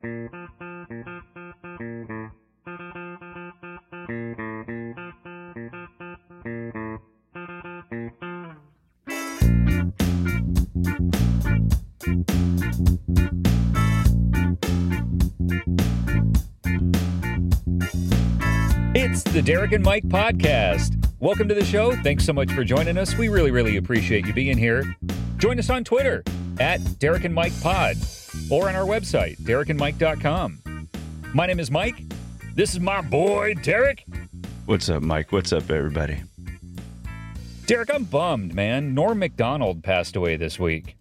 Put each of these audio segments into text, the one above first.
It's the Derek and Mike podcast. Welcome to the show. Thanks so much for joining us. We really, really appreciate you being here. Join us on Twitter at Derek and Mike Pod or on our website, derekandmike.com. My name is Mike. This is my boy, Derek. What's up, Mike? What's up, everybody? Derek, I'm bummed, man. Norm Macdonald passed away this week.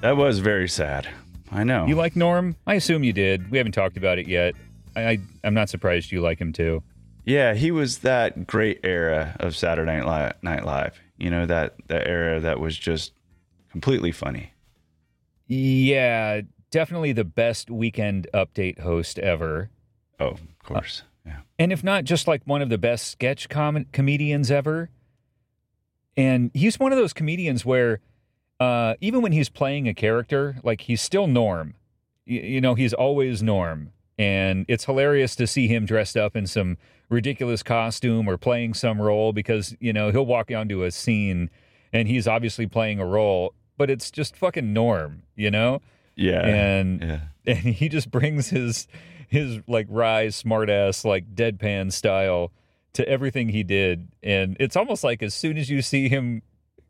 That was very sad. I know. You like Norm? I assume you did. We haven't talked about it yet. I, I, I'm not surprised you like him too. Yeah, he was that great era of Saturday Night Live. You know that that era that was just completely funny. Yeah, definitely the best weekend update host ever. Oh, of course. Uh, yeah. And if not, just like one of the best sketch com- comedians ever. And he's one of those comedians where uh, even when he's playing a character, like he's still Norm. Y- you know, he's always Norm. And it's hilarious to see him dressed up in some ridiculous costume or playing some role because, you know, he'll walk onto a scene and he's obviously playing a role, but it's just fucking norm, you know? Yeah. And yeah. and he just brings his his like wry smartass like deadpan style to everything he did. And it's almost like as soon as you see him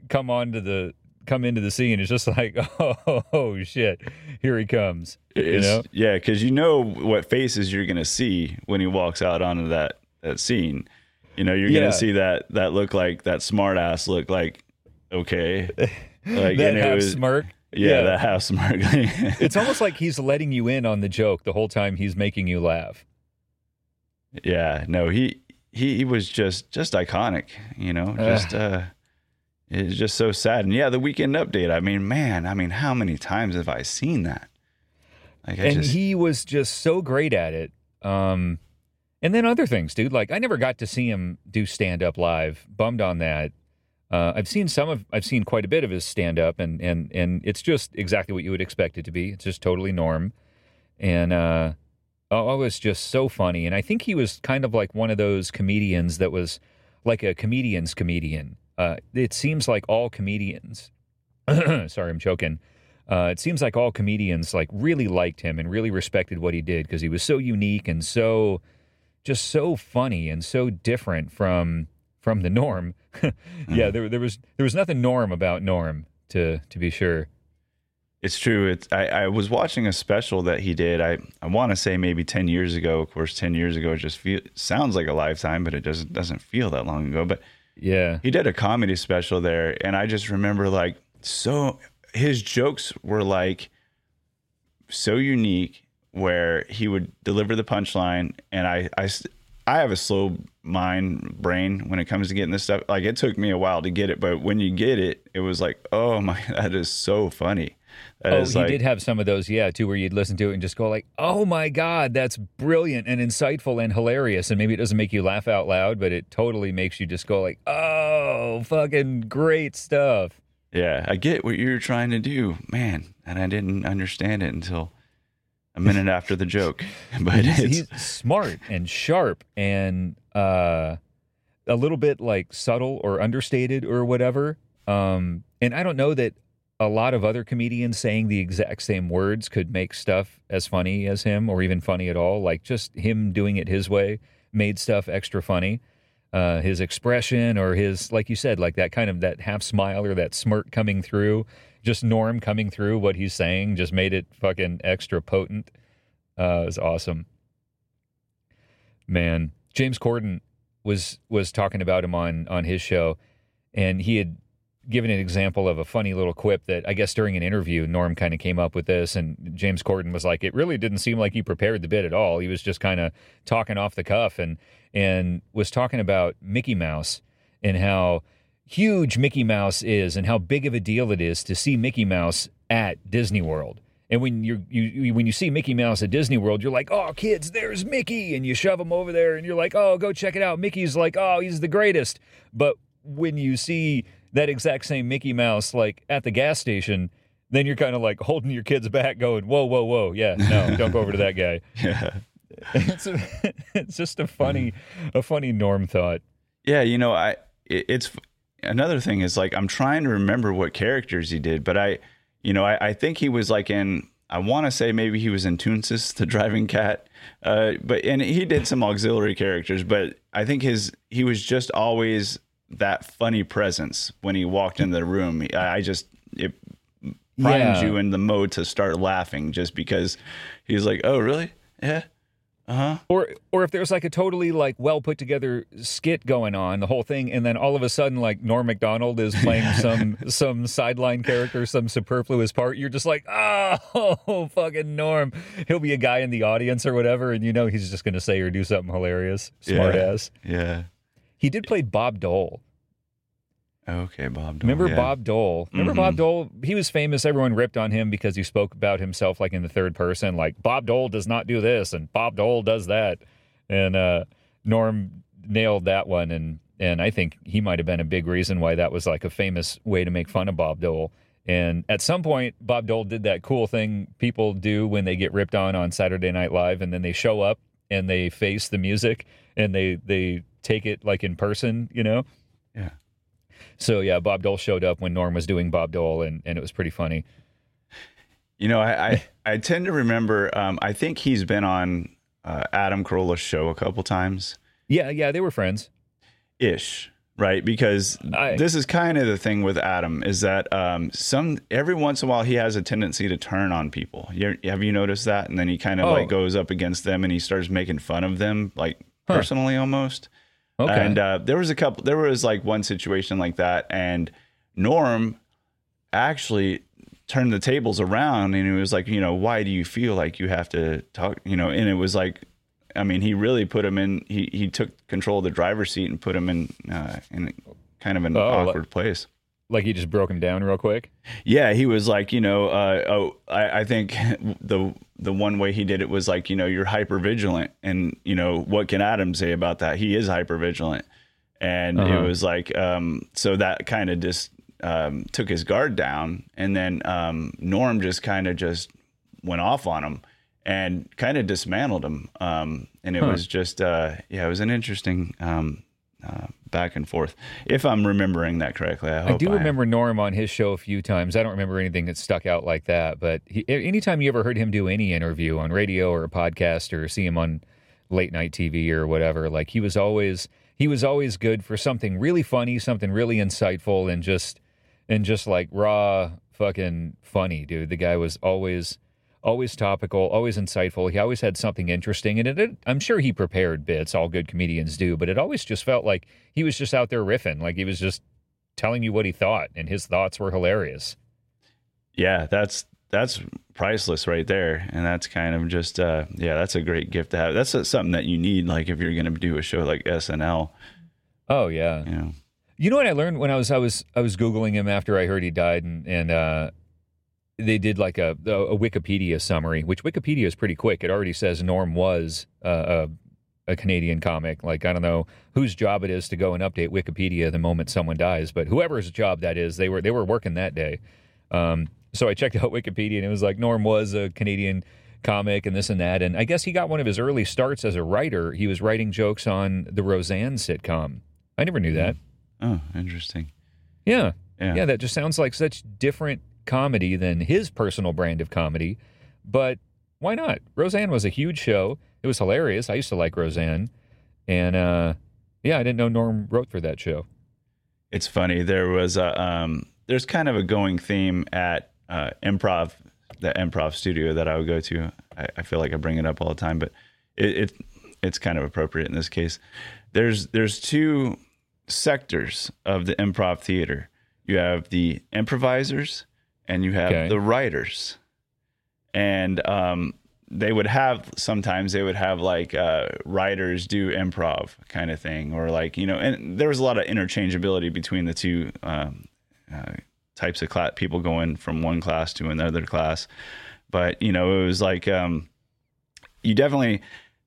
come onto the come into the scene, it's just like, oh, oh shit, here he comes. You know? Yeah, because you know what faces you're gonna see when he walks out onto that that scene. You know, you're Yeah. gonna see that that look like that smart ass look like okay. Like that half was- smirk. Yeah, that half smirk. It's almost like he's letting you in on the joke the whole time he's making you laugh. yeah, no, he he, he was just just iconic, you know, just uh it's just so sad. And yeah, the weekend update. I mean, man, I mean, how many times have I seen that? Like I and just he was just so great at it. Um, and then other things, dude. Like I never got to see him do stand up live. Bummed on that. Uh, I've seen some of, I've seen quite a bit of his stand up, and and and it's just exactly what you would expect it to be. It's just totally norm, and uh, oh, it was just so funny. And I think he was kind of like one of those comedians that was like a comedian's comedian. Uh, it seems like all comedians. sorry, I'm choking. Uh, it seems like all comedians like really liked him and really respected what he did because he was so unique and so just so funny and so different from from the norm. yeah, there there was there was nothing norm about Norm to to be sure. It's true. It's I, I was watching a special that he did. I, I want to say maybe ten years ago. Of course, ten years ago it just feel, sounds like a lifetime, but it doesn't doesn't feel that long ago. But Yeah, he did a comedy special there, and I just remember like so his jokes were like so unique where he would deliver the punchline, and I, I i have a slow mind brain when it comes to getting this stuff. Like it took me a while to get it, but when you get it, it was like, oh my, that is so funny. That oh, is he like, did have some of those, yeah, too, where you'd listen to it and just go like, "Oh my god, that's brilliant and insightful and hilarious." And maybe it doesn't make you laugh out loud, but it totally makes you just go like, "Oh, fucking great stuff." Yeah, I get what you're trying to do, man, and I didn't understand it until a minute after the joke. But he's, it's he's smart and sharp and uh, a little bit like subtle or understated or whatever. Um, and I don't know that a lot of other comedians saying the exact same words could make stuff as funny as him or even funny at all. Like just him doing it his way made stuff extra funny. Uh, his expression or his, like you said, like that kind of that half smile or that smirk coming through, just Norm coming through what he's saying just made it fucking extra potent. Uh, it was awesome. Man, James Corden was was talking about him on on his show, and he had given an example of a funny little quip that I guess during an interview, Norm kind of came up with this, and James Corden was like, "It really didn't seem like he prepared the bit at all. He was just kind of talking off the cuff, and and was talking about Mickey Mouse and how." Huge Mickey Mouse is and how big of a deal it is to see Mickey Mouse at Disney World. And when you're, you you when you see Mickey Mouse at Disney World, you're like, "Oh, kids, there's Mickey!" And you shove him over there, and you're like, "Oh, go check it out." Mickey's like, "Oh, he's the greatest." But when you see that exact same Mickey Mouse like at the gas station, then you're kind of like holding your kids back, going, "Whoa, whoa, whoa, yeah, no, don't go over to that guy." Yeah. It's a, it's just a funny a funny norm thought. Yeah, you know, I it, it's another thing is like I'm trying to remember what characters he did, but I, you know, I, I think he was like in. I want to say maybe he was in Toonces, the driving cat, uh, but and he did some auxiliary characters, but I think his he was just always that funny presence when he walked in the room. I, I just it primed Yeah. you in the mode to start laughing just because he's like, oh really? Yeah, uh huh. Or or if there's like a totally like well put together skit going on, the whole thing, and then all of a sudden like Norm Macdonald is playing some some sideline character, some superfluous part, you're just like, oh fucking Norm. He'll be a guy in the audience or whatever, and you know he's just gonna say or do something hilarious. Smart Yeah. ass. Yeah. He did play Bob Dole. Okay, Bob. Dole, Remember yeah. Bob Dole? Remember Mhm. Bob Dole? He was famous. Everyone ripped on him because he spoke about himself like in the third person, like Bob Dole does not do this and Bob Dole does that. And uh, Norm nailed that one, and and I think he might have been a big reason why that was like a famous way to make fun of Bob Dole. And at some point, Bob Dole did that cool thing people do when they get ripped on on Saturday Night Live, and then they show up and they face the music and they they take it like in person, you know. Yeah. So yeah, Bob Dole showed up when Norm was doing Bob Dole, and, and it was pretty funny. You know, I I, I tend to remember. Um, I think he's been on uh, Adam Carolla's show a couple times, Yeah, yeah, they were friends. ish, right? Because I- this is kind of the thing with Adam is that um, some every once in a while he has a tendency to turn on people. You, have you noticed that? And then he kind of Oh. like goes up against them and he starts making fun of them, like Huh. personally almost. Okay. And uh, there was a couple. There was like one situation like that, and Norm actually turned the tables around, and he was like, you know, why do you feel like you have to talk? You know, and it was like, I mean, he really put him in. He he took control of the driver's seat and put him in uh, in kind of an Oh, like- awkward place. like he just broke him down real quick. Yeah, he was like, you know, uh, oh, I, I think the the one way he did it was like, you know, you're hyper vigilant, and you know, what can Adam say about that? He is hyper vigilant, and Uh-huh. it was like, um, so that kind of just um, took his guard down, and then um, Norm just kind of just went off on him and kind of dismantled him, um, and it Huh. was just, uh, yeah, it was an interesting. Uh, back and forth, if I'm remembering that correctly. I, I do am. remember Norm on his show a few times. I don't remember anything that stuck out like that, but he, anytime you ever heard him do any interview on radio or a podcast or see him on late night TV or whatever, like he was always he was always good for something really funny, something really insightful, and just and just like raw fucking funny, dude. The guy was always always topical, always insightful. He always had something interesting, and it, it, I'm sure he prepared bits. All good comedians do, but it always just felt like he was just out there riffing, like he was just telling you what he thought, and his thoughts were hilarious. yeah that's that's priceless right there and that's kind of just uh yeah that's a great gift to have that's something that you need like if you're going to do a show like snl Oh yeah. you know You know what I learned when I was I was I was googling him after I heard he died, and and uh, they did like a a Wikipedia summary, which Wikipedia is pretty quick. It already says Norm was uh, a a Canadian comic. Like I don't know whose job it is to go and update Wikipedia the moment someone dies, but whoever's job that is, they were they were working that day. Um, so I checked out Wikipedia, and it was like Norm was a Canadian comic and this and that. And I guess he got one of his early starts as a writer. He was writing jokes on the Roseanne sitcom. I never knew that. oh interesting Yeah. yeah Yeah, that just sounds like such different comedy than his personal brand of comedy. But why not? Roseanne was a huge show. It was hilarious. I used to like Roseanne. And uh yeah, I didn't know Norm wrote for that show. it's funny there was a um there's kind of a going theme at uh improv the improv studio that i would go to i, I feel like i bring it up all the time but it, it it's kind of appropriate in this case there's there's two sectors of the improv theater you have the improvisers and you have Okay. the writers. And um they would have sometimes they would have like uh, writers do improv kind of thing or like you know and there was a lot of interchangeability between the two um, uh, types of class people going from one class to another class. But you know it was like um, you definitely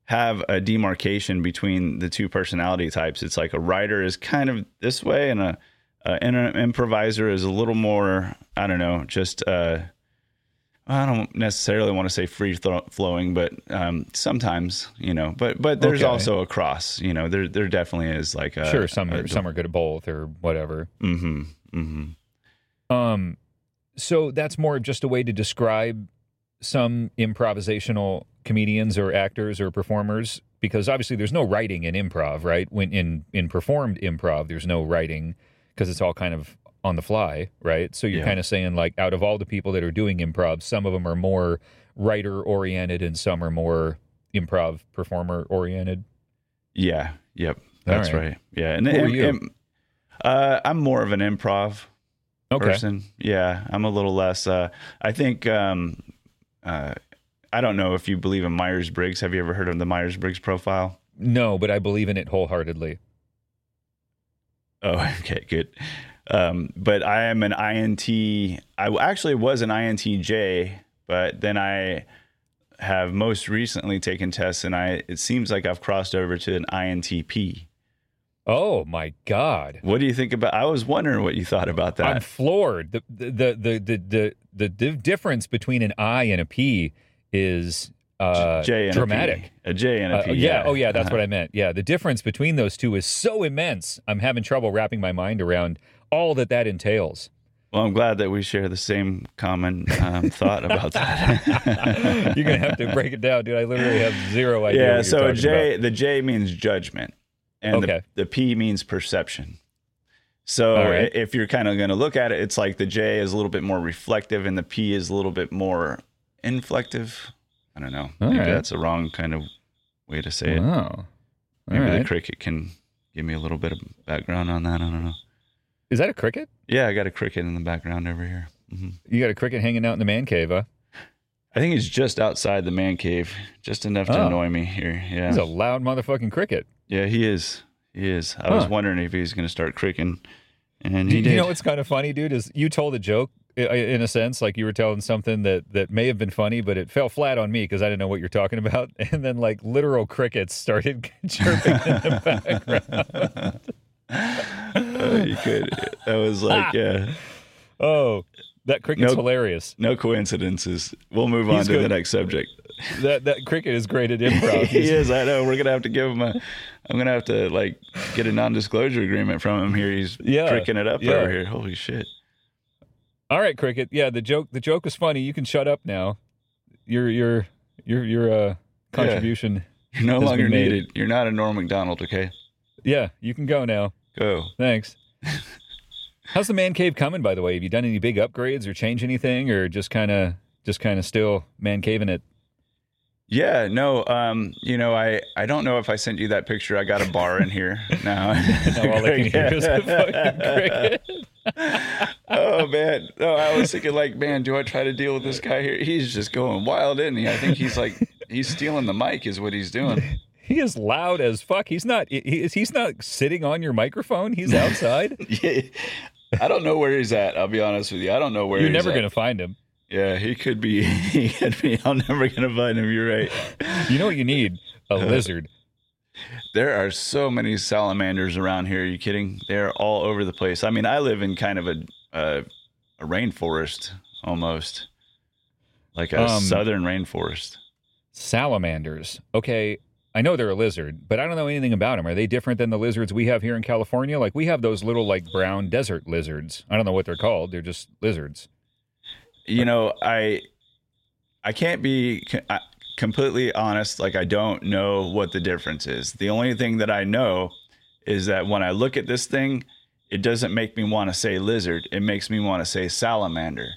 have a demarcation between the two personality types. It's like a writer is kind of this way and a, a an improviser is a little more i don't know just uh I don't necessarily want to say free thro- flowing, but um, sometimes you know. But but there's Okay. also a cross. You know, there there definitely is like a sure, some a, are, some are good at both or whatever. Mm-hmm. Mm-hmm. Um, so that's more just a way to describe some improvisational comedians or actors or performers because obviously there's no writing in improv, right? When in in performed improv, there's no writing because it's all kind of on the fly, right? So you're Yeah. kind of saying like out of all the people that are doing improv, some of them are more writer oriented and some are more improv performer oriented. Yeah. Yep. That's right. right. Yeah. And, and- and, uh, I'm more of an improv Okay. person. Yeah, I'm a little less. Uh, I think. Um, uh, I don't know if you believe in Myers Briggs. Have you ever heard of the Myers Briggs profile? No, but I believe in it wholeheartedly. Oh, okay, good. Um, but I am an INT. I actually was an INTJ, but then I have most recently taken tests, and I it seems like I've crossed over to an INTP. Oh my god. What do you think about? I was wondering what you thought about that. I'm floored. The the the the the the, the difference between an I and a P is uh, J and dramatic. A, P. a J and a Uh, P. yeah. Oh, yeah. That's what I meant. Yeah. The difference between those two is so immense. I'm having trouble wrapping my mind around all that that entails. Well, I'm glad that we share the same common um, thought about that. You're gonna have to break it down, dude. I literally have zero idea. yeah. So J, about. the J means judgment, and Okay. the, the P means perception. So right. if you're kind of going to look at it, it's like the J is a little bit more reflective, and the P is a little bit more inflective. I don't know. All Maybe right. that's the wrong kind of way to say it. Wow. All Maybe the cricket can give me a little bit of background on that. I don't know. Is that a cricket? Yeah, I got a cricket in the background over here. hmm You got a cricket hanging out in the man cave, huh? I think he's just outside the man cave, just enough to Oh. annoy me here. Yeah, He's a loud motherfucking cricket. yeah, he is. He is. I was wondering if he's going to start cricking, and he you did. know what's kind of funny, dude? Is you told a joke in a sense, like you were telling something that that may have been funny, but it fell flat on me because I didn't know what you're talking about. And then like literal crickets started chirping in the background. Uh, you could. That was like, yeah, Oh, that cricket's No. hilarious. no coincidences. We'll move on He's to the next subject. That that cricket is great at improv. he is. I know. We're gonna have to give him a. I'm gonna have to like get a non-disclosure agreement from him here. He's Yeah, cricking it up yeah. over here. Holy shit! All right, cricket. Yeah, the joke the joke was funny. You can shut up now. Your your your your uh, contribution. You're no longer needed. You're not a Norm Macdonald, Okay, Yeah, you can go now. go. Thanks. How's the man cave coming? By the way, have you done any big upgrades or change anything, or just kind of just kind of still man caving it? Yeah, no, um, you know, I, I don't know if I sent you that picture. I got a bar in here now. Now all I can hear is a fucking cricket. Oh man, no, I was thinking like, man, do I try to deal with this guy here? He's just going wild, isn't he? I think he's like, he's stealing the mic, is what he's doing. He is loud as fuck. He's not—he's—he's not sitting on your microphone. He's outside. Yeah. I don't know where he's at. I'll be honest with you. I don't know where You're he's never at. gonna find him. Yeah, he could be. He could be. I'm never gonna find him. You're right. You know what you need? A lizard. There are so many salamanders around here. Are you kidding? They're all over the place. I mean, I live in kind of a a, a rainforest almost, like a Um, southern rainforest. Salamanders. Okay, I know they're a lizard, but I don't know anything about them. Are they different than the lizards we have here in California? Like we have those little like brown desert lizards. I don't know what they're called. They're just lizards. You know, I I can't be I- completely honest. Like I don't know what the difference is. The only thing that I know is that when I look at this thing, it doesn't make me want to say lizard. It makes me want to say salamander.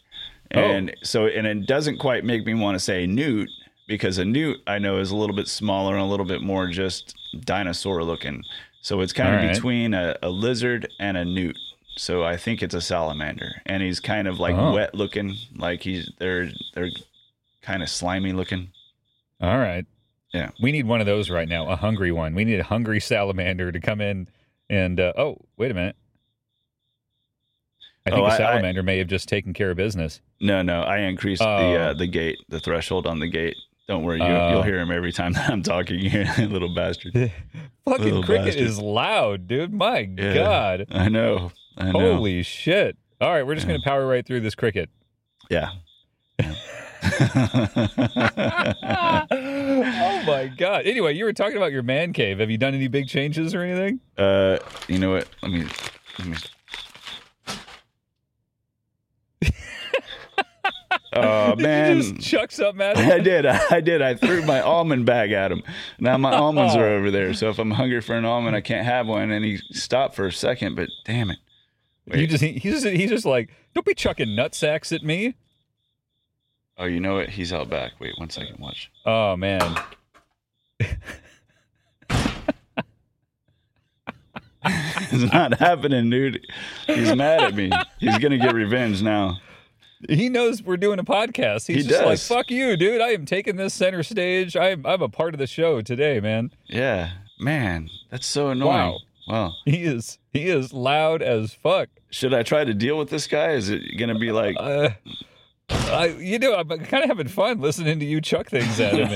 Oh. And so, and it doesn't quite make me want to say newt because a newt I know is a little bit smaller and a little bit more just dinosaur looking. So it's kind All of right. between a, a lizard and a newt. So I think it's a salamander, and he's kind of like Oh. wet looking, like he's they're they're kind of slimy looking. All right. Yeah. We need one of those right now. A hungry one. We need a hungry salamander to come in and uh, oh, wait a minute. I think Oh, a I- I- salamander may have just taken care of business. No, no, I increased the Oh. uh, the gate, the threshold on the gate. Don't worry, you, Oh. you'll hear him every time that I'm talking. You little bastard. Fucking Little cricket bastard. is loud, dude. My Yeah. God. I know. I know. Holy shit. All right, we're just Yeah. going to power right through this cricket. Yeah. Oh my god. Anyway, you were talking about your man cave. Have you done any big changes or anything? Uh, you know what? Let me. Let me. Oh man! Did you just chuck something at him? I did. I did. I threw my almond bag at him. Now my almonds are over there. So if I'm hungry for an almond, I can't have one. And he stopped for a second, but damn it! You Wait. just he- he's just, he's just like, don't be chucking nut sacks at me. Oh, you know what? He's out back. Wait one second. Watch. Oh man. It's not happening, dude. He's mad at me. He's gonna get revenge now. He knows we're doing a podcast. He's He just like, does. fuck you, dude. I am taking this center stage. I'm I'm a part of the show today, man. Yeah, man, that's so annoying. Wow. Wow. He is he is loud as fuck. Should I try to deal with this guy? Is it gonna be like? Uh, I, you know, I'm kind of having fun listening to you chuck things at him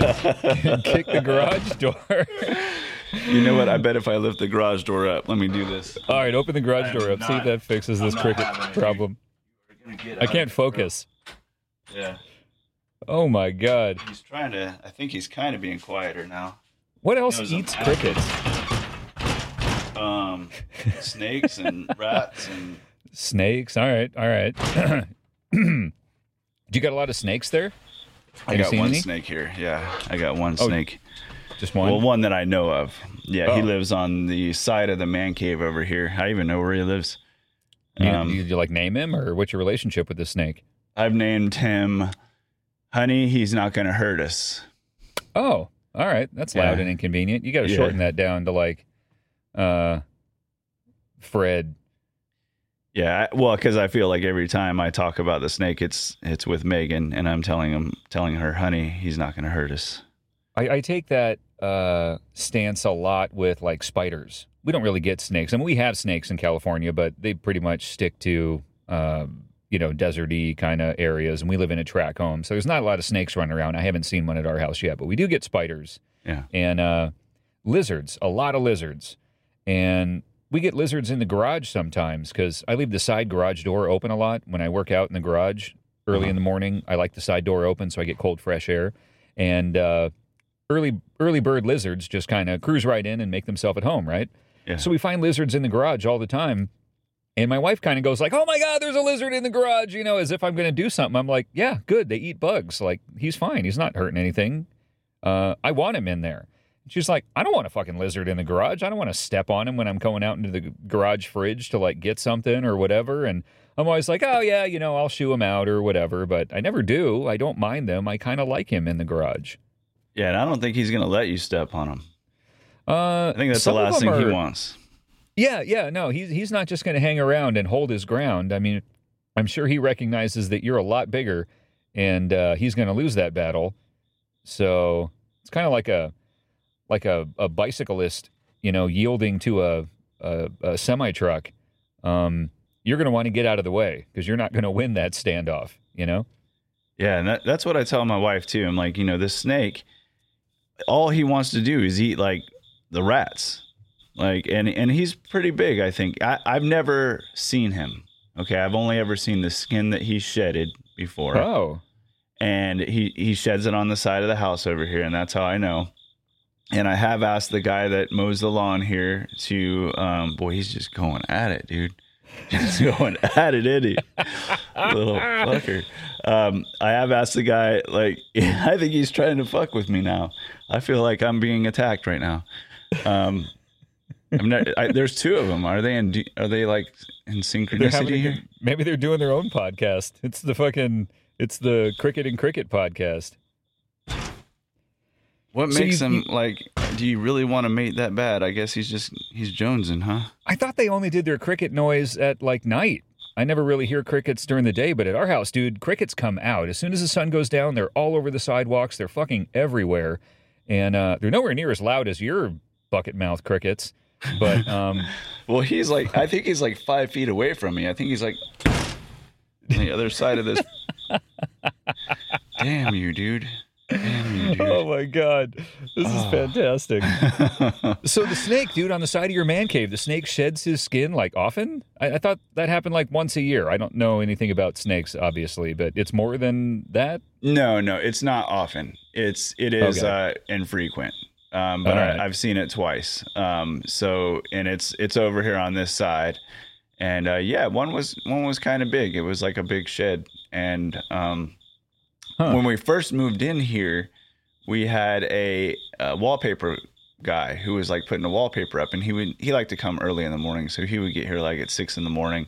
and kick the garage door. You know what? I bet if I lift the garage door up, let me do this. All right, open the garage I door am up. See if that fixes this I'm not cricket problem. I can't focus. Yeah, Oh my god. he's trying to. I think he's kind of being quieter now. What else Knows I'm eats crickets? Um, snakes and rats and Snakes. All right. All right. Do you got a lot of snakes there? I Have you got one any? snake here. Yeah, I got one Oh, snake. Just one. Well, one that I know of. Yeah, he Oh. lives on the side of the man cave over here. I even know where he lives. you, um, you, you like name him or what's your relationship with the snake? I've named him Honey. He's not going to hurt us. Oh, all right. That's Yeah. loud and inconvenient. You got to Yeah. shorten that down to like, uh, Fred. Yeah, well, because I feel like every time I talk about the snake, it's it's with Megan, and I'm telling him, telling her, "Honey, he's not going to hurt us." I, I take that uh, stance a lot with like spiders. We don't really get snakes. I mean, we have snakes in California, but they pretty much stick to um, you know deserty kind of areas, and we live in a track home, so there's not a lot of snakes running around. I haven't seen one at our house yet, but we do get spiders Yeah, and uh, lizards, a lot of lizards, and we get lizards in the garage sometimes because I leave the side garage door open a lot when I work out in the garage early Uh-huh. in the morning. I like the side door open so I get cold, fresh air, and uh, early early bird lizards just kind of cruise right in and make themselves at home, right? Yeah. So we find lizards in the garage all the time. And my wife kind of goes like, "Oh my God, there's a lizard in the garage," you know, as if I'm going to do something. I'm like, "Yeah, good. They eat bugs. Like he's fine. He's not hurting anything. Uh, I want him in there." She's like, "I don't want a fucking lizard in the garage. I don't want to step on him when I'm going out into the garage fridge to like get something or whatever." And I'm always like, "Oh yeah, you know, I'll shoo him out or whatever." But I never do. I don't mind them. I kind of like him in the garage. yeah, and I don't think he's going to let you step on him. Uh, I think that's the last thing he wants. Yeah, yeah, no, he's he's not just going to hang around and hold his ground. I mean, I'm sure he recognizes that you're a lot bigger, and uh, he's going to lose that battle. So it's kind of like a like a, a bicyclist, you know, yielding to a a, a semi truck. Um, you're going to want to get out of the way because you're not going to win that standoff. You know. Yeah, and that, that's what I tell my wife too. I'm like, you know, this snake, all he wants to do is eat like the rats, like, and and he's pretty big. I think I, I've never seen him. Okay, I've only ever seen the skin that he shedded before, Oh, and he he sheds it on the side of the house over here, and that's how I know. And I have asked the guy that mows the lawn here to, um, boy, he's just going at it, dude. Just going at it, isn't he? Little fucker. Um, I have asked the guy, like, I think he's trying to fuck with me now. I feel like I'm being attacked right now. Um, I'm not, I, there's two of them. Are they in? Are they like in they're synchronicity a here? maybe they're doing their own podcast. It's the fucking it's the cricket and cricket podcast. What So makes you- him like? Do you really want to mate that bad? I guess he's just he's jonesing, huh? I thought they only did their cricket noise at like night. I never really hear crickets during the day, but at our house, dude, crickets come out. As soon as the sun goes down, they're all over the sidewalks. They're fucking everywhere. And uh, they're nowhere near as loud as your bucket mouth crickets. But um, Well, he's like, I think he's like five feet away from me. I think he's like on the other side of this. Damn you, dude. Oh my god, this is Oh. fantastic. So the snake, dude, on the side of your man cave, the snake sheds his skin like often. I, I thought that happened like once a year. I don't know anything about snakes, obviously, but it's more than that. no, no, it's not often. It's it is Okay. uh, infrequent. Um, but right. I, I've seen it twice. Um, so and it's it's over here on this side, and uh, yeah, one was one was kind of big. It was like a big shed, and um, Huh. when we first moved in here, we had a, uh wallpaper guy who was like putting the wallpaper up, and he would he liked to come early in the morning, so he would get here like at six in the morning.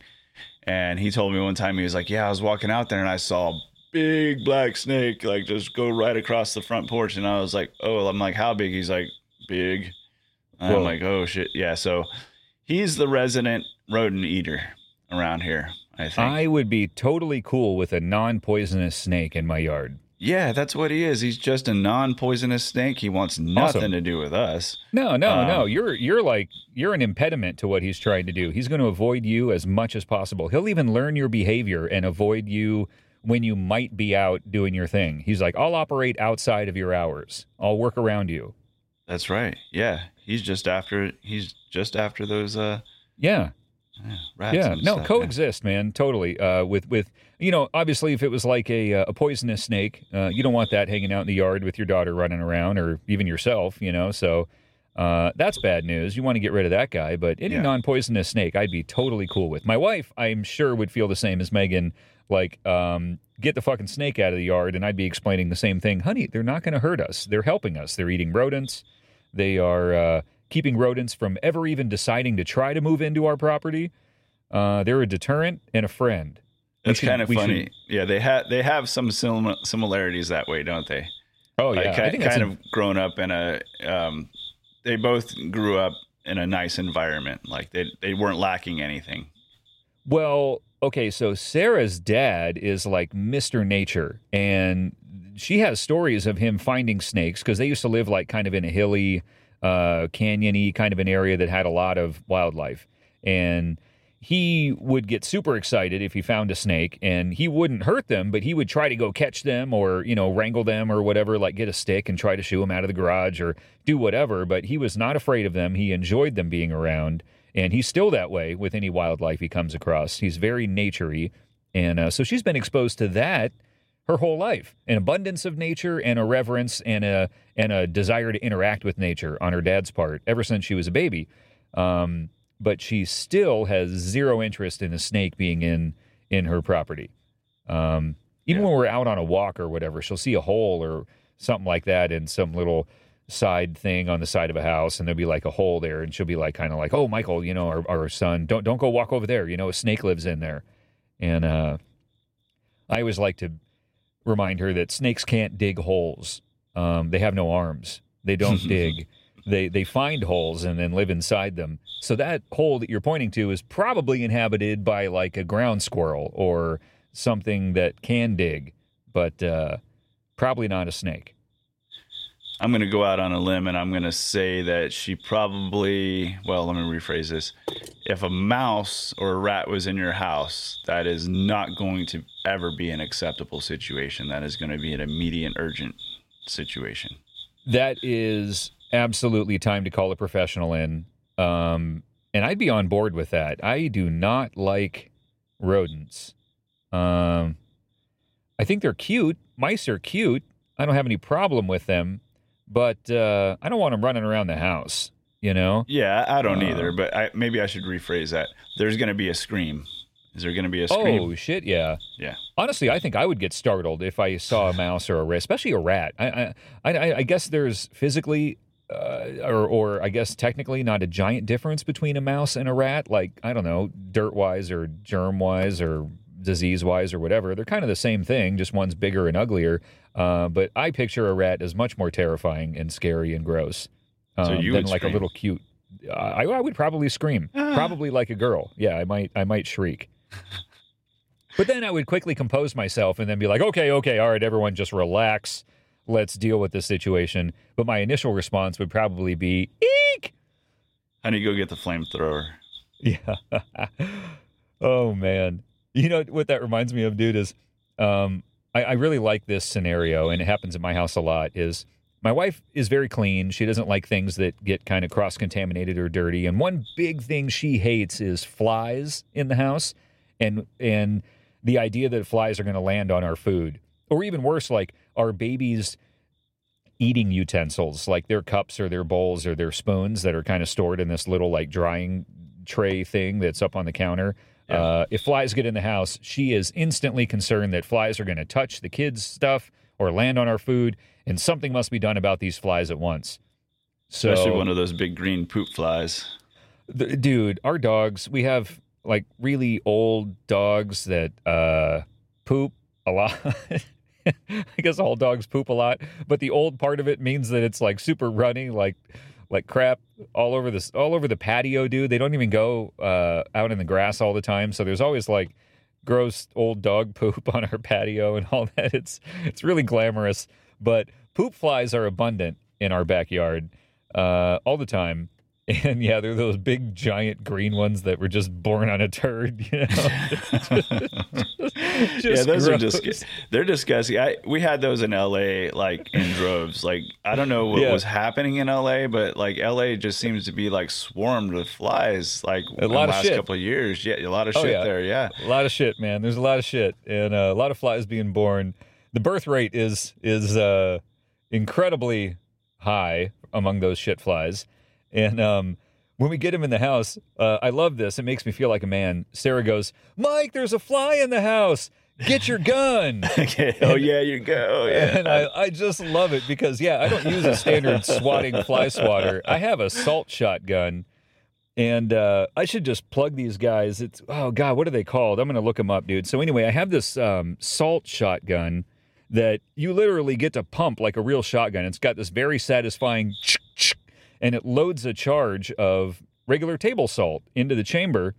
And he told me one time he was like, "Yeah, I was walking out there and I saw a big black snake like just go right across the front porch." And I was like, "Oh," I'm like, "How big?" He's like, "Big." And I'm like, "Oh shit, yeah." So he's the resident rodent eater around here. I think. I would be totally cool with a non-poisonous snake in my yard. Yeah, that's what he is. He's just a non-poisonous snake. He wants nothing Awesome. to do with us. No, no, no. Um, You're you're like you're an impediment to what he's trying to do. He's going to avoid you as much as possible. He'll even learn your behavior and avoid you when you might be out doing your thing. He's like, "I'll operate outside of your hours. I'll work around you." That's right. Yeah, he's just after. He's just after those uh Yeah. Yeah, rats. yeah, no, stuff, coexist, man, totally. Uh, with with you know, obviously, if it was like a uh, a poisonous snake, uh, you don't want that hanging out in the yard with your daughter running around, or even yourself, you know. So uh, that's bad news. You want to get rid of that guy, but any Yeah. non-poisonous snake, I'd be totally cool with. My wife, I'm sure, would feel the same as Megan. Like, um, get the fucking snake out of the yard, and I'd be explaining the same thing, honey. They're not going to hurt us. They're helping us. They're eating rodents. They are uh, keeping rodents from ever even deciding to try to move into our property. Uh, they're a deterrent and a friend. That's should- kind of we should- funny. Yeah, they have they have some sim- similarities that way, don't they? Oh yeah, ki- I think kind a- of grown up in a. Um, they both grew up in a nice environment. Like they they weren't lacking anything. Well, okay, so Sarah's dad is like Mr. Nature, and she has stories of him finding snakes because they used to live like kind of in a hilly, uh, canyony kind of an area that had a lot of wildlife. And he would get super excited if he found a snake, and he wouldn't hurt them, but he would try to go catch them or, you know, wrangle them or whatever, like get a stick and try to shoo them out of the garage or do whatever. But he was not afraid of them. He enjoyed them being around. And he's still that way with any wildlife he comes across. He's very naturey. And uh, so she's been exposed to that her whole life an abundance of nature and a reverence and a, and a desire to interact with nature on her dad's part ever since she was a baby. Um, but she still has zero interest in a snake being in, in her property. Um, even Yeah. when we're out on a walk or whatever, she'll see a hole or something like that in some little side thing on the side of a house and there'll be like a hole there and she'll be like kind of like oh michael you know our, our son don't don't go walk over there you know a snake lives in there and uh i always like to remind her that snakes can't dig holes. Um they have no arms. They don't dig. They they find holes and then live inside them. So that hole that you're pointing to is probably inhabited by like a ground squirrel or something that can dig but uh probably not a snake I'm going to go out on a limb and I'm going to say that she probably, well, let me rephrase this. If a mouse or a rat was in your house, that is not going to ever be an acceptable situation. That is going to be an immediate, urgent situation. that is absolutely time to call a professional in. Um, and I'd be on board with that. I do not like rodents. Um, I think they're cute. Mice are cute. I don't have any problem with them, but uh, I don't want them running around the house. You know? Yeah, I don't Uh, either, but I, maybe I should rephrase that. There's going to be a scream. Is there going to be a scream? Oh shit! Yeah. Yeah. Honestly, I think I would get startled if I saw a mouse or a rat, especially a rat. I I, I, I guess there's physically, uh, or or I guess technically not a giant difference between a mouse and a rat. Like I don't know, dirt wise or germ wise or disease wise or whatever. They're kind of the same thing. Just one's bigger and uglier. Uh, but I picture a rat as much more terrifying and scary and gross So um, you than would like a little cute. I, I would probably scream, Ah. probably like a girl. Yeah, I might I might shriek. But then I would quickly compose myself and then be like, okay, okay, all right, everyone just relax. Let's deal with this situation. But my initial response would probably be, eek! Honey, go get the flamethrower. Yeah. oh, man. You know what that reminds me of, dude, is um, I I, really like this scenario, and it happens in my house a lot. Is my wife is very clean. She doesn't like things that get kind of cross contaminated or dirty. And one big thing she hates is flies in the house, and and the idea that flies are going to land on our food, or even worse, like our babies eating utensils, like their cups or their bowls or their spoons that are kind of stored in this little like drying tray thing that's up on the counter. Yeah. Uh, if flies get in the house, she is instantly concerned that flies are going to touch the kids' stuff or land on our food, and something must be done about these flies at once. So, Especially one of those big green poop flies. th- dude, our dogs, we have like really old dogs that uh, poop a lot. I guess all dogs poop a lot, but the old part of it means that it's like super runny, like like crap all over this all over the patio, dude. They don't even go uh, out in the grass all the time, so there's always like gross old dog poop on our patio and all that. It's it's really glamorous, but poop flies are abundant in our backyard uh, all the time. And yeah, they're those big giant green ones that were just born on a turd, you know. yeah, Just those are gross. just they're disgusting. I we had those in LA like in droves. Like I don't know what Yeah. was happening in LA, but like LA just seems to be like swarmed with flies like A in lot the of last shit. couple of years. Yeah, a lot of Oh, shit yeah. there. Yeah. A lot of shit, man. There's a lot of shit, and uh, a lot of flies being born. The birth rate is is uh, incredibly high among those shit flies, and um, when we get him in the house, uh, I love this. It makes me feel like a man. Sarah goes, "Mike, there's a fly in the house. Get your gun." Okay. Oh yeah, you go. Yeah. And I, I just love it because yeah, I don't use a standard swatting fly swatter. I have a salt shotgun, and uh, I should just plug these guys. It's oh god, what are they called? I'm gonna look them up, dude. So anyway, I have this um, salt shotgun that you literally get to pump like a real shotgun. It's got this very satisfying, and it loads a charge of regular table salt into the chamber.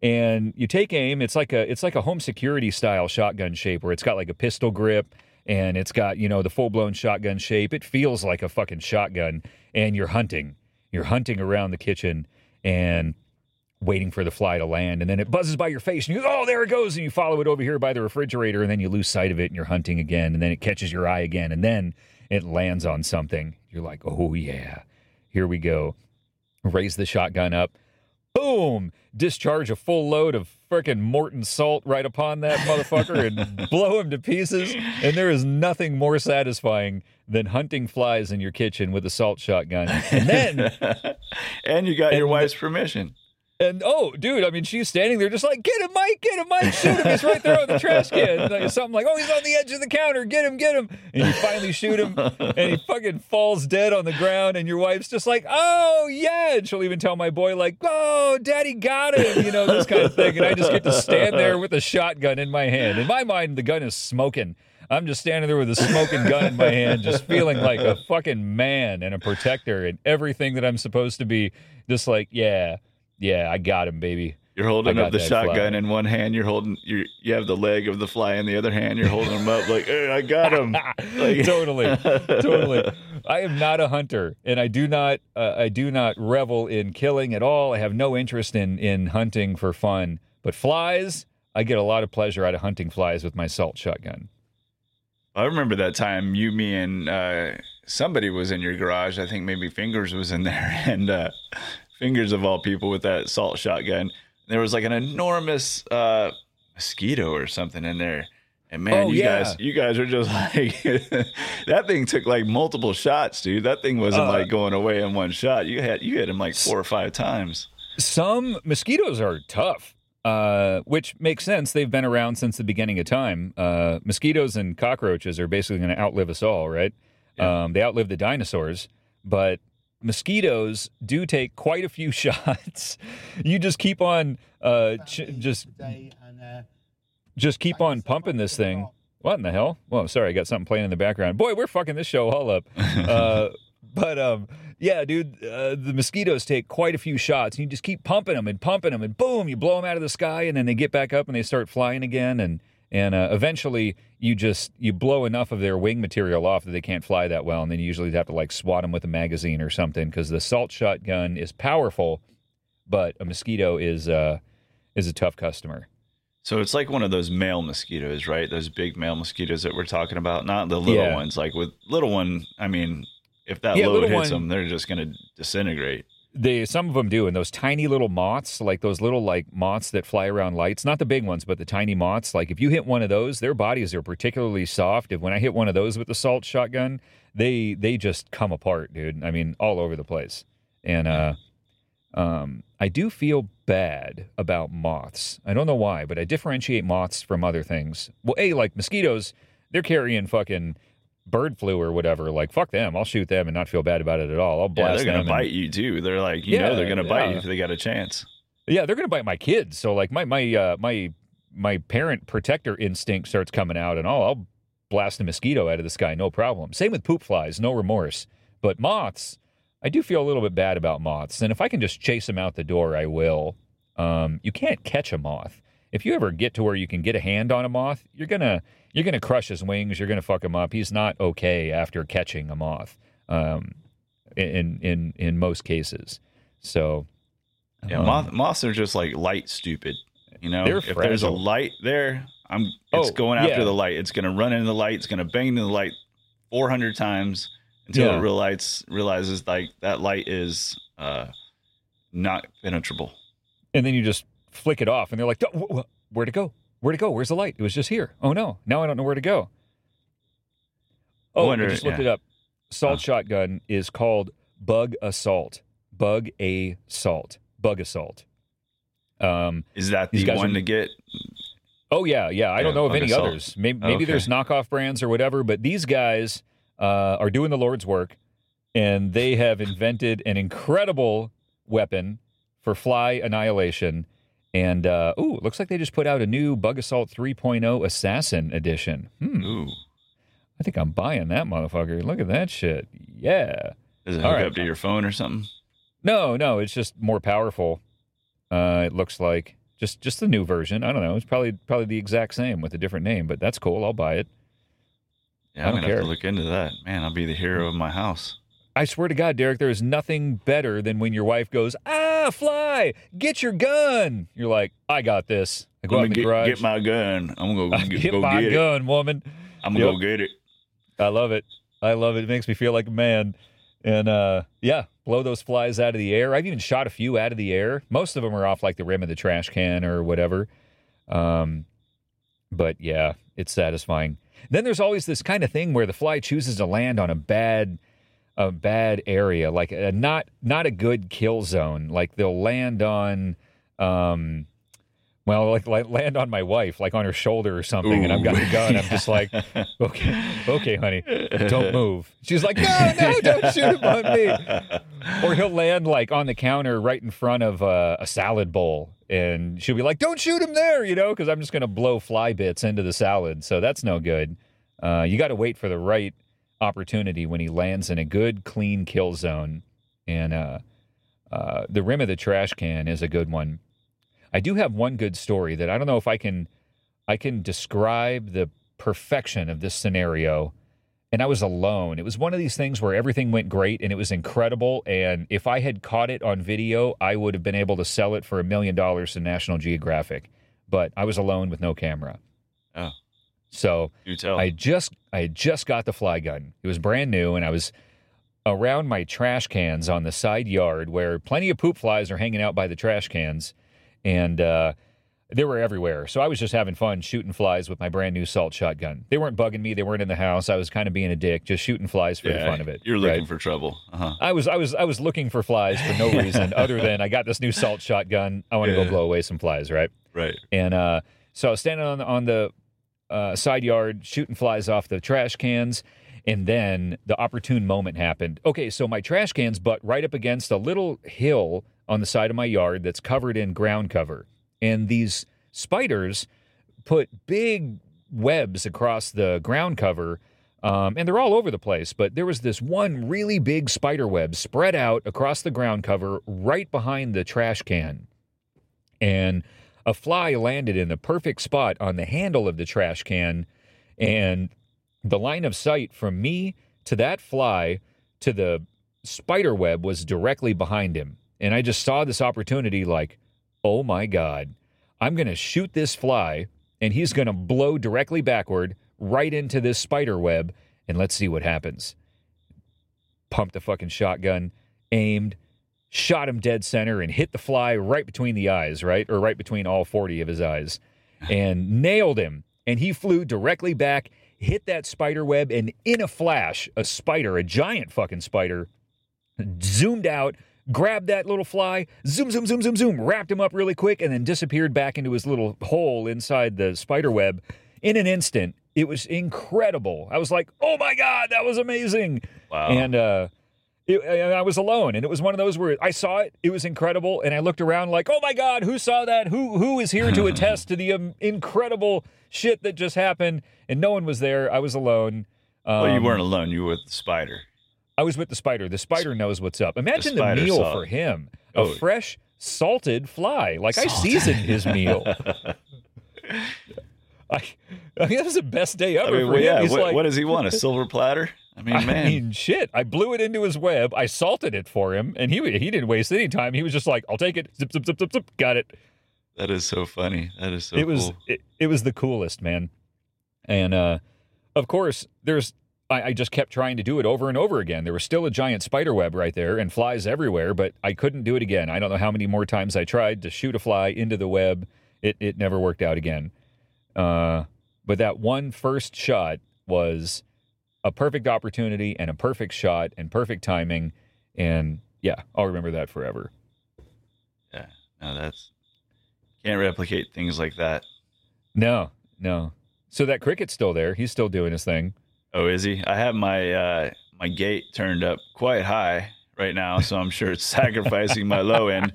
And you take aim it's like a it's like a home security style shotgun shape where it's got like a pistol grip and it's got you know the full blown shotgun shape. It feels like a fucking shotgun. And you're hunting. You're hunting around the kitchen and waiting for the fly to land. And then it buzzes by your face and you go oh there it goes. And you follow it over here by the refrigerator and then you lose sight of it and you're hunting again. And then it catches your eye again. And then it lands on something. You're like oh yeah here we go raise the shotgun up boom, discharge a full load of frickin' Morton salt right upon that motherfucker and blow him to pieces. And there is nothing more satisfying than hunting flies in your kitchen with a salt shotgun. And then, and you got your And- wife's permission. And oh, dude, I mean, she's standing there just like, get him, Mike, get him, Mike, shoot him. He's right there on the trash can. Like, something like, oh, he's on the edge of the counter. Get him, get him. And you finally shoot him, and he fucking falls dead on the ground. And your wife's just like, oh, yeah. And she'll even tell my boy, like, oh, daddy got him, you know, this kind of thing. And I just get to stand there with a shotgun in my hand. In my mind, the gun is smoking. I'm just standing there with a smoking gun in my hand, just feeling like a fucking man and a protector and everything that I'm supposed to be. Just like, yeah, yeah, I got him, baby. You're holding up the shotgun fly. in one hand. You're holding you you have the leg of the fly in the other hand. You're holding him up like, hey, I got him. Like- totally, totally. I am not a hunter, and I do not, uh, I do not revel in killing at all. I have no interest in in hunting for fun. But flies, I get a lot of pleasure out of hunting flies with my salt shotgun. I remember that time you, me, and uh, somebody was in your garage. I think maybe Fingers was in there, and uh, Fingers of all people with that salt shotgun. There was like an enormous uh, mosquito or something in there. And man, Oh, you yeah. guys, you guys are just like that thing took like multiple shots, dude. That thing wasn't Uh, like going away in one shot. You had you hit him like four or five times. Some mosquitoes are tough, uh, which makes sense. They've been around since the beginning of time. Uh, mosquitoes and cockroaches are basically going to outlive us all, right? Yeah. Um, they outlived the dinosaurs, but mosquitoes do take quite a few shots. you just keep on, uh, ch- just and uh, just keep on pumping this thing. What in the hell? Well, sorry, I got something playing in the background. Boy, we're fucking this show all up. Uh, but um, yeah, dude, uh, the mosquitoes take quite a few shots. And you just keep pumping them and pumping them, and boom, you blow them out of the sky, and then they get back up and they start flying again, and and uh, eventually you just you blow enough of their wing material off that they can't fly that well, and then you usually have to like swat them with a magazine or something because the salt shotgun is powerful, but a mosquito is uh is a tough customer. So it's like one of those male mosquitoes, right? Those big male mosquitoes that we're talking about, not the little Yeah. ones. Like with little one, I mean, if that Yeah, load hits one- them, they're just going to disintegrate. They some of them do, and those tiny little moths, like those little like moths that fly around lights, not the big ones, but the tiny moths. Like if you hit one of those, their bodies are particularly soft. If when I hit one of those with the salt shotgun, they they just come apart, dude. I mean, all over the place. And uh, um, I do feel bad about moths. I don't know why, but I differentiate moths from other things. Well, a like mosquitoes, they're carrying fucking bird flu or whatever. Like fuck them, I'll shoot them and not feel bad about it at all. I'll Yeah, blast they're going them to and- bite you too. They're like, you Yeah, know, they're going to bite you if they got a chance. Yeah, they're gonna bite my kids. So like my my uh, my my parent protector instinct starts coming out, and oh, I'll blast a mosquito out of the sky, no problem. Same with poop flies, no remorse. But moths, I do feel a little bit bad about moths, and if I can just chase them out the door, I will. Um, you can't catch a moth. If you ever get to where you can get a hand on a moth, you're gonna you're gonna crush his wings. You're gonna fuck him up. He's not okay after catching a moth. Um, in in in most cases. So Yeah, um, moth, moths are just like light stupid. You know, if there's a light there, I'm. It's Oh, going after yeah. the light. It's going to run into the light. It's going to bang into the light 400 times until Yeah. it realizes realizes like that light is uh, not penetrable. and then you just flick it off, and they're like, "Wh- wh- "Where'd it go? Where'd it go? Where's the light? It was just here. Oh no, now I don't know where to go." Oh, wonder- I just looked yeah. it up. Salt Huh. shotgun is called bug assault. Bug a salt. Bug assault. Um. Is that the one are- to get? Oh yeah, yeah. I don't know of any assault. others. Maybe, maybe Okay. there's knockoff brands or whatever, but these guys uh, are doing the Lord's work, and they have invented an incredible weapon for fly annihilation. And uh, ooh, looks like they just put out a new Bug Assault 3.0 Assassin Edition. Hmm, Ooh, I think I'm buying that motherfucker. Look at that shit. Yeah. does it hook right. up to your phone or something? No, no, it's just more powerful. Uh, it looks like just just the new version. I don't know. It's probably probably the exact same with a different name, but that's cool. I'll buy it. Yeah, I I'm don't gonna have to look into that. Man, I'll be the hero of my house. I swear to God, Derek, there is nothing better than when your wife goes, "Ah, fly, get your gun." You're like, "I got this." I go out in the get, garage. get my gun. I'm gonna go get, get go my get it. gun, woman. I'm gonna Yep. go get it. I love it. I love it. It makes me feel like a man. And uh, yeah, blow those flies out of the air. I've even shot a few out of the air. Most of them are off like the rim of the trash can or whatever. Um, but yeah, it's satisfying. Then there's always this kind of thing where the fly chooses to land on a bad, a bad area, like a not not a good kill zone. Like they'll land on, um, well, like, like land on my wife, like on her shoulder or something, and I've got the gun. I'm just like, okay, okay, honey, don't move. She's like, no, no, don't shoot him on me. Or he'll land like on the counter right in front of uh, a salad bowl, and she'll be like, don't shoot him there, you know, because I'm just gonna blow fly bits into the salad. So that's no good. Uh, you got to wait for the right opportunity when he lands in a good, clean kill zone, and uh, uh, the rim of the trash can is a good one. I do have one good story that I don't know if I can I can describe the perfection of this scenario. And I was alone. It was one of these things where everything went great and it was incredible. And if I had caught it on video, I would have been able to sell it for a million dollars to National Geographic. But I was alone with no camera. Oh. So. I just I just got the fly gun. It was brand new, and I was around my trash cans on the side yard where plenty of poop flies are hanging out by the trash cans, and uh, they were everywhere. So I was just having fun shooting flies with my brand new salt shotgun. They weren't bugging me. They weren't in the house. I was kind of being a dick, just shooting flies for the fun of it. You're looking right? for trouble. Uh-huh. I was I was I was looking for flies for no reason other than I got this new salt shotgun. I want to Yeah. go blow away some flies, right? Right. And uh, so I was standing on the, on the uh, side yard shooting flies off the trash cans. And then the opportune moment happened. Okay, so my trash cans butt right up against a little hill on the side of my yard that's covered in ground cover. And these spiders put big webs across the ground cover. Um, and they're all over the place, but there was this one really big spider web spread out across the ground cover right behind the trash can and a fly landed in the perfect spot on the handle of the trash can and the line of sight from me to that fly to the spider web was directly behind him and i just saw this opportunity like oh my god I'm going to shoot this fly and he's going to blow directly backward right into this spider web and let's see what happens. Pumped the fucking shotgun, aimed, shot him dead center and hit the fly right between the eyes, right? Or right between all 40 of his eyes and nailed him. And he flew directly back, hit that spider web, and in a flash, a spider, a giant fucking spider, zoomed out, grabbed that little fly, zoom, zoom, zoom, zoom, zoom, wrapped him up really quick, and then disappeared back into his little hole inside the spider web in an instant. It was incredible. I was like, oh my God, that was amazing. Wow. And uh, it, and I was alone, and it was one of those where I saw it. It was incredible, and I looked around like, "Oh my God, who saw that? Who who is here to attest to the um, incredible shit that just happened?" And no one was there. I was alone. Um, well, you weren't alone. You were with the spider. I was with the spider. The spider knows what's up. Imagine the, spider meal for him: a Oh. fresh salted fly. Like I seasoned his meal. I, I mean, that was the best day ever I mean, for well, him. yeah. He's What, like, what does he want? A silver platter? I mean, I mean, shit. I blew it into his web. I salted it for him, and he he didn't waste any time. He was just like, "I'll take it." Zip zip zip zip zip. Got it. that is so funny. That is so it was cool. it, it was the coolest, man. And uh, of course, there's I, I just kept trying to do it over and over again. There was still a giant spider web right there and flies everywhere, but I couldn't do it again. I don't know how many more times I tried to shoot a fly into the web. It it never worked out again. Uh, but that one first shot was a perfect opportunity and a perfect shot and perfect timing. And yeah, I'll remember that forever. Yeah. No, that's can't replicate things like that. No, no. So that cricket's still there. He's still doing his thing. Oh, is he? I have my uh, my gate turned up quite high right now, so I'm sure it's sacrificing my low end.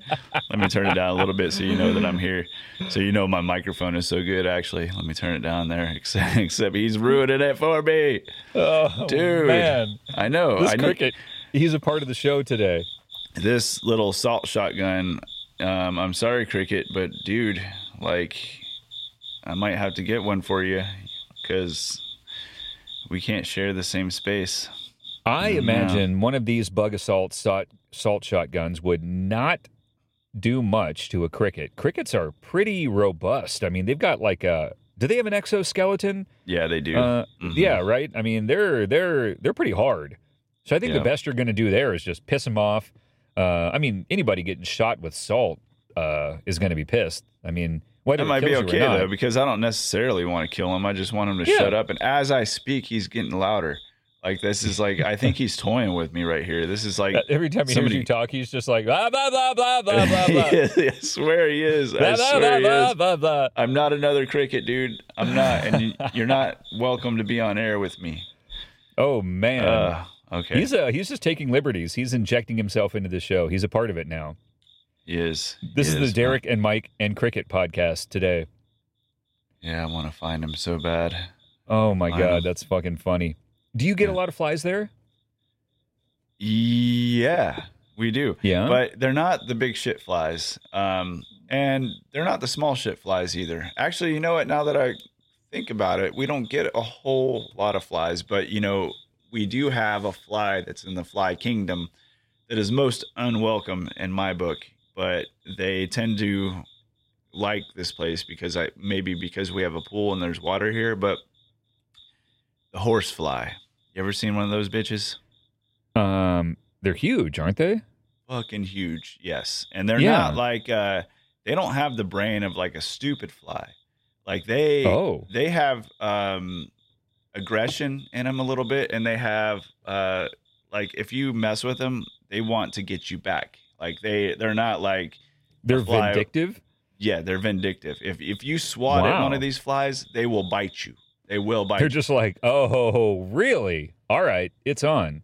Let me turn it down a little bit so you know that I'm here. So you know my microphone is so good. Actually, let me turn it down there. Except, except he's ruining it for me. Oh, Dude. man. I know. This I know. cricket, he's a part of the show today. This little salt shotgun. Um, I'm sorry, cricket, but dude, like, I might have to get one for you because we can't share the same space. I Yeah. imagine one of these bug assault salt, salt shotguns would not do much to a cricket. Crickets are pretty robust. I mean, they've got like a. Do they have an exoskeleton? Yeah, they do. Uh, Mhm. Yeah, right. I mean, they're they're they're pretty hard. So I think Yeah. the best you're going to do there is just piss them off. Uh, I mean, anybody getting shot with salt uh, is going to be pissed. I mean, whether That it might be kills you or okay though, because I don't necessarily want to kill him. I just want him to Yeah. shut up. And as I speak, he's getting louder. Like this is like I think he's toying with me right here. This is like Every time he somebody- hears you talk, he's just like blah blah blah blah blah blah blah. I swear he is. I Blah, blah, swear blah, he blah, is. blah, blah. I'm not another cricket, dude. I'm not, and you- you're not welcome to be on air with me. Oh man, Uh, okay, he's uh he's just taking liberties. He's injecting himself into the show. He's a part of it now. he is. This He is the Derek and Mike and Cricket podcast today. Yeah, I want to find him so bad. Oh my I god, that's fucking funny. Do you get a lot of flies there? Yeah, we do. Yeah. but they're not the big shit flies um and they're not the small shit flies either actually you know what now that i think about it we don't get a whole lot of flies but you know we do have a fly that's in the fly kingdom that is most unwelcome in my book but they tend to like this place because i maybe because we have a pool and there's water here but the horse fly you ever seen one of those bitches Um, they're huge, aren't they? fucking huge. Yes. And they're Yeah. not like uh they don't have the brain of like a stupid fly. Like they Oh. they have um aggression in them a little bit and they have uh like if you mess with them, they want to get you back. Like they they're not like They're vindictive. yeah, they're vindictive. If if you swat at one of these flies, they will bite you. They will bite They're just like, oh, really? All right, it's on.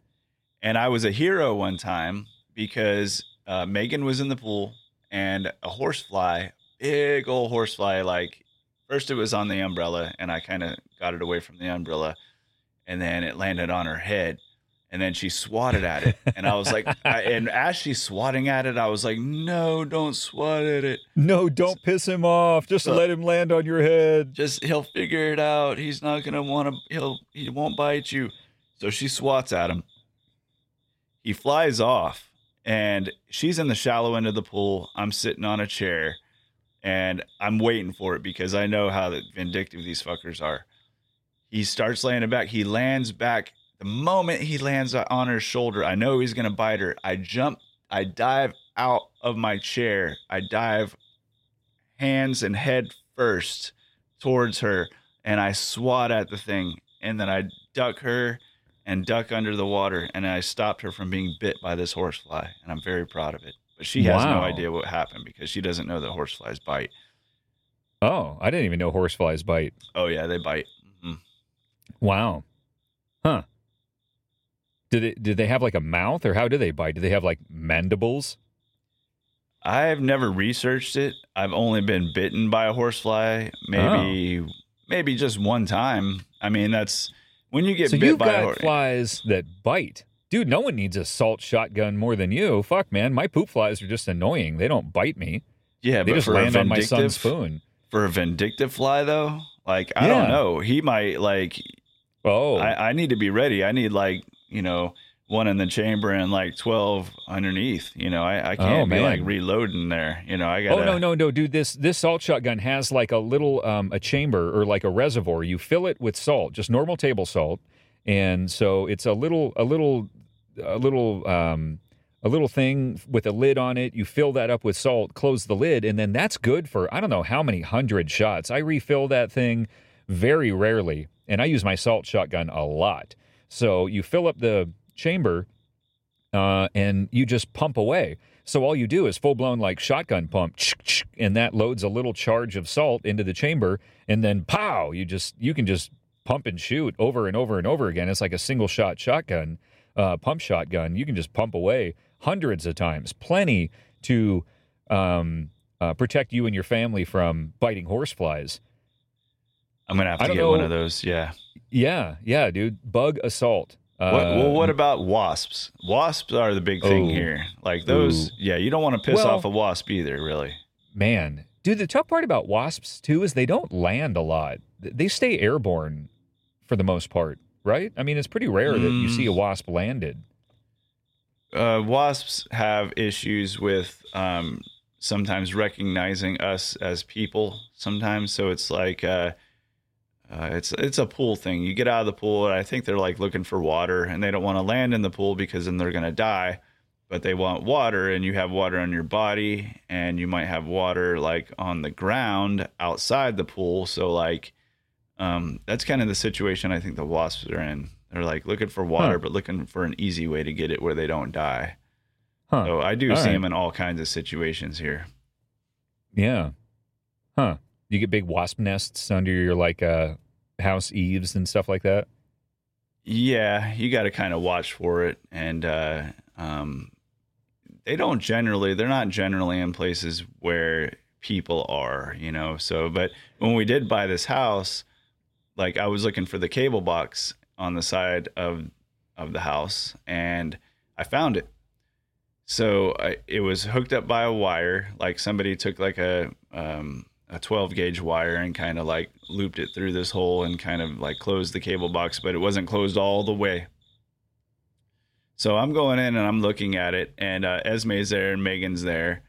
And I was a hero one time because uh, Megan was in the pool and a horsefly, big old horsefly, like first it was on the umbrella and I kind of got it away from the umbrella and then it landed on her head and then she swatted at it and I was like, I, and as she's swatting at it, I was like, no, don't swat at it. No, don't piss him off. Just So- let him land on your head. Just he'll figure it out. He's not gonna want to. He'll he won't bite you. So she swats at him. He flies off, and she's in the shallow end of the pool. I'm sitting on a chair, and I'm waiting for it because I know how vindictive these fuckers are. He starts landing back. He lands back. The moment he lands on her shoulder, I know he's gonna bite her. I jump. I dive out of my chair. I dive hands and head first towards her, and I swat at the thing, and then I duck her and duck under the water, and I stopped her from being bit by this horsefly, and I'm very proud of it. But she has no idea what happened because she doesn't know that horseflies bite. Oh, I didn't even know horseflies bite. Oh yeah, they bite. Mhm. Wow. Huh. Did it did they have like a mouth or how do they bite? Do they have like mandibles? I've never researched it. I've only been bitten by a horsefly, maybe oh. maybe just one time. I mean, that's when you get so bit you've by a got flies that bite. Dude, no one needs a salt shotgun more than you. Fuck, man. My poop flies are just annoying. They don't bite me. yeah, They but just for land on my son's spoon. for a vindictive fly though, like I Yeah. don't know. He might like Oh. I, I need to be ready. I need like you know one in the chamber and like twelve underneath. You know, I, I can't be Oh, man. like reloading there. You know, I got. Oh no no no, dude! This this salt shotgun has like a little um, a chamber or like a reservoir. You fill it with salt, just normal table salt, and so it's a little a little a little um, a little thing with a lid on it. You fill that up with salt, close the lid, and then that's good for I don't know how many hundred shots. I refill that thing very rarely, and I use my salt shotgun a lot. So you fill up the chamber uh, and you just pump away. So all you do is full blown like shotgun pump, and that loads a little charge of salt into the chamber, and then pow! You just you can just pump and shoot over and over and over again. It's like a single shot shotgun, uh, pump shotgun. You can just pump away hundreds of times, plenty to um, uh, protect you and your family from biting horseflies. I'm gonna have to get one of those. Yeah. Yeah, yeah, dude. Bug assault. Uh, What, well, what about wasps? Wasps are the big thing Oh. here. Like those, Ooh. yeah. You don't want to piss Well- off a wasp either, really. Man, dude, the tough part about wasps too is they don't land a lot. They stay airborne for the most part, right? I mean, it's pretty rare that you Mm. see a wasp landed. uh, wasps have issues with um, sometimes recognizing us as people. Sometimes, so it's like uh, uh, it's it's a pool thing. You get out of the pool, and I think they're like looking for water, and they don't want to land in the pool because then they're gonna die. But they want water, and you have water on your body, and you might have water like on the ground outside the pool. So like, um, that's kind of the situation I think the wasps are in. They're like looking for water, Huh. but looking for an easy way to get it where they don't die. Huh. So I do All see right. them in all kinds of situations here. Yeah. Huh. You get big wasp nests under your like uh house eaves and stuff like that. Yeah, you got to kind of watch for it, and uh, um, they don't generally. They're not generally in places where people are, you know. So, but when we did buy this house, like I was looking for the cable box on the side of of the house, and I found it. So I, it was hooked up by a wire. Like somebody took like a um, a 12 gauge wire and kind of like looped it through this hole and kind of like closed the cable box, but it wasn't closed all the way. So I'm going in and I'm looking at it, and uh, Esme's there and Megan's there.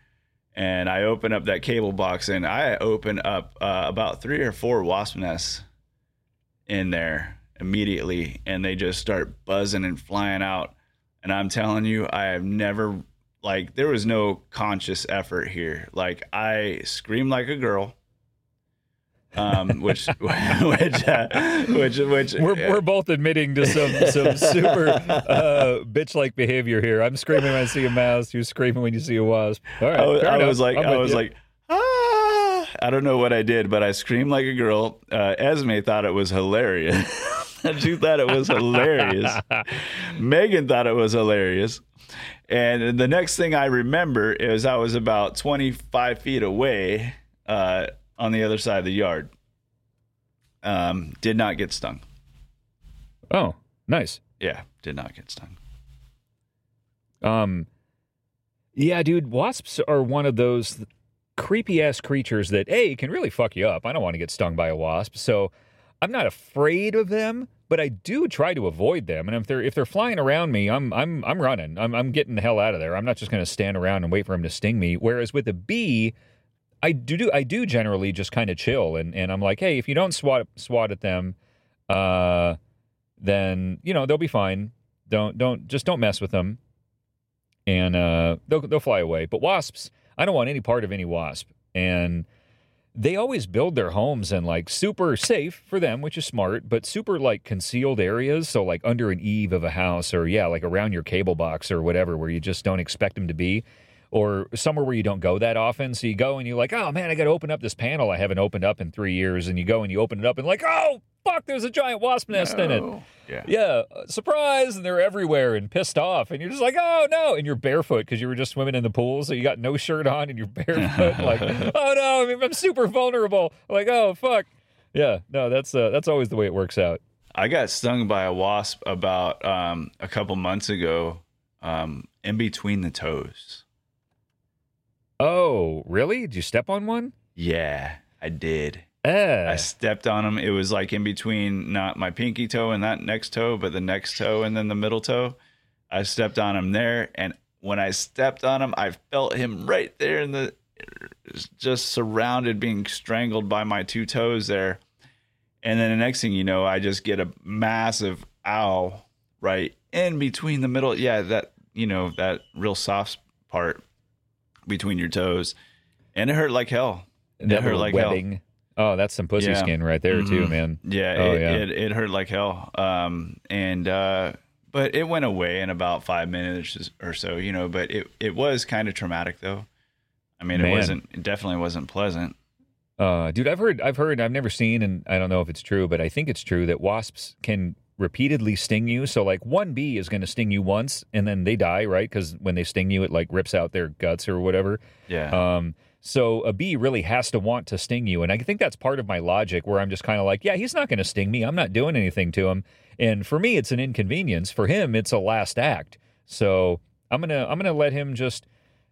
And I open up that cable box and I open up uh, about three or four wasp nests in there immediately, and they just start buzzing and flying out. And I'm telling you, I have never like there was no conscious effort here. Like I screamed like a girl, um, which which uh, which which We're we're both admitting to some some super uh bitch like behavior here. I'm screaming when I see a mouse, you're screaming when you see a wasp. All right. I was, I was like I'm I was you. like ah I don't know what I did, but I screamed like a girl. Uh, Esme thought it was hilarious. she thought it was hilarious. Megan thought it was hilarious. And the next thing I remember is I was about 25 feet away uh, on the other side of the yard. Um, did not get stung. Oh, nice. Yeah, did not get stung. Um, yeah, dude, wasps are one of those creepy ass creatures that a can really fuck you up. I don't want to get stung by a wasp, so I'm not afraid of them, but I do try to avoid them. And if they're if they're flying around me, I'm I'm I'm running. I'm I'm getting the hell out of there. I'm not just going to stand around and wait for them to sting me. Whereas with a bee, I do I do generally just kind of chill and and I'm like, hey, if you don't swat swat at them, uh, then you know they'll be fine. Don't don't just don't mess with them, and uh, they'll they'll fly away. But wasps, I don't want any part of any wasp, and they always build their homes in like super safe for them, which is smart, but super like concealed areas. So like under an eave of a house, or yeah, like around your cable box or whatever, where you just don't expect them to be or somewhere where you don't go that often. So you go and you're like, oh man, I got to open up this panel I haven't opened up in three years. And you go and you open it up and like, oh fuck, there's a giant wasp nest no. in it. Yeah. Yeah. Surprise. And they're everywhere and pissed off. And you're just like, oh no. And you're barefoot because you were just swimming in the pool. So you got no shirt on and you're barefoot. like, oh no, I I'm super vulnerable. Like, oh fuck. Yeah. No, that's, uh, that's always the way it works out. I got stung by a wasp about um, a couple months ago um, in between the toes. Oh, really? Did you step on one? Yeah, I did. Uh. I stepped on them. It was like in between not my pinky toe and that next toe, but the next toe and then the middle toe. I stepped on him there, and when I stepped on him, I felt him right there in the just surrounded, being strangled by my two toes there. And then the next thing you know, I just get a massive ow right in between the middle. Yeah, that you know that real soft part between your toes, and it hurt like hell. That it hurt like webbing. hell. Oh, that's some pussy yeah. skin right there mm-hmm. too, man. Yeah, oh, it, yeah. It, it, hurt like hell. Um, and uh, but it went away in about five minutes or so, you know. But it it was kind of traumatic though. I mean, man. it wasn't. It definitely wasn't pleasant. Uh, dude, I've heard, I've heard, I've never seen, and I don't know if it's true, but I think it's true that wasps can repeatedly sting you. So like one bee is going to sting you once and then they die, right? Because when they sting you, it like rips out their guts or whatever. Yeah. Um, so a bee really has to want to sting you, and I think that's part of my logic where I'm just kind of like, yeah, he's not going to sting me. I'm not doing anything to him. And for me, it's an inconvenience. For him, it's a last act. So I'm gonna I'm gonna let him just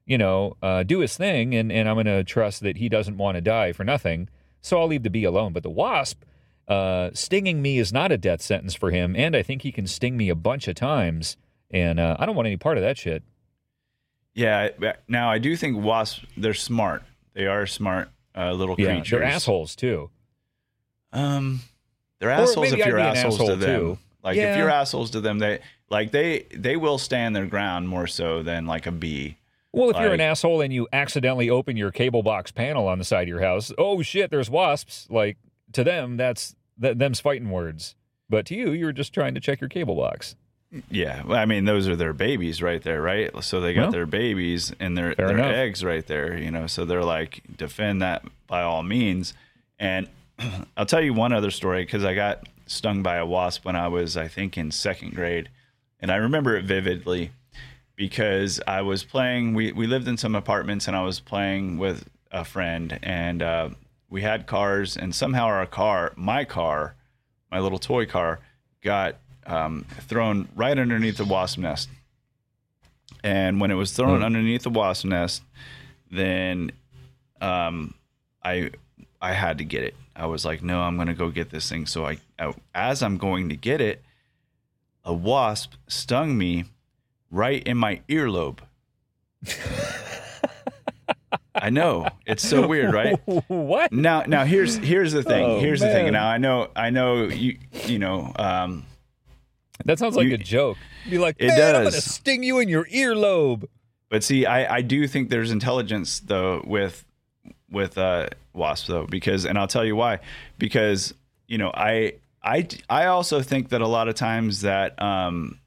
you know uh, do his thing, and and I'm gonna trust that he doesn't want to die for nothing. So I'll leave the bee alone. But the wasp, uh, stinging me is not a death sentence for him, and I think he can sting me a bunch of times, and uh, I don't want any part of that shit. Yeah. Now I do think wasps they're smart. They are smart uh, little yeah, creatures. They're assholes too. Um, they're assholes if you're assholes asshole to them. Too. Like yeah. if you're assholes to them, they like they they will stand their ground more so than like a bee. Well, if like, you're an asshole and you accidentally open your cable box panel on the side of your house, oh shit, there's wasps. Like to them, that's th- them's fighting words. But to you, you're just trying to check your cable box. Yeah, well, I mean, those are their babies right there, right? So they got well, their babies and their their enough. eggs right there, you know. So they're like, defend that by all means. And I'll tell you one other story because I got stung by a wasp when I was, I think, in second grade, and I remember it vividly because I was playing. We we lived in some apartments, and I was playing with a friend, and uh, we had cars, and somehow our car, my car, my little toy car, got um, thrown right underneath the wasp nest. And when it was thrown mm. underneath the wasp nest, then um, I I had to get it. I was like, no, I'm going to go get this thing. So I, I, as I'm going to get it, a wasp stung me right in my earlobe. I know it's so weird, right? what? Now, now here's here's the thing. Oh, here's man. the thing. Now I know I know you you know. Um, that sounds like you, a joke. Be like, it does. I'm gonna sting you in your earlobe. But see, I I do think there's intelligence though with with uh, wasps though because and I'll tell you why because you know I I I also think that a lot of times that um,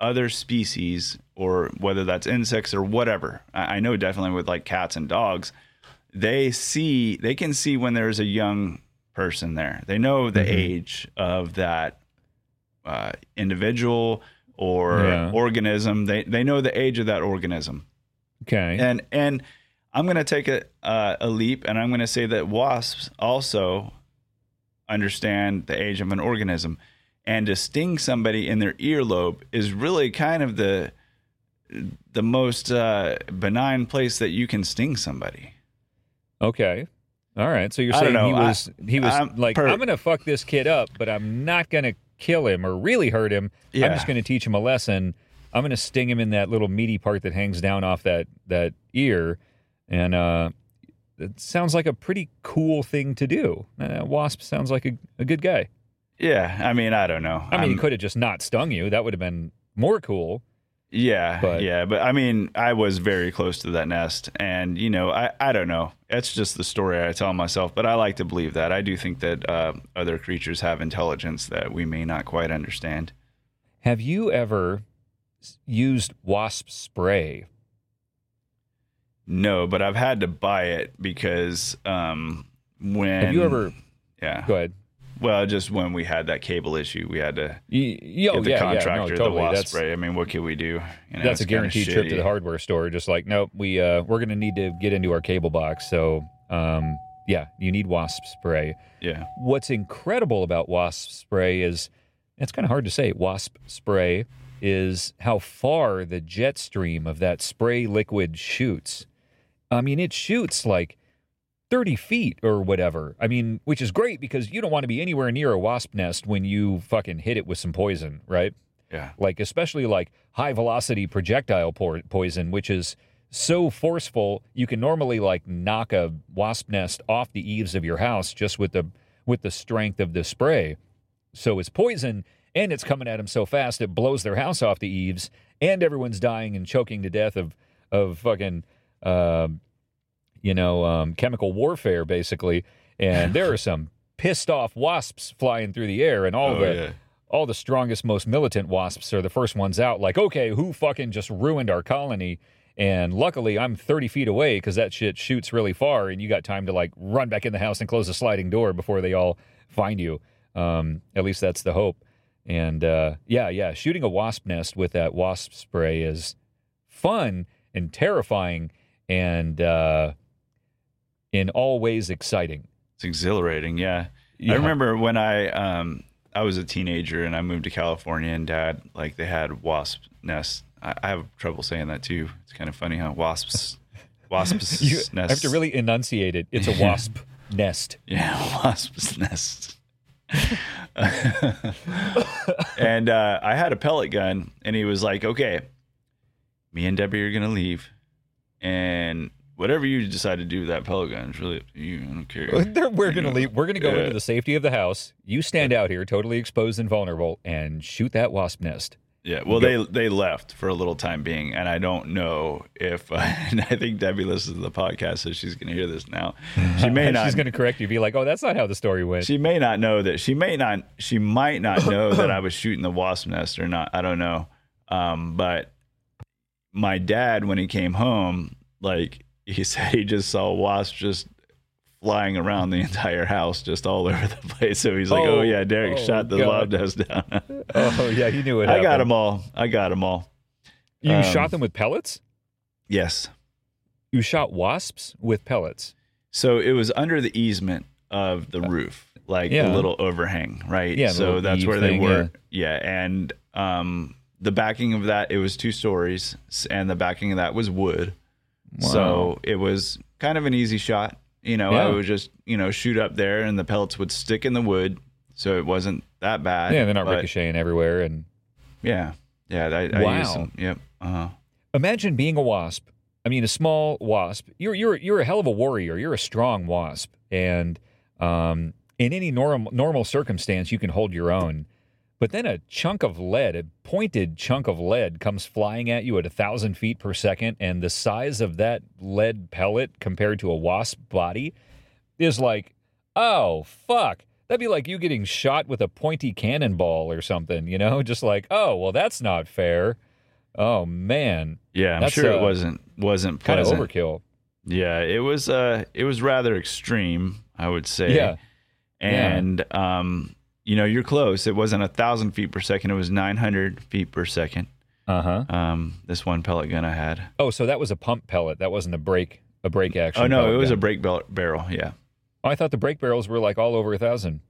other species or whether that's insects or whatever. I know definitely with like cats and dogs, they see they can see when there's a young person there. They know the mm-hmm. age of that uh, individual or yeah. organism. They they know the age of that organism. Okay. And and I'm going to take a uh, a leap and I'm going to say that wasps also understand the age of an organism and to sting somebody in their earlobe is really kind of the the most uh, benign place that you can sting somebody. Okay. All right. So you're saying he was I, he was I'm like per- I'm going to fuck this kid up, but I'm not going to kill him or really hurt him. Yeah. I'm just going to teach him a lesson. I'm going to sting him in that little meaty part that hangs down off that that ear and uh it sounds like a pretty cool thing to do. Uh, Wasp sounds like a, a good guy. Yeah, I mean, I don't know. I mean, he I'm- could have just not stung you. That would have been more cool. Yeah, But- yeah, but I mean, I was very close to that nest, and you know, I I don't know. It's just the story I tell myself, but I like to believe that. I do think that uh, other creatures have intelligence that we may not quite understand. Have you ever used wasp spray? No, but I've had to buy it because um, when Have you ever? Yeah, Go ahead. Well, just when we had that cable issue, we had to Y- y- oh, get the yeah, contractor yeah, no, the wasp That's, spray. I mean, what could we do? You know, that's a guaranteed trip to the hardware store. Just like, nope, we uh, we're gonna need to get into our cable box. So, um, yeah, you need wasp spray. Yeah, What's incredible about wasp spray is it's kind of hard to say. Wasp spray is how far the jet stream of that spray liquid shoots. I mean, it shoots like 30 feet or whatever. I mean, which is great because you don't want to be anywhere near a wasp nest when you fucking hit it with some poison, right? yeah, like especially like high velocity projectile por- poison which is so forceful you can normally like knock a wasp nest off the eaves of your house just with the with the strength of the spray so it's poison and it's coming at them so fast it blows their house off the eaves and everyone's dying and choking to death of of fucking um you know um, chemical warfare basically and there are some pissed off wasps flying through the air and all Oh, the yeah. all the strongest, most militant wasps are the first ones out. Like, okay, who fucking just ruined our colony? And luckily, I'm 30 feet away because that shit shoots really far, and you got time to like run back in the house and close the sliding door before they all find you. Um, at least that's the hope. And uh, yeah, yeah, shooting a wasp nest with that wasp spray is fun and terrifying, and uh, in all ways exciting. it's exhilarating. Yeah. Yeah. I remember when I um I was a teenager and I moved to California and dad like they had wasp nests. I, I have trouble saying that too. It's kind of funny how wasps wasps You nests. I have to really enunciate it. It's a wasp nest. yeah wasps nests. and uh, I had a pellet gun, and he was like, "Okay, me and Debbie are gonna leave, and whatever you decide to do with that pellet gun is really up to you. I don't care." We're going to leave. We're going to go Yeah. into the safety of the house. You stand out here, totally exposed and vulnerable, and shoot that wasp nest. Yeah, well, they they left for a little time being, and I don't know if. and I think Debbie listens to the podcast, so she's going to hear this now. She may not. She's going to correct you. Be like, "Oh, that's not how the story went." she may not know that. She may not. She might not know that I was shooting the wasp nest or not. I don't know. Um, but my dad, when he came home, like he said, he just saw wasps just flying around the entire house, just all over the place. So he's like, "Oh, Oh, yeah, Derek oh, shot the God. love nest down." oh yeah, he knew it. I got them all. I got them all. You um, shot them with pellets. Yes. You shot wasps with pellets. So it was under the easement of the roof, like yeah. the little overhang, right? Yeah, So that's where thing, they were. Yeah. And um, the backing of that, it was two stories, and the backing of that was wood. So it was kind of an easy shot. You know, I Yeah. would just you know shoot up there, and the pellets would stick in the wood, so it wasn't that bad. yeah, they're not but- ricocheting everywhere. And Yeah, yeah. I, I Wow. used them. Yep. Uh huh. imagine being a wasp. I mean, a small wasp. You're you're you're a hell of a warrior. You're a strong wasp, and um, in any normal normal circumstance, you can hold your own. But then a chunk of lead, a pointed chunk of lead, comes flying at you at a thousand feet per second, and the size of that lead pellet compared to a wasp body is like, oh fuck. That'd be like you getting shot with a pointy cannonball or something, you know? Just like, oh well, that's not fair. Oh man, Yeah, I'm That's, sure uh, it wasn't wasn't kind of overkill. Yeah, it was uh it was rather extreme, I would say. Yeah. And um, you know, you're close. It wasn't a thousand feet per second, it was nine hundred feet per second. Uh huh. Um, this one pellet gun I had. Oh, so that was a pump pellet. That wasn't a break a break action. Oh no, it was gun. a break bel- barrel, yeah. Oh, I thought the brake barrels were like all over a thousand.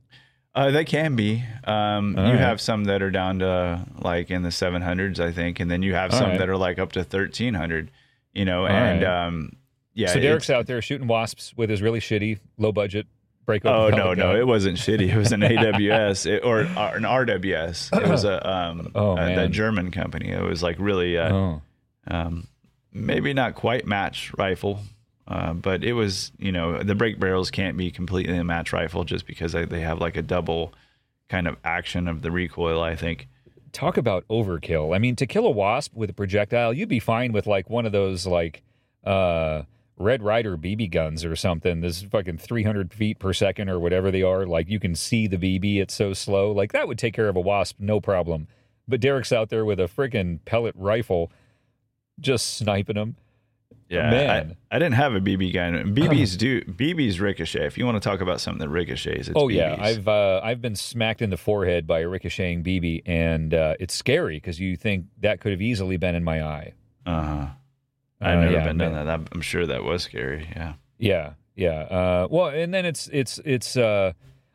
Uh, they can be. Um, you right. have some that are down to like in the 700s, I think, and then you have All some right. that are like up to 1300. You know, All and right. um, yeah. so Derek's out there shooting wasps with his really shitty low budget break. Oh no, no, it wasn't shitty. It was an AWS it, or, or an RWS. It was a um Oh, a, the. German company. It was like really uh, Oh. um maybe not quite match rifle. Uh, but it was, you know, the break barrels can't be completely a match rifle just because they, they have like a double kind of action of the recoil. I think. Talk about overkill. I mean, to kill a wasp with a projectile, you'd be fine with like one of those like uh, Red Ryder BB guns or something. This fucking 300 feet per second or whatever they are. Like you can see the BB, it's so slow. Like that would take care of a wasp, no problem. But Derek's out there with a freaking pellet rifle, just sniping them. Yeah, Man. I, I didn't have a BB gun. BBs do BBs ricochet. If you want to talk about something that ricochets, it's Oh BBs. yeah, I've uh, I've been smacked in the forehead by a ricocheting BB, and uh, it's scary because you think that could have easily been in my eye. uh huh. I've Uh, never yeah, been man. done that. I'm sure that was scary. Yeah. Yeah, yeah. Uh, well, and then it's it's it's uh,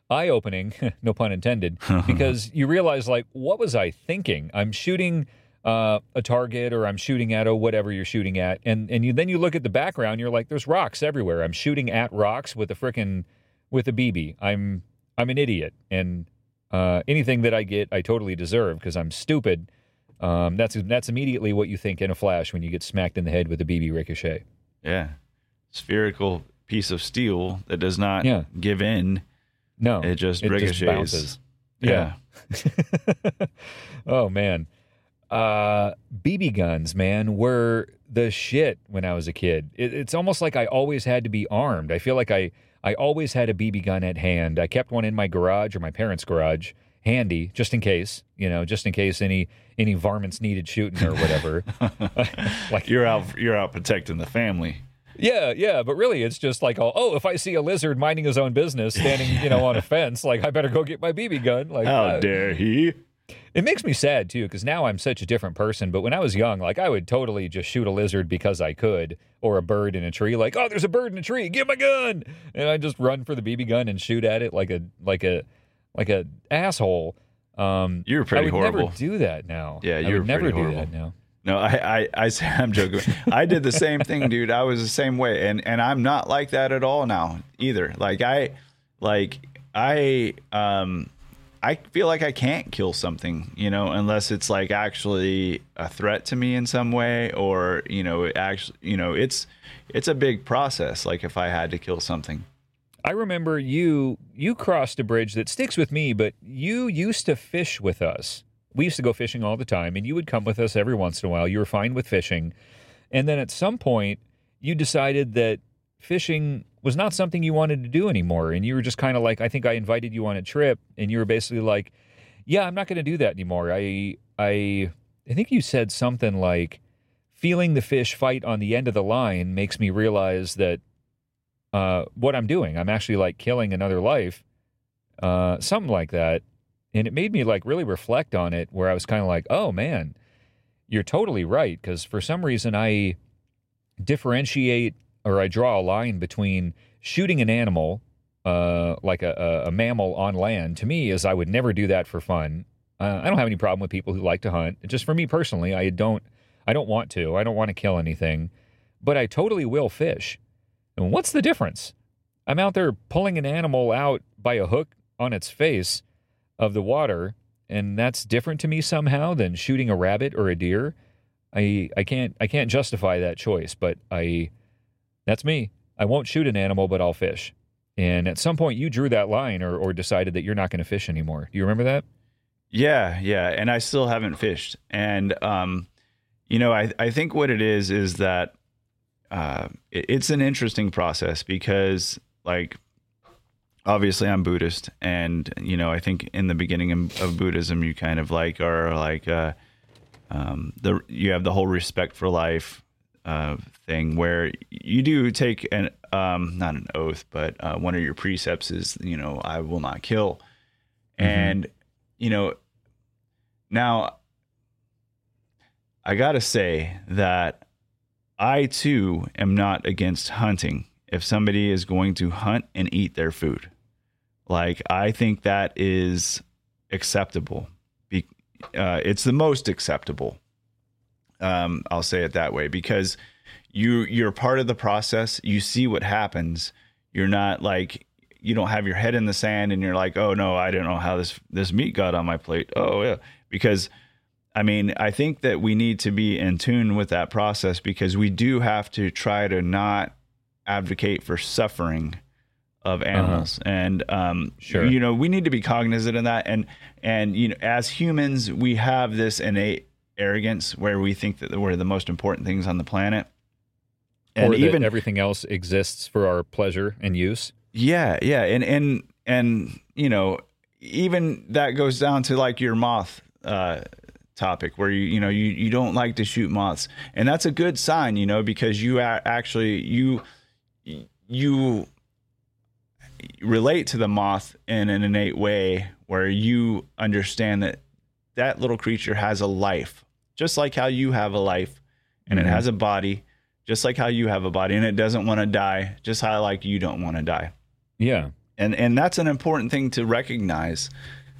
eye opening, no pun intended, because you realize like, what was I thinking? I'm shooting uh, a target, or I'm shooting at a whatever you're shooting at, and and you then you look at the background, you're like, there's rocks everywhere. I'm shooting at rocks with a frickin' with a BB. I'm I'm an idiot, and uh, anything that I get, I totally deserve because I'm stupid. Um, that's that's immediately what you think in a flash when you get smacked in the head with a BB ricochet. Yeah. Spherical piece of steel that does not Yeah. give in. No, It just it ricochets. just bounces. Yeah. oh man, uh, BB guns, man, were the shit when I was a kid. It, it's almost like I always had to be armed. I feel like I I always had a BB gun at hand. I kept one in my garage or my parents' garage, handy, just in case. You know, just in case any any varmints needed shooting or whatever. like You're out. You're out protecting the family. yeah, yeah, but really, it's just like, oh, oh, if I see a lizard minding his own business, standing, you know, on a fence, like I better go get my BB gun. Like, How uh, dare he? it makes me sad too, because now I'm such a different person. But when I was young, like I would totally just shoot a lizard because I could, or a bird in a tree. Like, oh, there's a bird in a tree, get my gun, and I just run for the BB gun and shoot at it like a like a like a asshole. Um, You were pretty I would horrible. never do that now. Yeah, I you were would never do horrible. that now. No, I, I, I, I'm joking. I did the same thing, dude. I was the same way, and and I'm not like that at all now either. Like I, like I, um, I feel like I can't kill something, you know, unless it's like actually a threat to me in some way, or you know, it actually, you know, it's it's a big process. Like if I had to kill something. I remember you you crossed a bridge that sticks with me, but you used to fish with us. We used to go fishing all the time, and you would come with us every once in a while. You were fine with fishing. And then at some point, you decided that fishing was not something you wanted to do anymore. And you were just kind of like, I think I invited you on a trip, and you were basically like, Yeah, I'm not going to do that anymore. I, I, I think you said something like, feeling the fish fight on the end of the line makes me realize that uh, what I'm doing. I'm actually like killing another life, uh, something like that. And it made me like really reflect on it, where I was kind of like, oh man, you're totally right. Because for some reason, I differentiate or I draw a line between shooting an animal, uh, like a, a, mammal on land, to me, is I would never do that for fun. Uh, I don't have any problem with people who like to hunt. Just for me personally, I don't. I don't want to. I don't want to kill anything, but I totally will fish. What's the difference? I'm out there pulling an animal out by a hook on its face of the water, and that's different to me somehow than shooting a rabbit or a deer. I I can't I can't justify that choice, but I that's me. I won't shoot an animal, but I'll fish. And at some point, you drew that line or, or decided that you're not going to fish anymore. Do you remember that? Yeah, yeah, and I still haven't fished. And um, you know, I I think what it is is that uh, it- it's an interesting process because like obviously I'm Buddhist, and you know, I think in the beginning of, of Buddhism, you kind of like are like uh, um, the you have the whole respect for life uh, thing where you do take an um, not an oath, but uh, one of your precepts is you know I will not kill, and you know now I gotta say that I too am not against hunting if somebody is going to hunt and eat their food. Like I think that is acceptable. Be, uh, it's the most acceptable. Um, I'll say it that way because you you're part of the process. You see what happens. You're not like you don't have your head in the sand and you're like, oh no, I don't know how this this meat got on my plate. Oh yeah, because I mean, I think that we need to be in tune with that process because we do have to try to not advocate for suffering of animals. And um Sure. you know we need to be cognizant of that. And and you know as humans we have this innate arrogance where we think that we're the most important things on the planet. And or even everything else exists for our pleasure and use. yeah yeah. And and and you know even that goes down to like your moth uh topic where you you know you you don't like to shoot moths and that's a good sign you know because you actually you you relate to the moth in an innate way where you understand that that little creature has a life just like how you have a life and Mhm. it has a body just like how you have a body and it doesn't want to die just how like you don't want to die Yeah. and and that's an important thing to recognize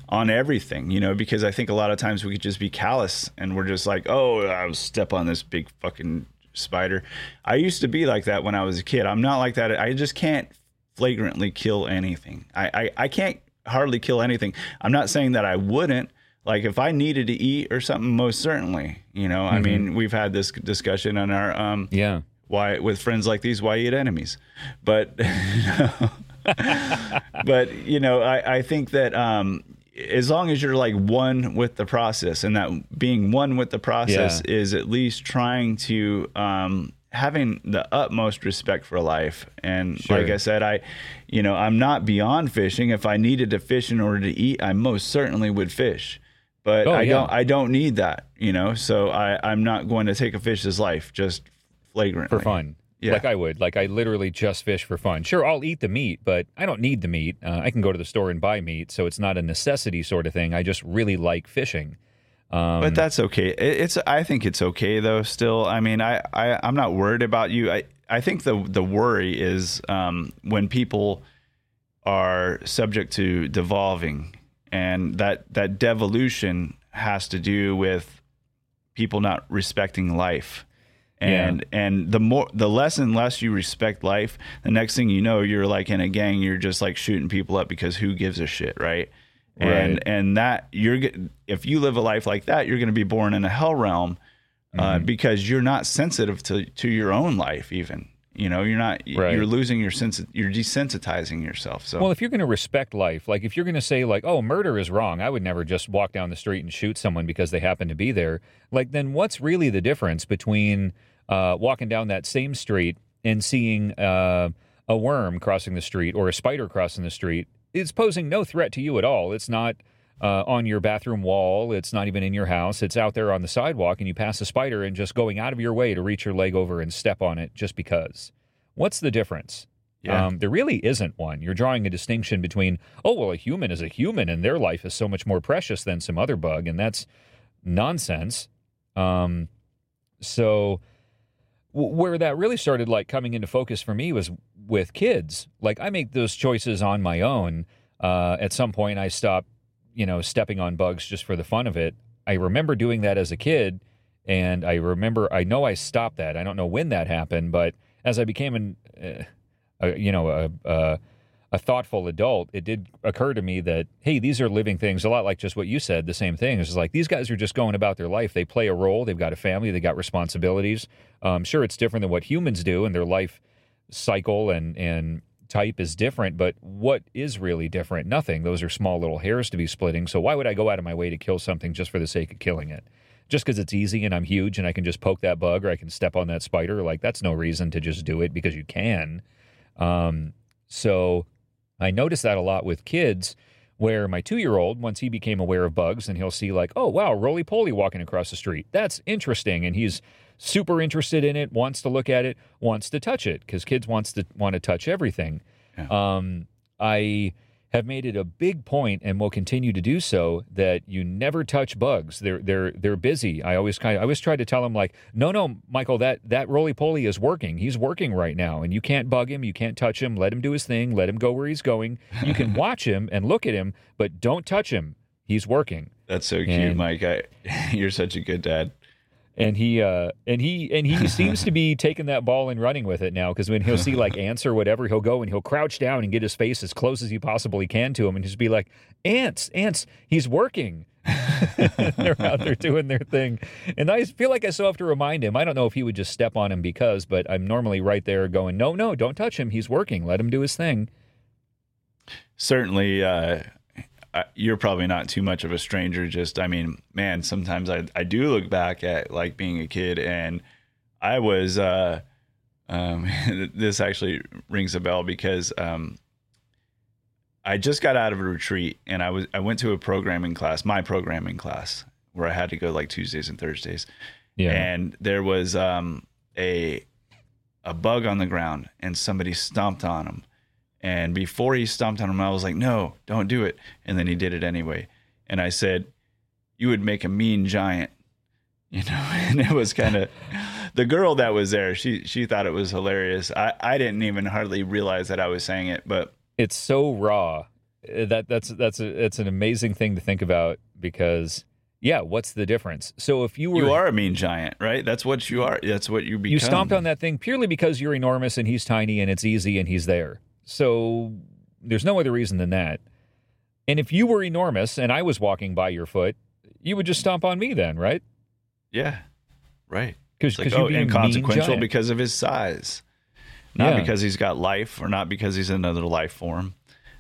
on everything you know because i think a lot of times we could just be callous and we're just like oh i'll step on this big fucking spider. I used to be like that when i was a kid. I'm not like that. I just can't flagrantly kill anything. I i, I can't hardly kill anything. I'm not saying that i wouldn't. Like if i needed to eat or something most certainly you know? I mean we've had this discussion on our um Yeah. why with friends like these why eat enemies? But but you know I, I think that um as long as you're like one with the process and that being one with the process is at least trying to um having the utmost respect for life and Sure. like i said i you know i'm not beyond fishing if i needed to fish in order to eat i most certainly would fish but Oh, i yeah. don't i don't need that you know so i i'm not going to take a fish's life just flagrantly For fun. Yeah. Like I would. Like I literally just fish for fun. Sure, I'll eat the meat, but I don't need the meat. Uh, I can go to the store and buy meat, so it's not a necessity sort of thing. I just really like fishing. Um, But that's okay. It- It's I think it's okay though. Still, I mean, I, I I'm not worried about you. I I think the the worry is um, when people are subject to devolving, and that that devolution has to do with people not respecting life. Yeah. And and the more the less and less you respect life, the next thing you know, you're like in a gang. You're just like shooting people up because who gives a shit, right? And Right. and that you're if you live a life like that, you're going to be born in a hell realm uh, Mm-hmm. because you're not sensitive to to your own life. Even you know, you're not. Right. You're losing your sense. You're desensitizing yourself. So Well, if you're going to respect life, like if you're going to say like, "Oh, murder is wrong," I would never just walk down the street and shoot someone because they happen to be there. Like, then what's really the difference between uh, walking down that same street and seeing uh, a worm crossing the street or a spider crossing the street? It's posing no threat to you at all. It's not uh, on your bathroom wall. It's not even in your house. It's out there on the sidewalk, and you pass a spider and just going out of your way to reach your leg over and step on it just because. What's the difference? Yeah. Um, there really isn't one. You're drawing a distinction between, oh, well, a human is a human and their life is so much more precious than some other bug, and that's nonsense. Um, so, where that really started like coming into focus for me was with kids. Like, I make those choices on my own. Uh, at some point, I stopped, you know, stepping on bugs just for the fun of it. I remember doing that as a kid, and I remember, I know I stopped that. I don't know when that happened, but as I became an, uh, a, you know, a, a thoughtful adult, it did occur to me that hey, these are living things. A lot like just what you said. The same thing. It's like these guys are just going about their life. They play a role. They've got a family. They got responsibilities. Um, sure, it's different than what humans do, and their life cycle and and type is different. But what is really different? Nothing. Those are small little hairs to be splitting. So why would I go out of my way to kill something just for the sake of killing it? Just because it's easy and I'm huge and I can just poke that bug or I can step on that spider, like that's no reason to just do it because you can. Um, so I notice that a lot with kids where my two year old, once he became aware of bugs, and he'll see, like, oh, wow, roly poly walking across the street. That's interesting. And he's super interested in it, wants to look at it, wants to touch it because kids wants to want to touch everything. Um, I have made it a big point and will continue to do so that you never touch bugs. They're they're they're busy. I always kind of I always try to tell them like, no, no, Michael, that that roly poly is working. He's working right now, and you can't bug him. You can't touch him. Let him do his thing. Let him go where he's going. You can watch him and look at him, but don't touch him. He's working. that's so cute, And- Mike. I, you're such a good dad. And he uh and he and he seems to be taking that ball and running with it now because when he'll see like ants or whatever he'll go and he'll crouch down and get his face as close as he possibly can to him and just be like ants ants he's working They're out there doing their thing. And I feel like I still have to remind him. I don't know if he would just step on him because, but I'm normally right there going, no, no, don't touch him. He's working. Let him do his thing. Certainly, uh, you're probably not too much of a stranger. Just, I mean, man, sometimes I, I do look back at like being a kid and I was, uh, um, this actually rings a bell because, um, I just got out of a retreat and I was I went to a programming class, my programming class, where I had to go like Tuesdays and Thursdays. Yeah. And there was um, a a bug on the ground and somebody stomped on him. And before he stomped on him, I was like, "No, don't do it." And then he did it anyway. And I said, "You would make a mean giant." You know, and it was kind of the girl that was there. She she thought it was hilarious. I I didn't even hardly realize that I was saying it, but it's so raw. Uh, that that's that's a, it's an amazing thing to think about because yeah, what's the difference? So if you were you are a mean giant, right? That's what you are. That's what you become. You stomped on that thing purely because you're enormous and he's tiny and it's easy and he's there. So there's no other reason than that. And if you were enormous and I was walking by your foot, you would just stomp on me then, right? Yeah, right. Because like, oh, inconsequential because of his size. Not yeah. because he's got life or not because he's another life form,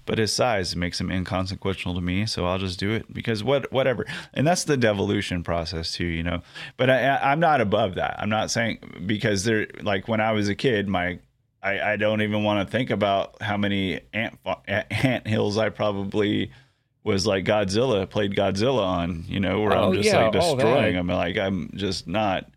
but his size makes him inconsequential to me. So I'll just do it because what, whatever. And that's the devolution process too, you know. But I, am not above that. I'm not saying because there, like when I was a kid, my I, I don't even want to think about how many ant ant hills I probably was like Godzilla played Godzilla on, you know, where oh, I'm just yeah, like destroying them. Like I'm just not,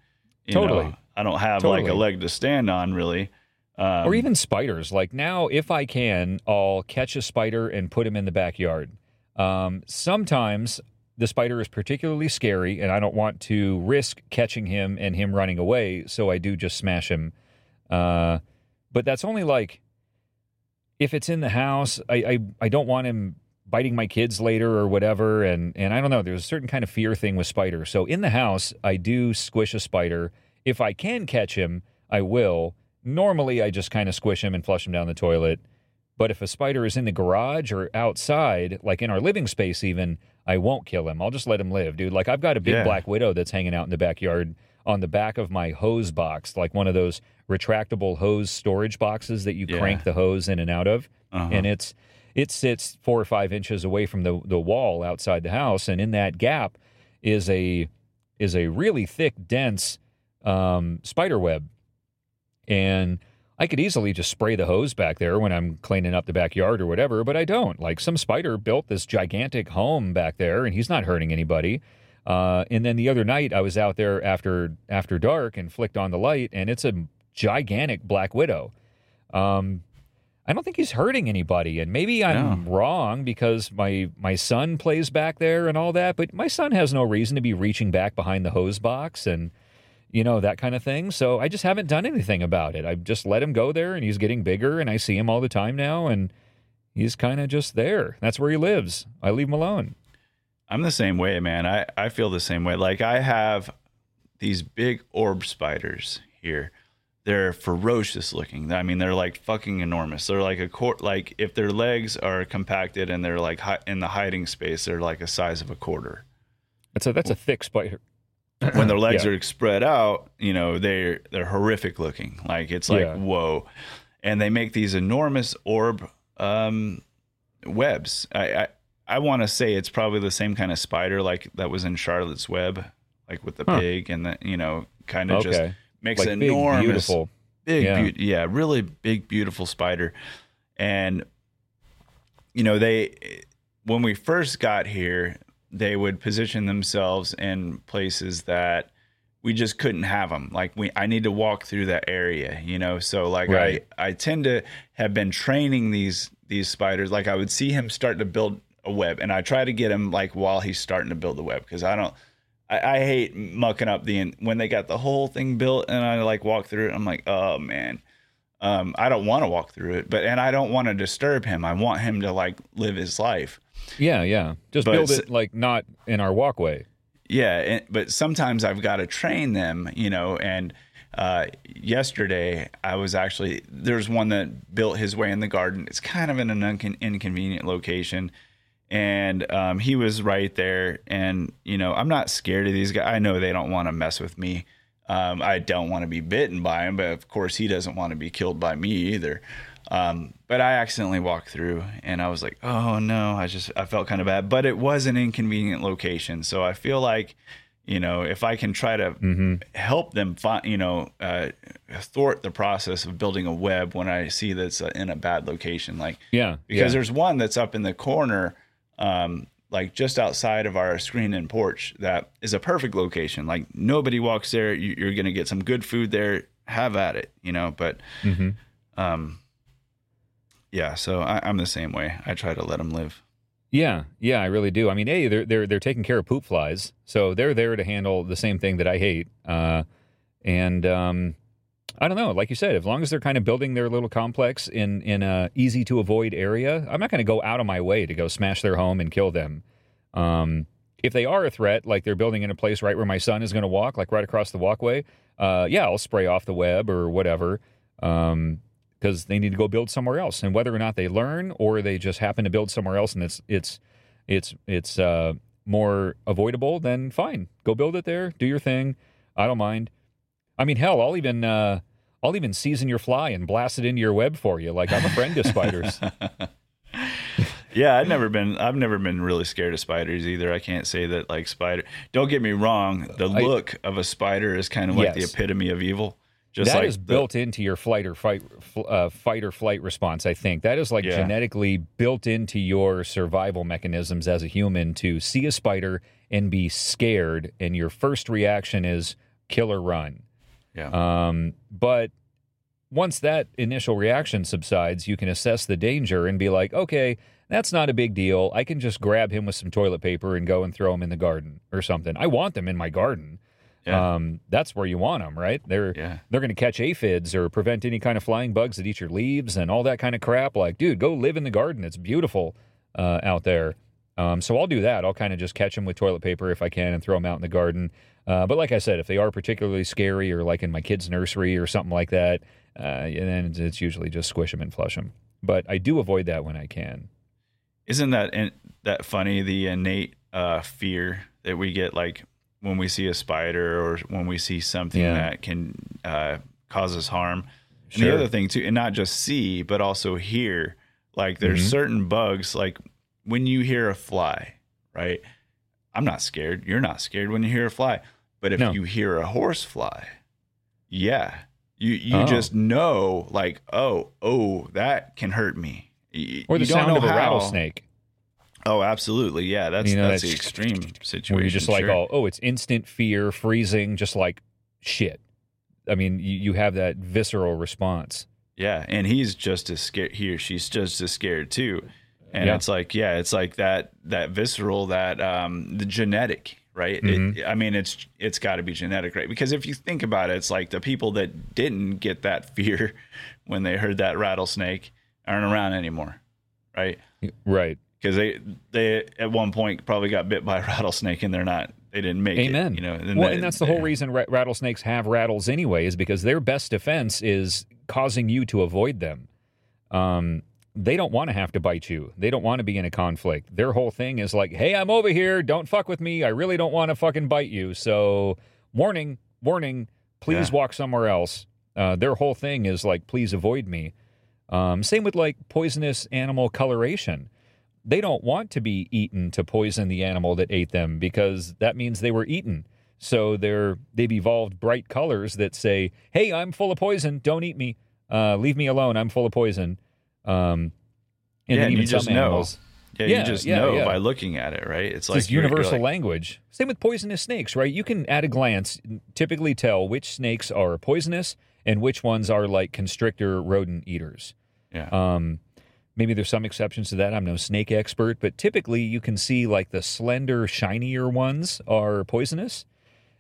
you totally. know, I don't have totally. like a leg to stand on really. Um, or even spiders. Like now, if I can, I'll catch a spider and put him in the backyard. Um, sometimes the spider is particularly scary, and I don't want to risk catching him and him running away, so I do just smash him. Uh, but that's only like if it's in the house. I, I I don't want him biting my kids later or whatever, and and I don't know. There's a certain kind of fear thing with spiders. So in the house, I do squish a spider. If I can catch him, I will Normally, I just kind of squish him and flush him down the toilet. But if a spider is in the garage or outside, like in our living space, even, I won't kill him. I'll just let him live, dude. Like I've got a big yeah. black widow that's hanging out in the backyard on the back of my hose box, like one of those retractable hose storage boxes that you yeah. crank the hose in and out of. Uh-huh. And it's it sits four or five inches away from the the wall outside the house, and in that gap is a is a really thick, dense um, spider web and I could easily just spray the hose back there when I'm cleaning up the backyard or whatever, but I don't. Like some spider built this gigantic home back there, and he's not hurting anybody. Uh, and then the other night, I was out there after after dark and flicked on the light, and it's a gigantic black widow. Um, I don't think he's hurting anybody, and maybe I'm no. wrong because my my son plays back there and all that. But my son has no reason to be reaching back behind the hose box and you know, that kind of thing. So I just haven't done anything about it. I've just let him go there and he's getting bigger and I see him all the time now and he's kind of just there. That's where he lives. I leave him alone. I'm the same way, man. I, I feel the same way. Like I have these big orb spiders here. They're ferocious looking. I mean, they're like fucking enormous. They're like a court. Like if their legs are compacted and they're like hi- in the hiding space, they're like a size of a quarter. That's a that's a thick spider when their legs yeah. are spread out, you know, they're they're horrific looking. Like it's like yeah. whoa, and they make these enormous orb um, webs. I I, I want to say it's probably the same kind of spider like that was in Charlotte's Web, like with the huh. pig and the you know kind of okay. just makes like enormous, big, beautiful, big, yeah. Be- yeah, really big, beautiful spider, and you know they when we first got here they would position themselves in places that we just couldn't have them. Like we, I need to walk through that area, you know. So like right. I, I tend to have been training these these spiders. Like I would see him start to build a web, and I try to get him like while he's starting to build the web because I don't. I, I, hate mucking up the when they got the whole thing built, and I like walk through it. I'm like, oh man. Um, I don't want to walk through it, but and I don't want to disturb him. I want him to like live his life. Yeah, yeah. Just but build it like not in our walkway. Yeah, but sometimes I've got to train them, you know, and uh, yesterday I was actually there's one that built his way in the garden. It's kind of in an uncon- inconvenient location, and um, he was right there. And you know, I'm not scared of these guys. I know they don't want to mess with me. Um, I don't want to be bitten by him, but of course he doesn't want to be killed by me either. Um, but I accidentally walked through, and I was like, "Oh no!" I just I felt kind of bad, but it was an inconvenient location, so I feel like, you know, if I can try to Mm-hmm. help them find, you know, uh, thwart the process of building a web when I see that's in a bad location, like Yeah. because yeah. there's one that's up in the corner, um, like just outside of our screen and porch, that is a perfect location. Like nobody walks there. You, you're going to get some good food there. Have at it, you know. But, Mhm. um, yeah. So I, I'm the same way. I try to let them live. Yeah, yeah, I really do. I mean, a they're they're they're taking care of poop flies, so they're there to handle the same thing that I hate. Uh, and um, I don't know, like you said, as long as they're kind of building their little complex in in a easy to avoid area, I'm not going to go out of my way to go smash their home and kill them. Um, if they are a threat, like they're building in a place right where my son is going to walk, like right across the walkway, uh, yeah, I'll spray off the web or whatever. Um, because they need to go build somewhere else. And whether or not they learn or they just happen to build somewhere else and it's it's it's it's uh, more avoidable, then fine, go build it there, do your thing. I don't mind. I mean, hell, I'll even uh, I'll even season your fly and blast it into your web for you. Like I'm a friend to spiders. Yeah, I've never been. I've never been really scared of spiders either. I can't say that like spider. Don't get me wrong. The I- look of a spider is kind of like Yes. the epitome of evil. Just That like is the- built into your flight or fight, uh, fight or flight response. I think that is like Yeah. genetically built into your survival mechanisms as a human to see a spider and be scared, and your first reaction is kill or run. Yeah. Um, but once that initial reaction subsides, you can assess the danger and be like, okay, that's not a big deal. I can just grab him with some toilet paper and go and throw him in the garden or something. I want them in my garden. Yeah. Um, that's where you want them, right? They're Yeah. they're going to catch aphids or prevent any kind of flying bugs that eat your leaves and all that kind of crap. Like, dude, go live in the garden. It's beautiful uh, out there. Um, so I'll do that. I'll kind of just catch them with toilet paper if I can and throw them out in the garden. Uh, but like I said, if they are particularly scary or like in my kid's nursery or something like that, uh, then it's usually just squish them and flush them. But I do avoid that when I can. Isn't that in, that funny? The innate uh, fear that we get, like when we see a spider or when we see something Yeah. that can uh, cause us harm. And the other thing too, and not just see, but also hear. Like there's Mhm. certain bugs, like when you hear a fly, right? I'm not scared. You're not scared when you hear a fly. But if No. you hear a horse fly, yeah, you you Oh. just know, like, oh, oh, that can hurt me. Or the you sound know of a how. rattlesnake. Oh, absolutely. Yeah, that's You know, that's the extreme situation. where you're just like, sure. oh, oh, it's instant fear, freezing, just like shit. I mean, you, you have that visceral response. yeah, and he's just as scared. He or she's just as scared too. And Yeah. it's like, yeah, it's like that that visceral, that um, the genetic, right? Mhm. It, I mean, it's it's got to be genetic, right? Because if you think about it, it's like the people that didn't get that fear when they heard that rattlesnake aren't around anymore, right? Right. Because they they at one point probably got bit by a rattlesnake and they're not they didn't make Amen. it. You know, well, they- and that's the whole reason ra- rattlesnakes have rattles anyway, is because their best defense is causing you to avoid them. Um, they don't want to have to bite you. They don't want to be in a conflict. Their whole thing is like, "Hey, I'm over here. Don't fuck with me. I really don't want to fucking bite you." So, warning, warning. Please Yeah. walk somewhere else. Uh, their whole thing is like, "Please avoid me." Um, same with like poisonous animal coloration they don't want to be eaten to poison the animal that ate them because that means they were eaten. So they're they've evolved bright colors that say, "Hey, I'm full of poison. Don't eat me. Uh, leave me alone. I'm full of poison." Um, and Yeah, then and even you just know. Yeah, Yeah, you just yeah, know yeah. by looking at it, right? It's it's like you're universal like- language. Same with poisonous snakes, right? You can at a glance typically tell which snakes are poisonous and which ones are like constrictor rodent eaters. Yeah. Um, maybe there's some exceptions to that. I'm no snake expert, but typically you can see like the slender, shinier ones are poisonous,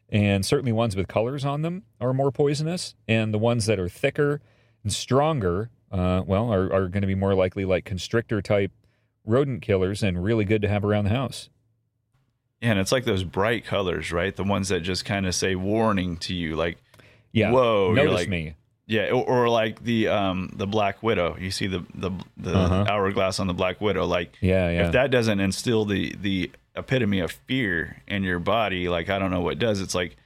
and certainly ones with colors on them are more poisonous, and the ones that are thicker and stronger, uh, well, are, are going to be more likely like constrictor type rodent killers and really good to have around the house. Yeah, and it's like those bright colors, right? The ones that just kind of say warning to you, like, Yeah. Whoa, you're Notice like- me. Yeah, or, or like the um the Black Widow. You see the the the Uh-huh. hourglass on the Black Widow. Like Yeah, yeah. if that doesn't instill the the epitome of fear in your body, like I don't know what does. It's like,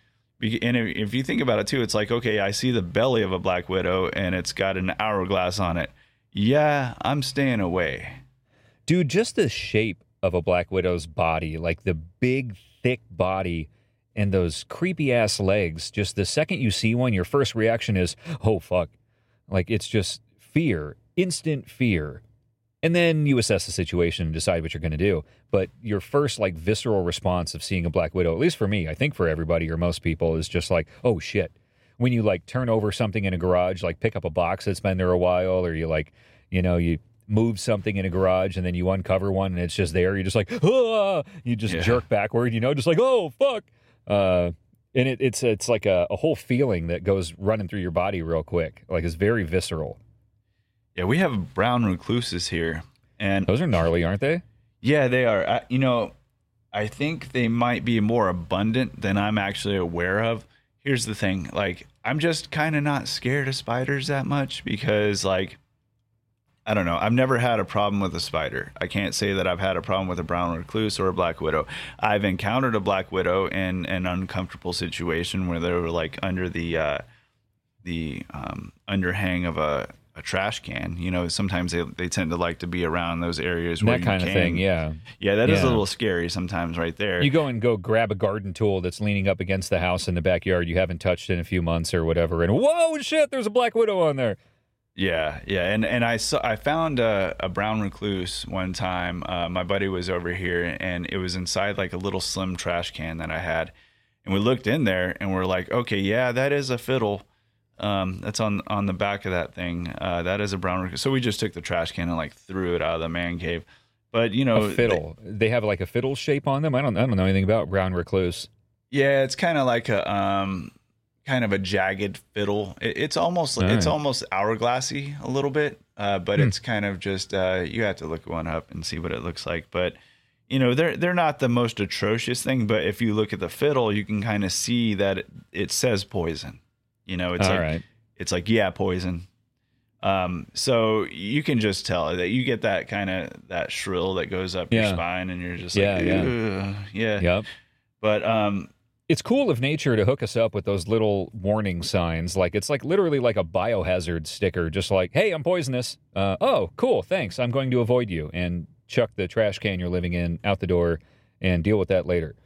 and if, you think about it too, it's like okay, I see the belly of a Black Widow and it's got an hourglass on it. Yeah, I'm staying away. Dude, just the shape of a Black Widow's body, like the big, thick body and those creepy ass legs, just the second you see one, your first reaction is, oh, fuck. Like it's just fear, instant fear. And then you assess the situation and decide what you're going to do. But your first, like, visceral response of seeing a Black Widow, at least for me, I think for everybody or most people, is just like, oh, shit. When you, like, turn over something in a garage, like pick up a box that's been there a while, or you, like, you know, you move something in a garage and then you uncover one and it's just there. You're just like, ah! you just Yeah. jerk backward, you know, just like, oh, fuck. Uh, and it, it's it's like a, a whole feeling that goes running through your body real quick. Like it's very visceral. Yeah, we have brown recluses here, and Those are gnarly, aren't they? Yeah, they are. I, you know, I think they might be more abundant than I'm actually aware of. Here's the thing like, I'm just kind of not scared of spiders that much because, like, I don't know. I've never had a problem with a spider. I can't say that I've had a problem with a brown recluse or a black widow. I've encountered a black widow in an uncomfortable situation where they were like under the uh, the um, underhang of a, a trash can. You know, sometimes they they tend to like to be around those areas where that you kind of thing. Yeah. yeah, that is Yeah. a little scary sometimes, right there. You go and go grab a garden tool that's leaning up against the house in the backyard you haven't touched in a few months or whatever, and whoa, shit, there's a black widow on there. yeah, yeah, and and I saw I found a, a brown recluse one time. Uh, my buddy was over here, and it was inside like a little slim trash can that I had, and we looked in there, and we're like, okay, yeah, that is a fiddle. Um, that's on on the back of that thing. Uh, that is a brown recluse. So we just took the trash can and like threw it out of the man cave. But you know, A fiddle. They have like a fiddle shape on them. I don't. I don't know anything about brown recluse. Yeah, it's kind of like a um, kind of a jagged fiddle. It, it's almost All it's right. almost hourglassy a little bit, uh, but Hmm. it's kind of just uh, you have to look one up and see what it looks like. But you know, they're they're not the most atrocious thing. But if you look at the fiddle, you can kind of see that it, it says poison. You know, it's All like right. it's like yeah, poison. Um, so you can just tell that you get that kind of that shrill that goes up your spine, and you're just Yeah, like, yeah. yeah, yeah. Yep. But um, It's cool of nature to hook us up with those little warning signs. Like it's like literally like a biohazard sticker, just like, "Hey, I'm poisonous." Uh, oh, cool. Thanks. I'm going to avoid you and chuck the trash can you're living in out the door and deal with that later.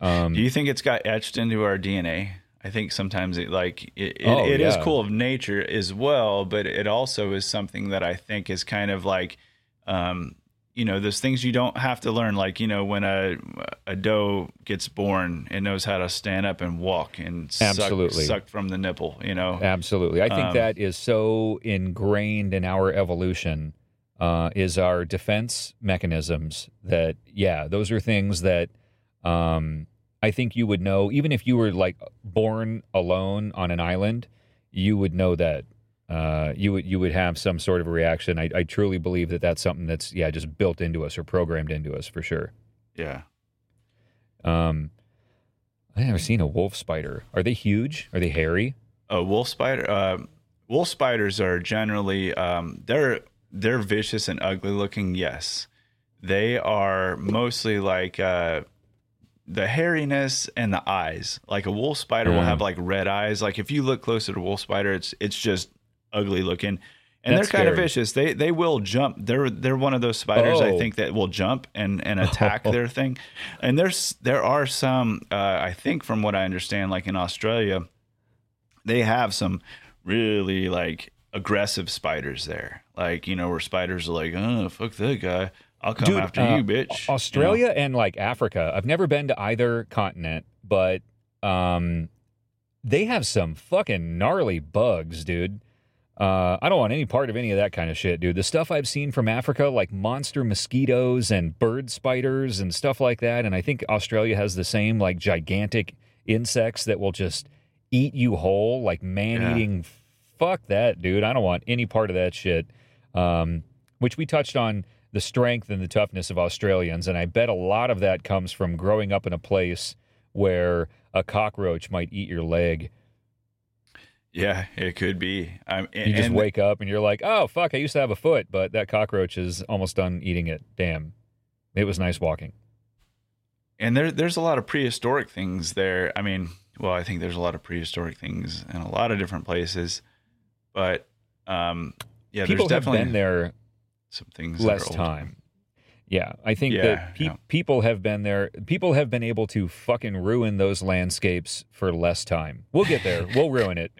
Um, Do you think it's got etched into our DNA? I think sometimes it like it, it, Oh, it is yeah. cool of nature as well, but it also is something that I think is kind of like, um, you know, those things you don't have to learn. Like you know, when a a doe gets born, it knows how to stand up and walk and suck, suck from the nipple. You know, Absolutely. I think Um, that is so ingrained in our evolution uh, is our defense mechanisms that, yeah, those are things that um, I think you would know, even if you were like born alone on an island, you would know that. Uh, you would you would have some sort of a reaction. I, I truly believe that that's something that's yeah just built into us or programmed into us for sure. yeah. Um, I've never seen a wolf spider. Are they huge? Are they hairy? a wolf spider uh, wolf spiders are generally um, they're they're vicious and ugly looking yes they are mostly like uh, the hairiness and the eyes. Like a wolf spider will have like red eyes. Like if you look closer to wolf spider it's it's just ugly looking. And That's they're kind of vicious. They they will jump. They're they're one of those spiders i Oh. think that will jump and and attack their thing. And there's there are some uh, i think from what i understand like in australia they have some really like aggressive spiders there. Like, you know, where spiders are like, oh, fuck that guy. I'll come Dude, after uh, you, bitch. You know? Australia and like Africa. I've never been to either continent, but um, they have some fucking gnarly bugs, dude. Uh, I don't want any part of any of that kind of shit, dude. The stuff I've seen from Africa, like monster mosquitoes and bird spiders and stuff like that, and I think Australia has the same, like gigantic insects that will just eat you whole, like man eating. Fuck that, dude. I don't want any part of that shit. Um, which we touched on the strength and the toughness of Australians, and I bet a lot of that comes from growing up in a place where a cockroach might eat your leg. Yeah, it could be. I'm, You just wake up and you're like, oh, fuck, I used to have a foot, but that cockroach is almost done eating it. Damn. It was nice walking. and there there's a lot of prehistoric things there. I mean, well, I think there's a lot of prehistoric things in a lot of different places, but um, yeah, People there's have definitely been there some things less time. Yeah, I think Yeah, that pe- yeah. people have been there. People have been able to fucking ruin those landscapes for less time. We'll get there. we'll ruin it.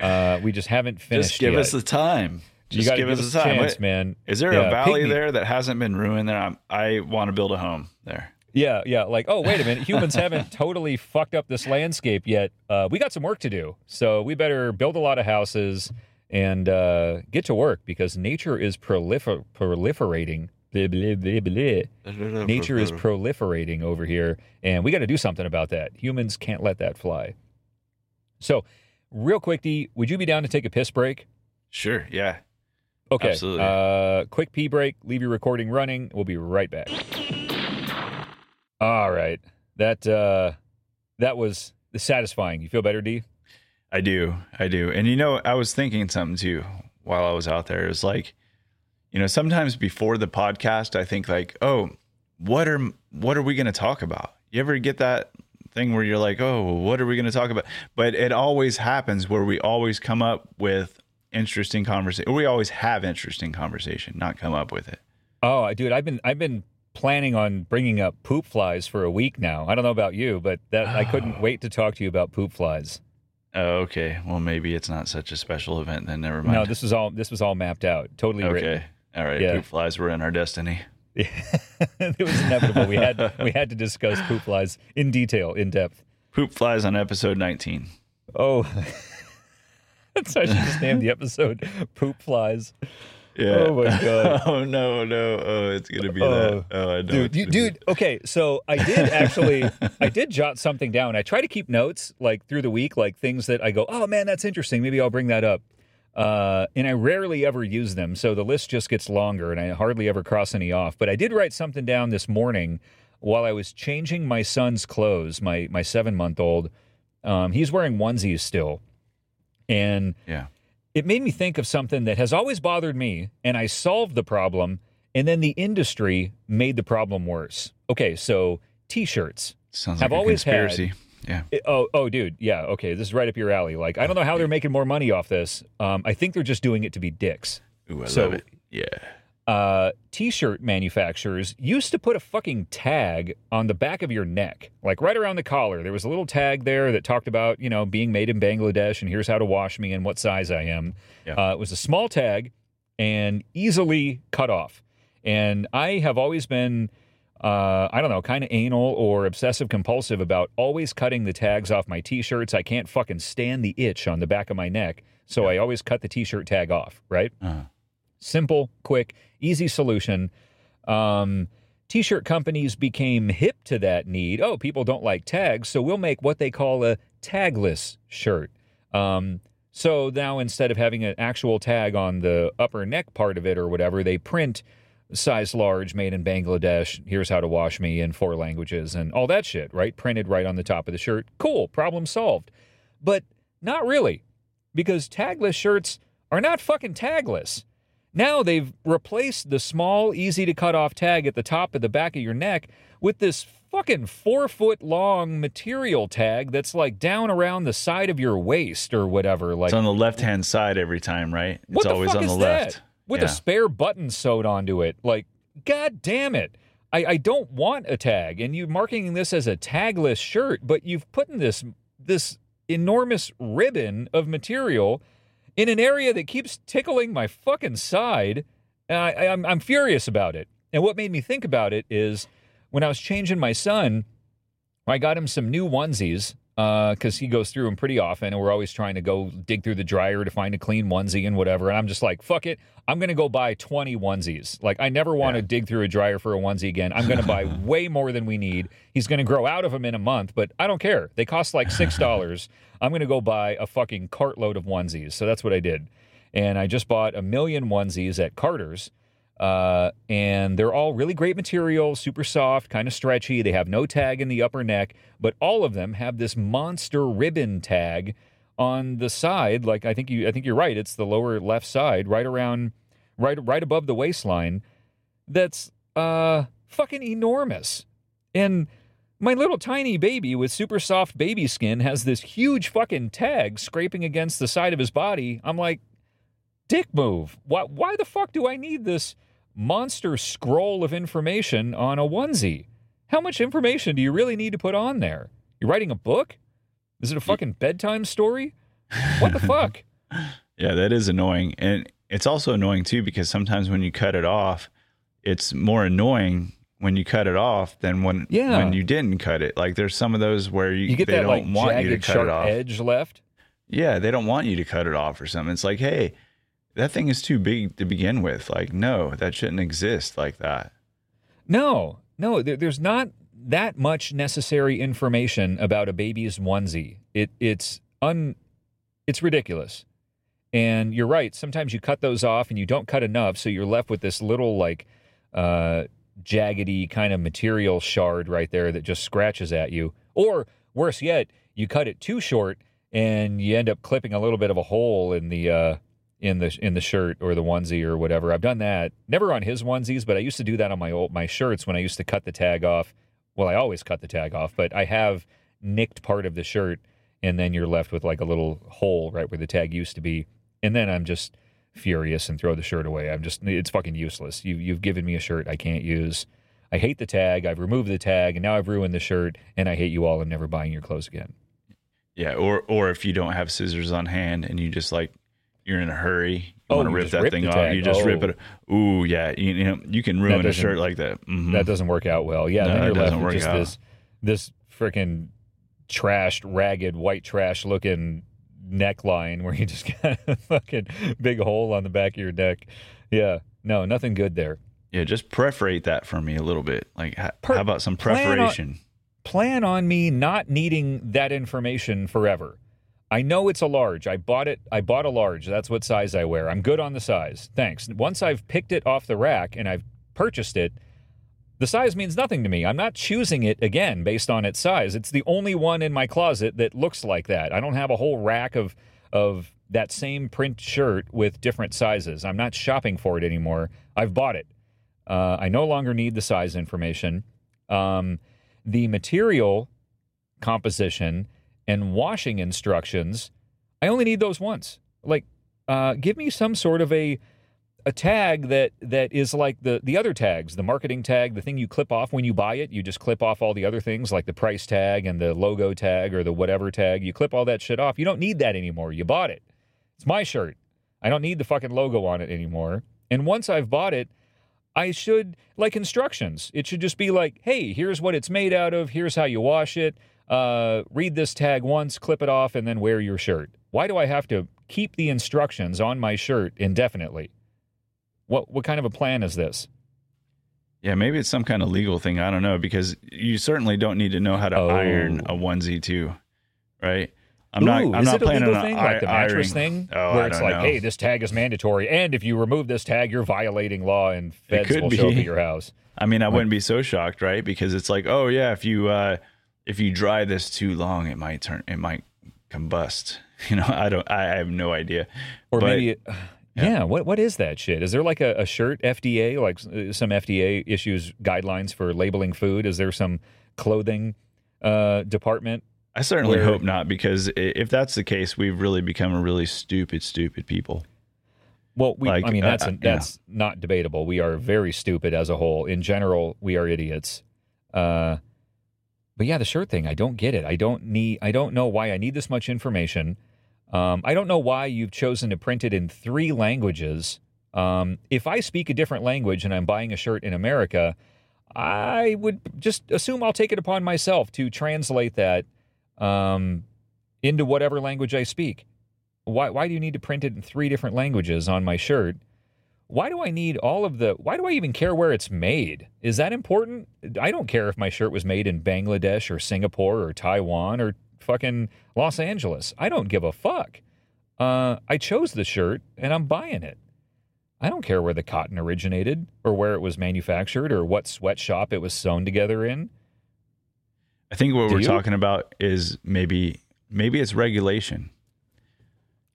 Uh, we just haven't finished Just give yet. us the time. you Just to give, us a the time. chance, Wait, man. Is there Yeah, a valley pygmy- there that hasn't been ruined? There, I'm, I want to build a home there. Yeah, yeah. Like, oh, wait a minute. Humans haven't totally fucked up this landscape yet. Uh, we got some work to do. So we better build a lot of houses and uh, get to work because nature is prolifer- proliferating. Blah, blah, blah. Nature is proliferating over here, and we got to do something about that. Humans can't let that fly. So, real quick, D, would you be down to take a piss break? sure. Yeah. Okay. Absolutely. Uh, quick pee break. Leave your recording running. We'll be right back. All right. That uh, that was satisfying. You feel better, D? I do. I do. And you know, I was thinking something too while I was out there. It's like, you know, sometimes before the podcast, I think like, oh, what are what are we going to talk about? You ever get that thing where you're like, oh, what are we going to talk about? But it always happens where we always come up with interesting conversation. We always have interesting conversation, not come up with it. Oh, dude, I've been I've been planning on bringing up poop flies for a week now. I don't know about you, but that I couldn't ah. wait to talk to you about poop flies. Oh, okay. Well, maybe it's not such a special event then. Never mind. No, this was all this was all mapped out, totally written. okay. All right. Yeah. Poop flies were in our destiny. Yeah. it was inevitable. We had we had to discuss poop flies in detail, in depth. Poop flies on episode 19. Oh, so I should just name the episode "Poop Flies." Yeah. Oh my god. oh no, no. Oh, it's gonna be Oh, that. Oh, I know. dude, you, dude. Okay, so I did actually, I did jot something down. I try to keep notes like through the week, like things that I go, oh man, that's interesting. Maybe I'll bring that up. Uh, and I rarely ever use them, so the list just gets longer, and I hardly ever cross any off. But I did write something down this morning while I was changing my son's clothes. My my seven month old, um, he's wearing onesies still, and Yeah. It made me think of something that has always bothered me, and I solved the problem, and then the industry made the problem worse. Okay, so t-shirts. Sounds Have like a always had- conspiracy. Yeah. It- oh, oh, dude, yeah, okay, this is right up your alley. Like, I don't know how they're making more money off this. Um, I think they're just doing it to be dicks. Ooh, I So- love it. Yeah. Uh, t-shirt manufacturers used to put a fucking tag on the back of your neck, like right around the collar. There was a little tag there that talked about, you know, being made in Bangladesh and here's how to wash me and what size I am. Yeah. Uh, it was a small tag and easily cut off. And I have always been, uh, I don't know, kind of anal or obsessive compulsive about always cutting the tags off my t-shirts. I can't fucking stand the itch on the back of my neck, so I always cut the t-shirt tag off. Right. Uh, Simple, quick, easy solution. Um, T-shirt companies became hip to that need. Oh, people don't like tags, so we'll make what they call a tagless shirt. Um, so now instead of having an actual tag on the upper neck part of it or whatever, they print size large, made in Bangladesh. Here's how to wash me in four languages and all that shit, right? Printed right on the top of the shirt. Cool, problem solved. But not really, because tagless shirts are not fucking tagless. Now they've replaced the small, easy to cut off tag at the top of the back of your neck with this fucking four foot long material tag that's like down around the side of your waist or whatever. Like, it's on the left hand side every time, right? it's always on the that? left. With Yeah. a spare button sewed onto it. Like, god damn it. I, I don't want a tag. And you're marking this as a tagless shirt, but you've put in this this enormous ribbon of material in an area that keeps tickling my fucking side. And I, I, I'm, I'm furious about it. And what made me think about it is when I was changing my son, I got him some new onesies Uh, because he goes through them pretty often, and we're always trying to go dig through the dryer to find a clean onesie and whatever. And I'm just like, fuck it, I'm gonna go buy 20 onesies. Like I never want to dig through a dryer for a onesie again. I'm gonna buy way more than we need. He's gonna grow out of them in a month, but I don't care. They cost like six dollars. I'm gonna go buy a fucking cartload of onesies. So that's what I did, and I just bought a million onesies at Carter's. Uh, and they're all really great material, super soft, kind of stretchy. They have no tag in the upper neck, but all of them have this monster ribbon tag on the side, like I think you I think you're right, it's the lower left side, right around right right above the waistline, that's uh fucking enormous. And my little tiny baby with super soft baby skin has this huge fucking tag scraping against the side of his body. I'm like, dick move. Why why the fuck do I need this monster scroll of information on a onesie? How much information do you really need to put on there? You're writing a book? Is it a fucking bedtime story? What the fuck? Yeah, that is annoying. And it's also annoying too because sometimes when you cut it off, it's more annoying when you cut it off than when Yeah. when you didn't cut it. Like there's some of those where you, You get they that don't like want you to jagged cut sharp it off. edge left. Yeah, they don't want you to cut it off or something. It's like, hey, that thing is too big to begin with. Like, no, that shouldn't exist like that. No, no, there, there's not that much necessary information about a baby's onesie. It it's un it's ridiculous. And you're right. Sometimes you cut those off and you don't cut enough, so you're left with this little like uh, jaggedy kind of material shard right there that just scratches at you. Or worse yet, you cut it too short and you end up clipping a little bit of a hole in the uh, in the in the shirt or the onesie or whatever. I've done that. Never on his onesies, but I used to do that on my old my shirts when I used to cut the tag off. Well, I always cut the tag off, but I have nicked part of the shirt and then you're left with like a little hole right where the tag used to be. And then I'm just furious and throw the shirt away. I'm just it's fucking useless. You you've given me a shirt I can't use. I hate the tag. I've removed the tag and now I've ruined the shirt and I hate you all. I'm never buying your clothes again. Yeah, or or if you don't have scissors on hand and you just like you're in a hurry, you Oh, want to rip that rip thing off, you just rip Oh. it. Ooh, yeah, you, you know you can ruin a shirt like that. Mhm. That doesn't work out well. Yeah, No, then you're left doesn't with work just out. this this freaking trashed, ragged, white trash looking neckline where you just got a fucking big hole on the back of your neck. Yeah. No, nothing good there. yeah, just perforate that for me a little bit. Like, ha- Per- how about some plan on- preparation? Plan on me not needing that information forever. I know it's a large. I bought it. I bought a large. That's what size I wear. I'm good on the size. Thanks. Once I've picked it off the rack and I've purchased it, the size means nothing to me. I'm not choosing it again based on its size. It's the only one in my closet that looks like that. I don't have a whole rack of of that same print shirt with different sizes. I'm not shopping for it anymore. I've bought it. Uh, I no longer need the size information. Um, the material composition and washing instructions, I only need those once. Like, uh, give me some sort of a a tag that that is like the the other tags, the marketing tag, the thing you clip off when you buy it. You just clip off all the other things like the price tag and the logo tag or the whatever tag. You clip all that shit off. You don't need that anymore. You bought it. It's my shirt. I don't need the fucking logo on it anymore. And once I've bought it, I should like instructions. It should just be like, hey, here's what it's made out of. Here's how you wash it. Uh, read this tag once, clip it off, and then wear your shirt. Why do I have to keep the instructions on my shirt indefinitely? What what kind of a plan is this? Yeah, maybe it's some kind of legal thing. I don't know because you certainly don't need to know how to Oh. iron a onesie too, right? I'm Ooh, not. I'm is not it a planning legal thing i- like the mattress ironing- thing, Oh, where it's like, know. hey, this tag is mandatory, and if you remove this tag, you're violating law, and feds could will show up be. at your house. I mean, I wouldn't be so shocked, right? Because it's like, oh yeah, if you uh, if you dry this too long, it might turn, it might combust. You know, I don't, I, have no idea. Or But- maybe, it, yeah. What what is that shit? Is there like a, a shirt FDA, like uh, some FDA issues guidelines for labeling food? Is there some clothing uh, department? I certainly Where- hope not, because if that's the case, we've really become a really stupid, stupid people. Well, we, Like, I mean, uh, that's uh, yeah. that's not debatable. We are very stupid as a whole. In general, we are idiots. Uh, but yeah, the shirt thing, I don't get it. I don't need. I don't know why I need this much information. Um, I don't know why you've chosen to print it in three languages. Um, if I speak a different language and I'm buying a shirt in America, I would just assume I'll take it upon myself to translate that um, into whatever language I speak. Why, why do you need to print it in three different languages on my shirt? Why do I need all of the? Why do I even care where it's made? Is that important? I don't care if my shirt was made in Bangladesh or Singapore or Taiwan or fucking Los Angeles. I don't give a fuck. Uh, I chose the shirt and I'm buying it. I don't care where the cotton originated or where it was manufactured or what sweatshop it was sewn together in. I think what Do we're you? talking about is maybe maybe it's regulation.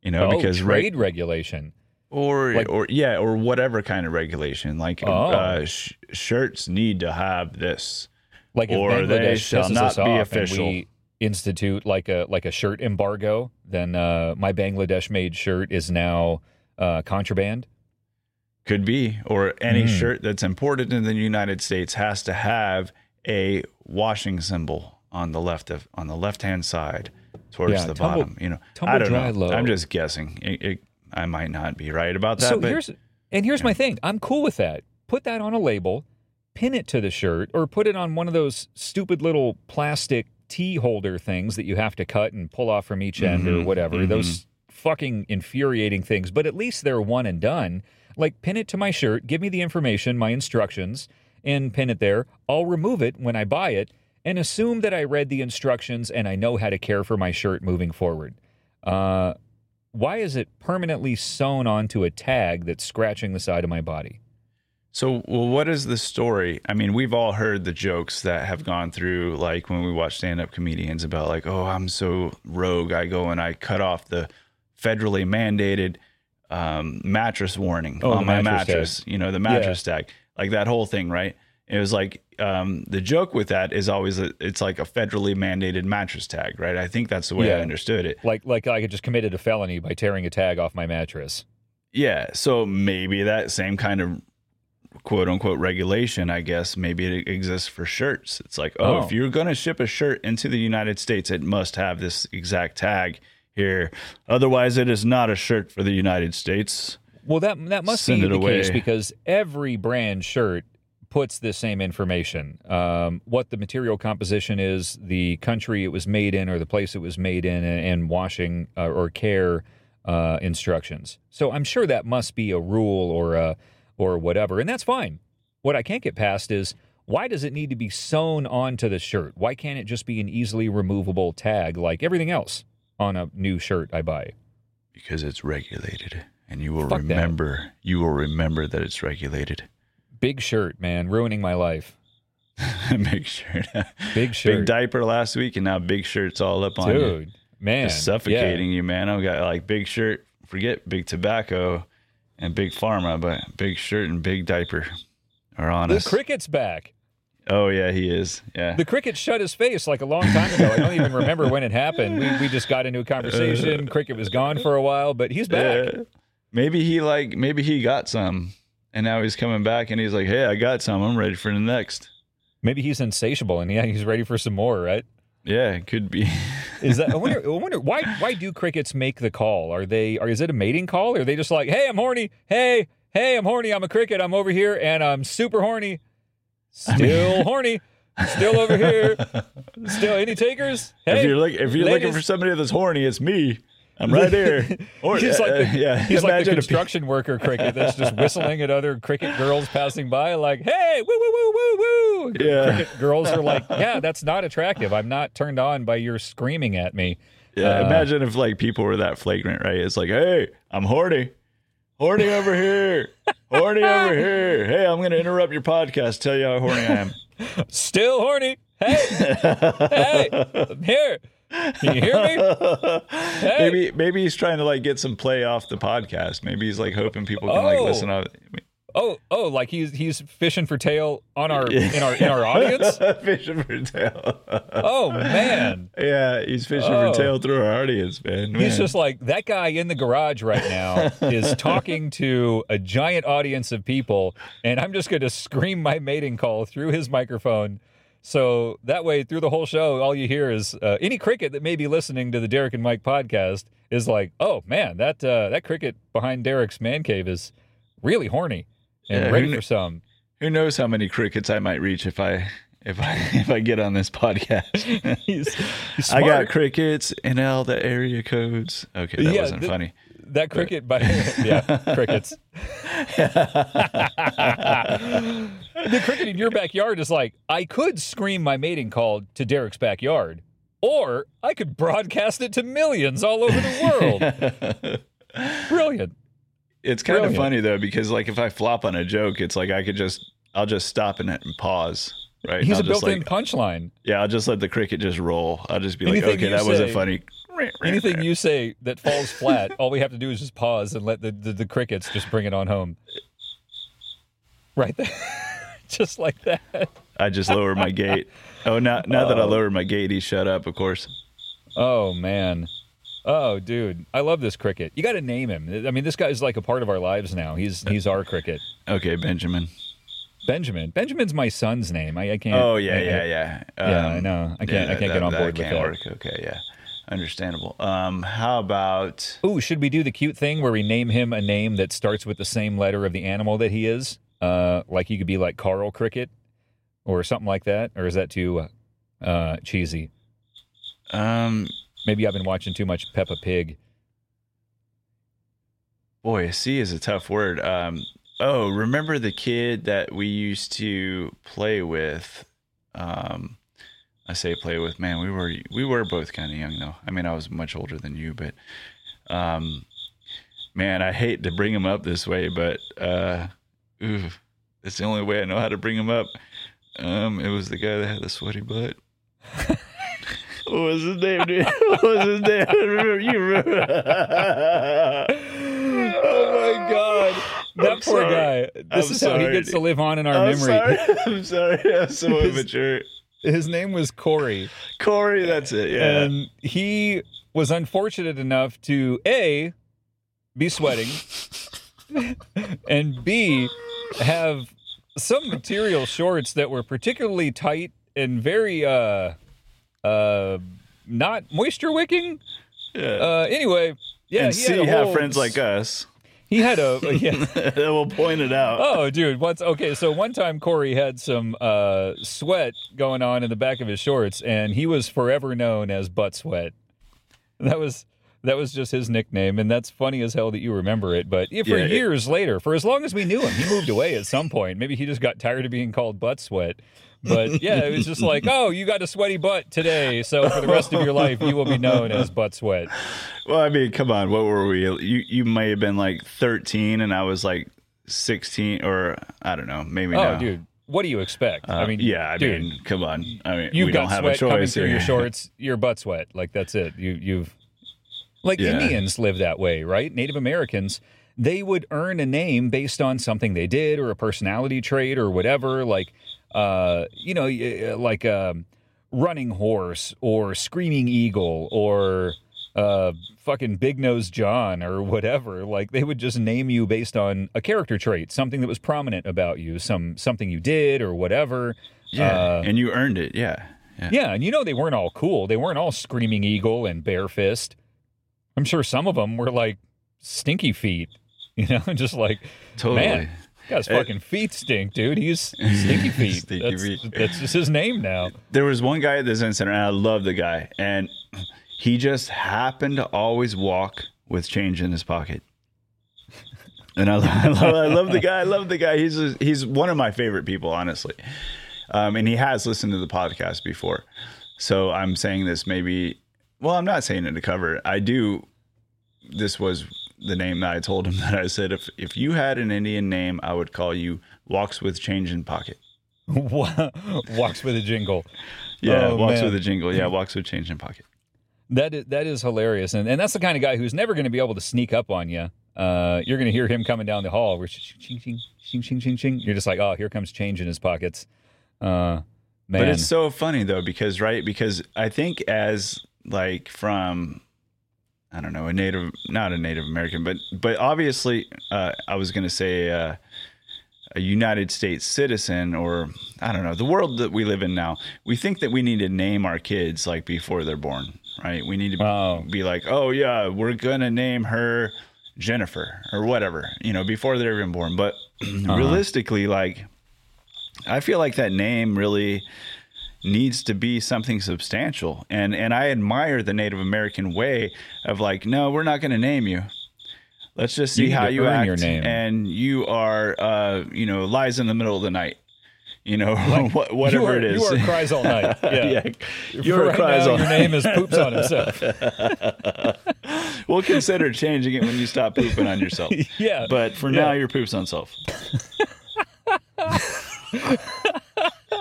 You know, oh, because trade regulation. Or Like- or yeah, or whatever kind of regulation. Like Oh. uh, sh- shirts need to have this. Like if Or they Bangladesh shall not be official. we institute like a like a shirt embargo, then uh, my Bangladesh made shirt is now uh, contraband. Could be, or any Hmm. shirt that's imported in the United States has to have a washing symbol on the left of on the left hand side towards Yeah, the tumble- bottom. You know, i don't know low. i'm just guessing. It, it, I might not be right about that. so but here's and here's my thing. I'm cool with that. Put that on a label, pin it to the shirt, or put it on one of those stupid little plastic tea holder things that you have to cut and pull off from each end or Mhm, whatever. Those fucking infuriating things. But at least they're one and done. Like pin it to my shirt, give me the information, my instructions, and pin it there. I'll remove it when I buy it and assume that I read the instructions and I know how to care for my shirt moving forward. Uh, why is it permanently sewn onto a tag that's scratching the side of my body? So, well, what is the story? I mean, we've all heard the jokes that have gone through, like when we watch stand up comedians about, like, oh, I'm so rogue. I go and I cut off the federally mandated um, mattress warning Oh, on my mattress mattress, you know, the mattress tag, like that whole thing, right? It was like um, the joke with that is always a, it's like a federally mandated mattress tag, right? I think that's the way Yeah. I understood it. Like like I just committed a felony by tearing a tag off my mattress. Yeah. So maybe that same kind of quote unquote regulation, I guess, maybe it exists for shirts. It's like, oh, Oh. if you're going to ship a shirt into the United States, it must have this exact tag here. Otherwise, it is not a shirt for the United States. Well, that that must Send be the case because every brand shirt puts the same information: um, what the material composition is, the country it was made in, or the place it was made in, and, washing uh, or care uh, instructions. So I'm sure that must be a rule or a, or whatever, and that's fine. What I can't get past is why does it need to be sewn onto the shirt? Why can't it just be an easily removable tag like everything else on a new shirt I buy? Because it's regulated. And you will Fuck that. remember, you will remember that it's regulated. Big shirt, man, ruining my life. Big shirt. Big shirt. Big diaper last week, and now big shirt's all up on you. Dude, man, Just suffocating you, man. I've got like big shirt, forget big tobacco and big pharma, but big shirt and big diaper are on Yeah. The us. cricket's back. oh yeah, he is. Yeah. The cricket shut his face like a long time ago. I don't even remember when it happened. We, we just got into a conversation. Cricket was gone for a while, but he's back. Yeah. Maybe he like maybe he got some and now he's coming back and he's like, Hey, I got some. I'm ready for the next. Maybe he's insatiable and yeah, he's ready for some more, right? Yeah, it could be. Is that I wonder I wonder why why do crickets make the call? Are they are is it a mating call? Or are they just like, Hey, I'm horny. Hey, hey, I'm horny. I'm a cricket. I'm over here and I'm super horny. Still horny. Still over here. Still any takers? if you're like if you're looking for somebody that's horny, it's me. I'm right here. Or, he's like the, uh, yeah, he's like the construction worker cricket that's just whistling at other cricket girls passing by, like, "Hey, woo, woo, woo, woo, woo!" Yeah. Cricket girls are like, "Yeah, that's not attractive. I'm not turned on by your screaming at me." Yeah, Uh, imagine if like people were that flagrant, right? It's like, hey, I'm horny, horny over here, horny over here. Hey, I'm gonna interrupt your podcast, tell you how horny I am. Still horny. Hey, hey, I'm here. Can you hear me? Hey. Maybe maybe he's trying to like get some play off the podcast. Maybe he's like hoping people can like Oh. listen. On, Oh, oh, like he's he's fishing for tail on our in our in our audience. fishing for tail. Oh man. yeah, he's fishing Oh. for tail through our audience, man. He's just like that guy in the garage right now is talking to a giant audience of people, and I'm just going to scream my mating call through his microphone. So that way, through the whole show, all you hear is uh, any cricket that may be listening to the Derek and Mike podcast is like, "Oh man, that uh, that cricket behind Derek's man cave is really horny and Yeah, ready kn- for some." Who knows how many crickets I might reach if I if I if I get on this podcast. He's, he's I got crickets and all the area codes. Okay, that Yeah, wasn't funny. That cricket by yeah, crickets. the cricket in your backyard is like, I could scream my mating call to Derek's backyard, or I could broadcast it to millions all over the world. Brilliant. It's kind of funny though because like if I flop on a joke, it's like I could just I'll just stop in it and pause right? He's a built-in like, punchline. yeah, I'll just let the cricket just roll. I'll just be like, okay, that wasn't say- funny. Anything you say that falls flat, all we have to do is just pause and let the, the, the crickets just bring it on home. Right there. just like that. I just lower my gate. Oh, now now that I lowered my gate, he shut up. Of course. Oh man. Oh dude, I love this cricket. You got to name him. I mean, this guy's like a part of our lives now. He's he's our cricket. Okay, Benjamin. Benjamin. Benjamin's my son's name. I, I can't. Oh yeah, I- yeah, yeah. Yeah, I um, know. I can't- I can't get on board with can't that. Work. Okay, yeah, understandable. Um, how about Ooh, should we do the cute thing where we name him a name that starts with the same letter of the animal that he is? Uh, like he could be like Carl Cricket or something like that, or is that too uh, cheesy? um? Maybe I've been watching too much Peppa Pig. Boy, C is a tough word. Um, oh, remember the kid that we used to play with? Um, I say play with. Man, we were we were both kind of young though. I mean, I was much older than you, but um, man, I hate to bring him up this way, but uh, ooh, it's the only way I know how to bring him up. Um, it was the guy that had the sweaty butt. what was his name, dude? What was his name? remember you remember? oh my god, that I'm poor sorry. guy. This I'm is how he gets to live on in our I'm memory. sorry. I'm sorry. I'm so immature. His name was Corey. Corey, that's it. Yeah. And he was unfortunate enough to A, be sweating, and B, have some material shorts that were particularly tight and very, uh, uh, not moisture wicking. yeah. Uh, anyway, yeah, and he see, had a have whole- friends like us He had a, yeah. will point it out. Oh, dude, what's okay? So one time Corey had some uh, sweat going on in the back of his shorts, and he was forever known as Butt Sweat. That was that was just his nickname, and that's funny as hell that you remember it. But for Yeah, it- years later, for as long as we knew him, he moved away at some point. Maybe he just got tired of being called Butt Sweat. But yeah, it was just like, oh, you got a sweaty butt today, so for the rest of your life, you will be known as Butt Sweat. Well, I mean, come on. What were we? You you may have been like 13, and I was like 16, or I don't know, maybe Oh, no. dude, what do you expect? Uh, I mean, yeah, I dude, mean, come on. I mean, you've we got don't have sweat a coming through your shorts, your butt sweat. Like that's it. You you've like Yeah. Indians live that way, right? Native Americans, they would earn a name based on something they did or a personality trait or whatever. Like, uh, you know, like um, running horse or screaming eagle or uh fucking big nose john or whatever like they would just name you based on a character trait something that was prominent about you some something you did or whatever yeah, Uh, and you earned it. Yeah, yeah. yeah, and you know they weren't all cool. They weren't all Screaming Eagle and Bare Fist. I'm sure some of them were like Stinky Feet. You know, just like Totally. man, guy's Uh, fucking feet stink, dude. He's Stinky Feet. Stinky that's, Feet. that's just his name now. There was one guy at the Zen Center, and I love the guy, and he just happened to always walk with change in his pocket. And I, I, love, I love the guy. I love the guy. He's a, he's one of my favorite people, honestly. Um, and he has listened to the podcast before, so I'm saying this maybe. Well, I'm not saying it to cover. I do. This was the name that I told him that I said if if you had an Indian name, I would call you Walks with Change in Pocket. Walks with a jingle. Yeah, Oh, walks man. with a jingle. Yeah, walks with change in pocket. That is, that is hilarious, and and that's the kind of guy who's never going to be able to sneak up on you. Uh, you're going to hear him coming down the hall, where ching ching ching ching ching ching ching. You're just like, oh, here comes change in his pockets. Uh, man, But it's so funny though because right because I think as like from I don't know a native not a Native American but but obviously uh, I was going to say uh, a United States citizen or I don't know the world that we live in now we think that we need to name our kids like before they're born right we need to Oh. be like oh yeah we're going to name her Jennifer or whatever you know before they're even born but realistically like I feel like that name really needs to be something substantial. And and I admire the Native American way of like, no, we're not going to name you. Let's just see You how you act. your name. And you are, uh, you know, lies in the middle of the night. You know, what, whatever you are, it is. You are cries all night. Yeah. You're right cries now, all your name is poops on himself. We'll consider changing it when you stop pooping on yourself. Yeah. But for Yeah. now, your poops on self.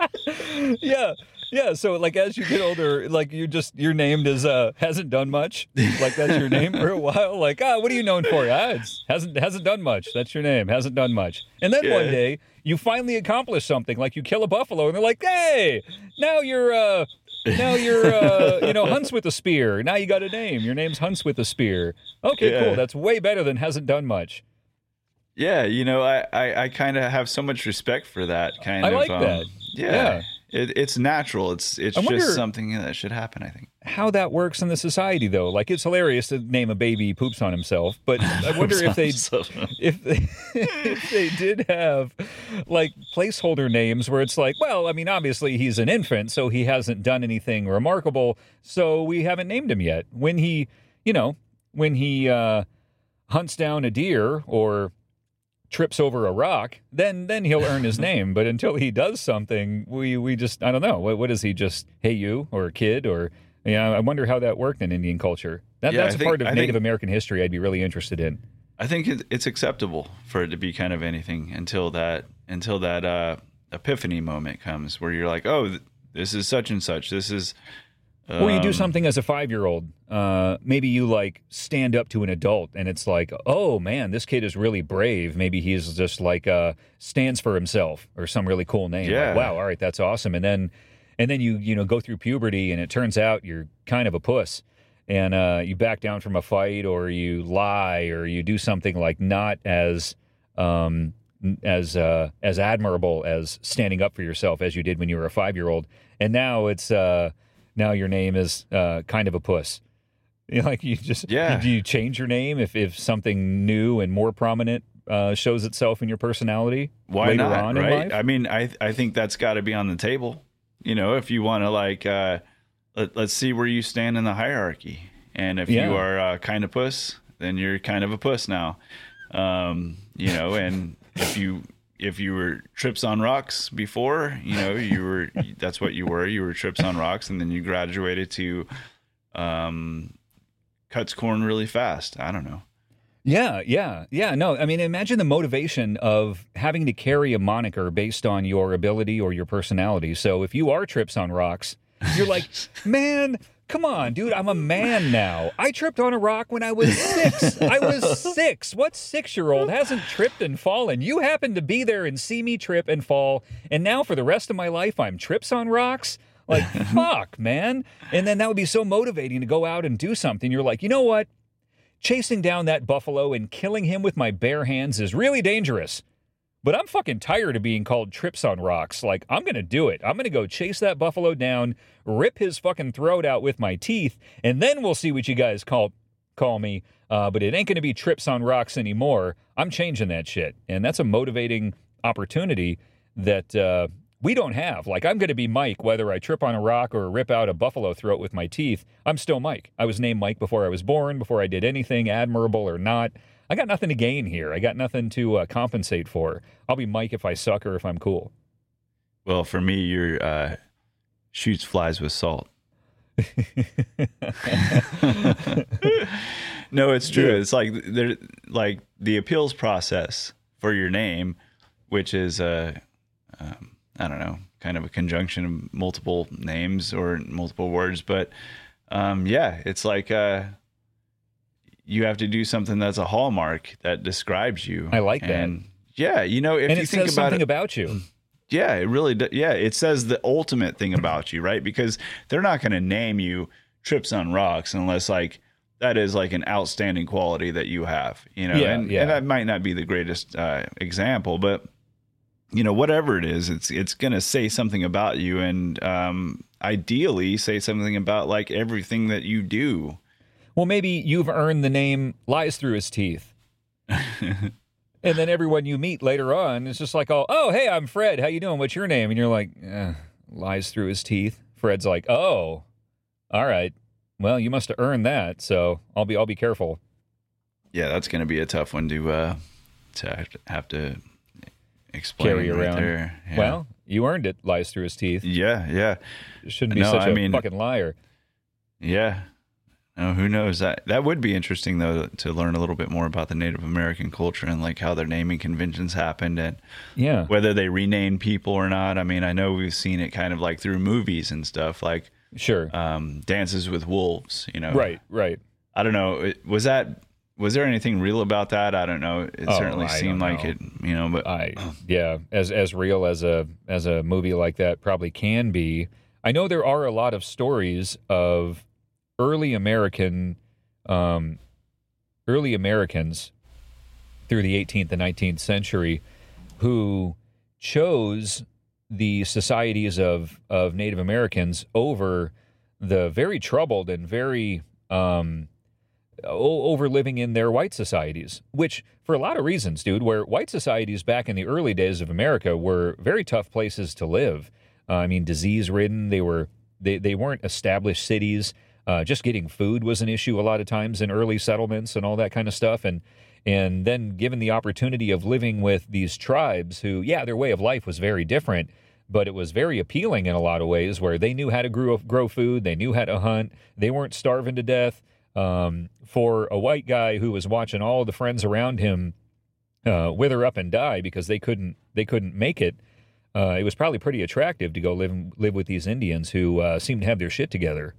yeah. Yeah, so like as you get older, like you just you're named as uh hasn't done much. Like that's your name for a while. Like, ah, what are you known for? Ah, it's hasn't hasn't done much. That's your name. Hasn't done much. And then one day you finally accomplish something, like you kill a buffalo, and they're like, Hey, now you're uh now you're uh you know, hunts with a spear. Now you got a name. Your name's Hunts with a Spear. Okay, Yeah. cool. That's way better than hasn't done much. Yeah, you know, I I, I kind of have so much respect for that kind I of. like um, that. Yeah. It, it's natural. It's it's I just something that should happen. I think. how that works in the society though. Like it's hilarious to name a baby poops on himself, but I wonder if they if they, if they did have like placeholder names where it's like, well, I mean, obviously he's an infant, so he hasn't done anything remarkable, so we haven't named him yet. When he, you know, when he uh, hunts down a deer or trips over a rock, then then he'll earn his name. But until he does something, we we just I don't know. What what is he just hey you or a kid or yeah? I wonder how that worked in Indian culture. That, Yeah, that's I a think- part of I Native think- American history I'd be really interested in. I think it, it's acceptable for it to be kind of anything until that until that uh, epiphany moment comes where you're like, oh, th- this is such and such. This is. Or you do um, something as a five year old. Uh, maybe you like stand up to an adult and it's like, oh man, this kid is really brave. Maybe he's just like uh, stands for himself or some really cool name. Like, Yeah. wow, all right, that's awesome. And then and then you you know go through puberty and it turns out you're kind of a puss. And uh, you back down from a fight or you lie or you do something like not as um, as uh, as admirable as standing up for yourself as you did when you were a five year old. And now it's uh, now your name is uh, kind of a puss. You know, like you just Yeah. Do you change your name if if something new and more prominent uh, shows itself in your personality Why later not? on in right? life? I mean, I I think that's got to be on the table. You know, if you want to like, uh, let, let's see where you stand in the hierarchy. And if Yeah. you are uh, kind of puss, then you're kind of a puss now. Um, you know, and if you if you were trips on rocks before, you know, you were that's what you were. You were trips on rocks, and then you graduated to um, cuts corn really fast. I don't know. Yeah, yeah, yeah. No, I mean, imagine the motivation of having to carry a moniker based on your ability or your personality. So if you are trips on rocks, you're like, man, come on, dude, I'm a man now. I tripped on a rock when I was six. I was six. What six year old hasn't tripped and fallen? You happen to be there and see me trip and fall. And now for the rest of my life, I'm trips on rocks. Like, fuck, man. And then that would be so motivating to go out and do something. You're like, you know what? Chasing down that buffalo and killing him with my bare hands is really dangerous. But I'm fucking tired of being called trips on rocks. Like, I'm going to do it. I'm going to go chase that buffalo down, rip his fucking throat out with my teeth, and then we'll see what you guys call call me. Uh, but it ain't going to be trips on rocks anymore. I'm changing that shit. And that's a motivating opportunity that uh, we don't have. Like, I'm going to be Mike, whether I trip on a rock or rip out a buffalo throat with my teeth. I'm still Mike. I was named Mike before I was born, before I did anything admirable or not. I got nothing to gain here. I got nothing to uh, compensate for. I'll be Mike if I suck or if I'm cool. Well, for me, you're uh, shoots flies with salt. no, it's true. It's like there, like the appeals process for your name, which is a, um, I don't know, kind of a conjunction of multiple names or multiple words, but um, yeah, it's like uh, you have to do something that's a hallmark that describes you. I like that. Yeah, you know, if and you it think says about something it, about you. yeah, it really does. Yeah, it says the ultimate thing about you, right? Because they're not going to name you Trips on Rocks unless like that is like an outstanding quality that you have, you know. Yeah, and, yeah. and that might not be the greatest uh, example, but you know, whatever it is, it's it's going to say something about you, and um, ideally say something about like everything that you do. Well, maybe you've earned the name lies through his teeth. and then everyone you meet later on is just like, oh, oh, hey, I'm Fred. How you doing? What's your name? And you're like, eh, lies through his teeth. Fred's like, oh, all right. Well, you must have earned that, so I'll be I'll be careful. Yeah, that's going to be a tough one to uh, to have to, explain Carry right around. there. Yeah. Well, you earned it. Lies through his teeth. yeah, yeah. Shouldn't be No, such I a mean- fucking liar. Yeah. Oh, who knows? That that would be interesting though to learn a little bit more about the Native American culture and like how their naming conventions happened and Yeah. whether they rename people or not. I mean, I know we've seen it kind of like through movies and stuff, like Sure. um, Dances with Wolves. You know, right, right. I don't know. Was that was there anything real about that? I don't know. It Oh, certainly I seemed like it. You know, but I yeah, as as real as a as a movie like that probably can be. I know there are a lot of stories of early American um early Americans through the 18th and 19th century who chose the societies of of Native Americans over the very troubled and very um over living in their white societies, which for a lot of reasons, dude, where white societies back in the early days of America were very tough places to live. Uh, I mean, disease ridden. They were they, they weren't established cities. Uh, just getting food was an issue a lot of times in early settlements and all that kind of stuff. And and then given the opportunity of living with these tribes who, yeah, their way of life was very different, but it was very appealing in a lot of ways where they knew how to grow, grow food, they knew how to hunt, they weren't starving to death. Um, for a white guy who was watching all the friends around him uh, wither up and die because they couldn't they couldn't make it, uh, it was probably pretty attractive to go live live with these Indians who uh, seemed to have their shit together.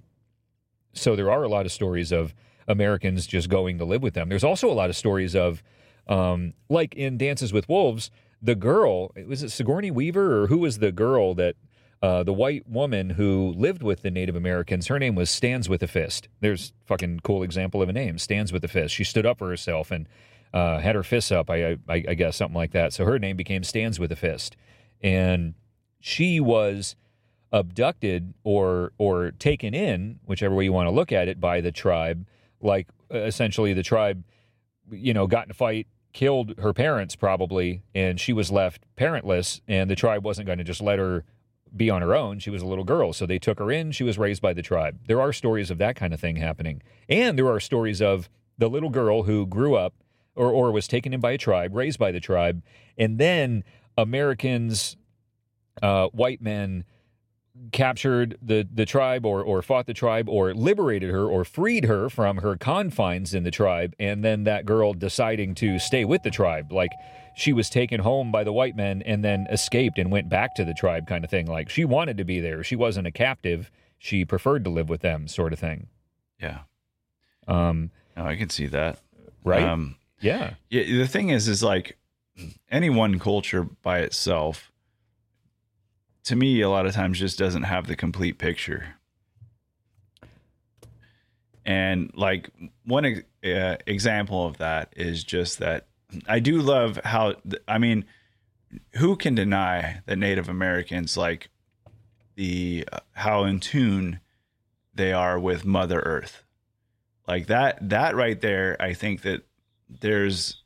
So there are a lot of stories of Americans just going to live with them. There's also a lot of stories of, um, like in Dances with Wolves, the girl was it Sigourney Weaver or who was the girl that uh, the white woman who lived with the Native Americans? Her name was Stands with a Fist. There's fucking cool example of a name. Stands with a Fist. She stood up for herself and uh, had her fists up. I, I I guess something like that. So her name became Stands with a Fist, and she was abducted or or taken in, whichever way you want to look at it, by the tribe. Like uh, essentially, the tribe, you know, got in a fight, killed her parents probably, and she was left parentless. And the tribe wasn't going to just let her be on her own. She was a little girl, so they took her in. She was raised by the tribe. There are stories of that kind of thing happening, and there are stories of the little girl who grew up or or was taken in by a tribe, raised by the tribe, and then Americans, uh, white men captured the, the tribe or, or fought the tribe or liberated her or freed her from her confines in the tribe and then that girl deciding to stay with the tribe. Like she was taken home by the white men and then escaped and went back to the tribe kind of thing. Like she wanted to be there. She wasn't a captive. She preferred to live with them sort of thing. Yeah, um, no, I can see that. right? Um, yeah. yeah, the thing is, is like any one culture by itself, to me, a lot of times just doesn't have the complete picture. And like one uh, example of that is just that I do love how I mean, who can deny that Native Americans like the uh, how in tune they are with Mother Earth, like that that right there. I think that there's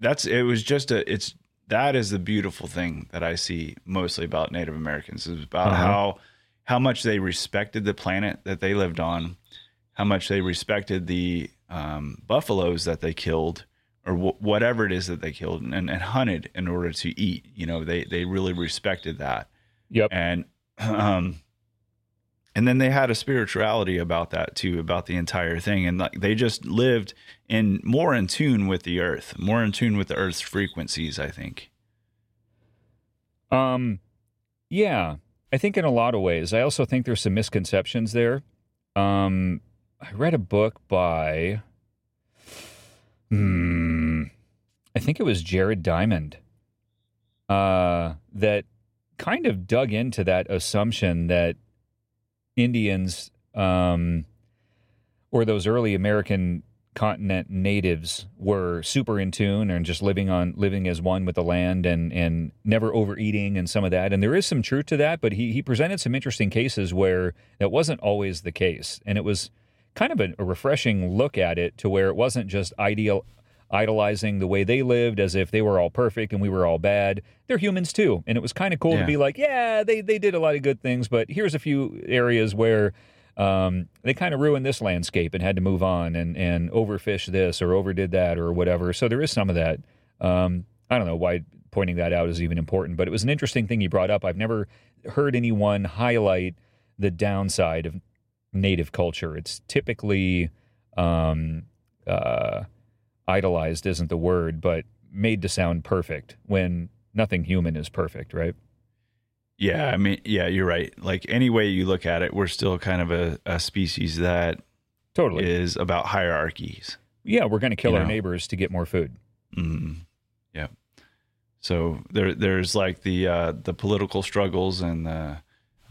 that's it was just a it's that is the beautiful thing that I see mostly about Native Americans is about Uh-huh. how how much they respected the planet that they lived on, how much they respected the um, buffaloes that they killed or wh- whatever it is that they killed and, and hunted in order to eat. You know, they they really respected that yep and um and then they had a spirituality about that too about the entire thing and like they just lived in more in tune with the earth more in tune with the earth's frequencies i think Um, yeah, I think in a lot of ways. I also think there's some misconceptions there. Um, I read a book by, hmm, I think it was Jared Diamond, uh, that kind of dug into that assumption that Indians, um, or those early American continent natives were super in tune and just living on living as one with the land and and never overeating and some of that. And there is some truth to that but he he presented some interesting cases where that wasn't always the case. And it was kind of a, a refreshing look at it to where it wasn't just ideal idolizing the way they lived as if they were all perfect and we were all bad they're humans too and it was kind of cool to be like yeah they they did a lot of good things but here's a few areas where um, they kind of ruined this landscape and had to move on and, and overfish this or overdid that or whatever. So there is some of that. Um, I don't know why pointing that out is even important, but it was an interesting thing you brought up. I've never heard anyone highlight the downside of native culture. It's typically um, uh, idolized, isn't the word, but made to sound perfect when nothing human is perfect, right? Yeah, I mean, yeah, you're right. Like any way you look at it, we're still kind of a, a species that Totally. is about hierarchies. yeah, we're going to kill You our know. neighbors to get more food. Mm. Yeah. So there, there's like the uh, the political struggles and the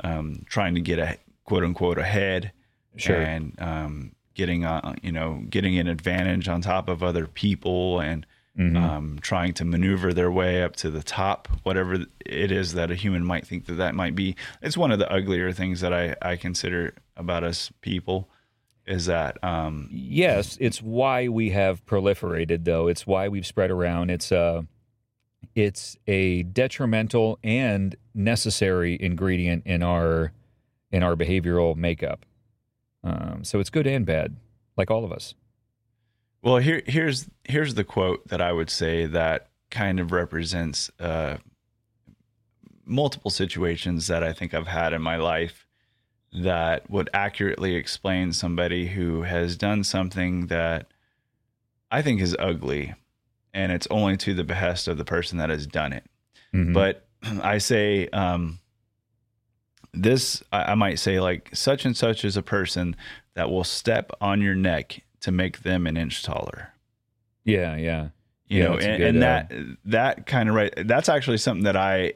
um, trying to get a quote unquote ahead, Sure. and um, getting uh, you know getting an advantage on top of other people and Mhm. um, trying to maneuver their way up to the top, whatever it is that a human might think that that might be. It's one of the uglier things that I, I consider about us people is that um, Yes, it's why we have proliferated, though. It's why we've spread around. It's a, it's a detrimental and necessary ingredient in our, in our behavioral makeup. Um, so it's good and bad, like all of us. Well, here here's here's the quote that I would say that kind of represents uh, multiple situations that I think I've had in my life that would accurately explain somebody who has done something that I think is ugly, and it's only to the behest of the person that has done it. Mhm. But I say um, this, I, I might say like such and such is a person that will step on your neck to make them an inch taller. yeah, yeah, You Yeah, know, and, good, and uh, that that kind of right. That's actually something that I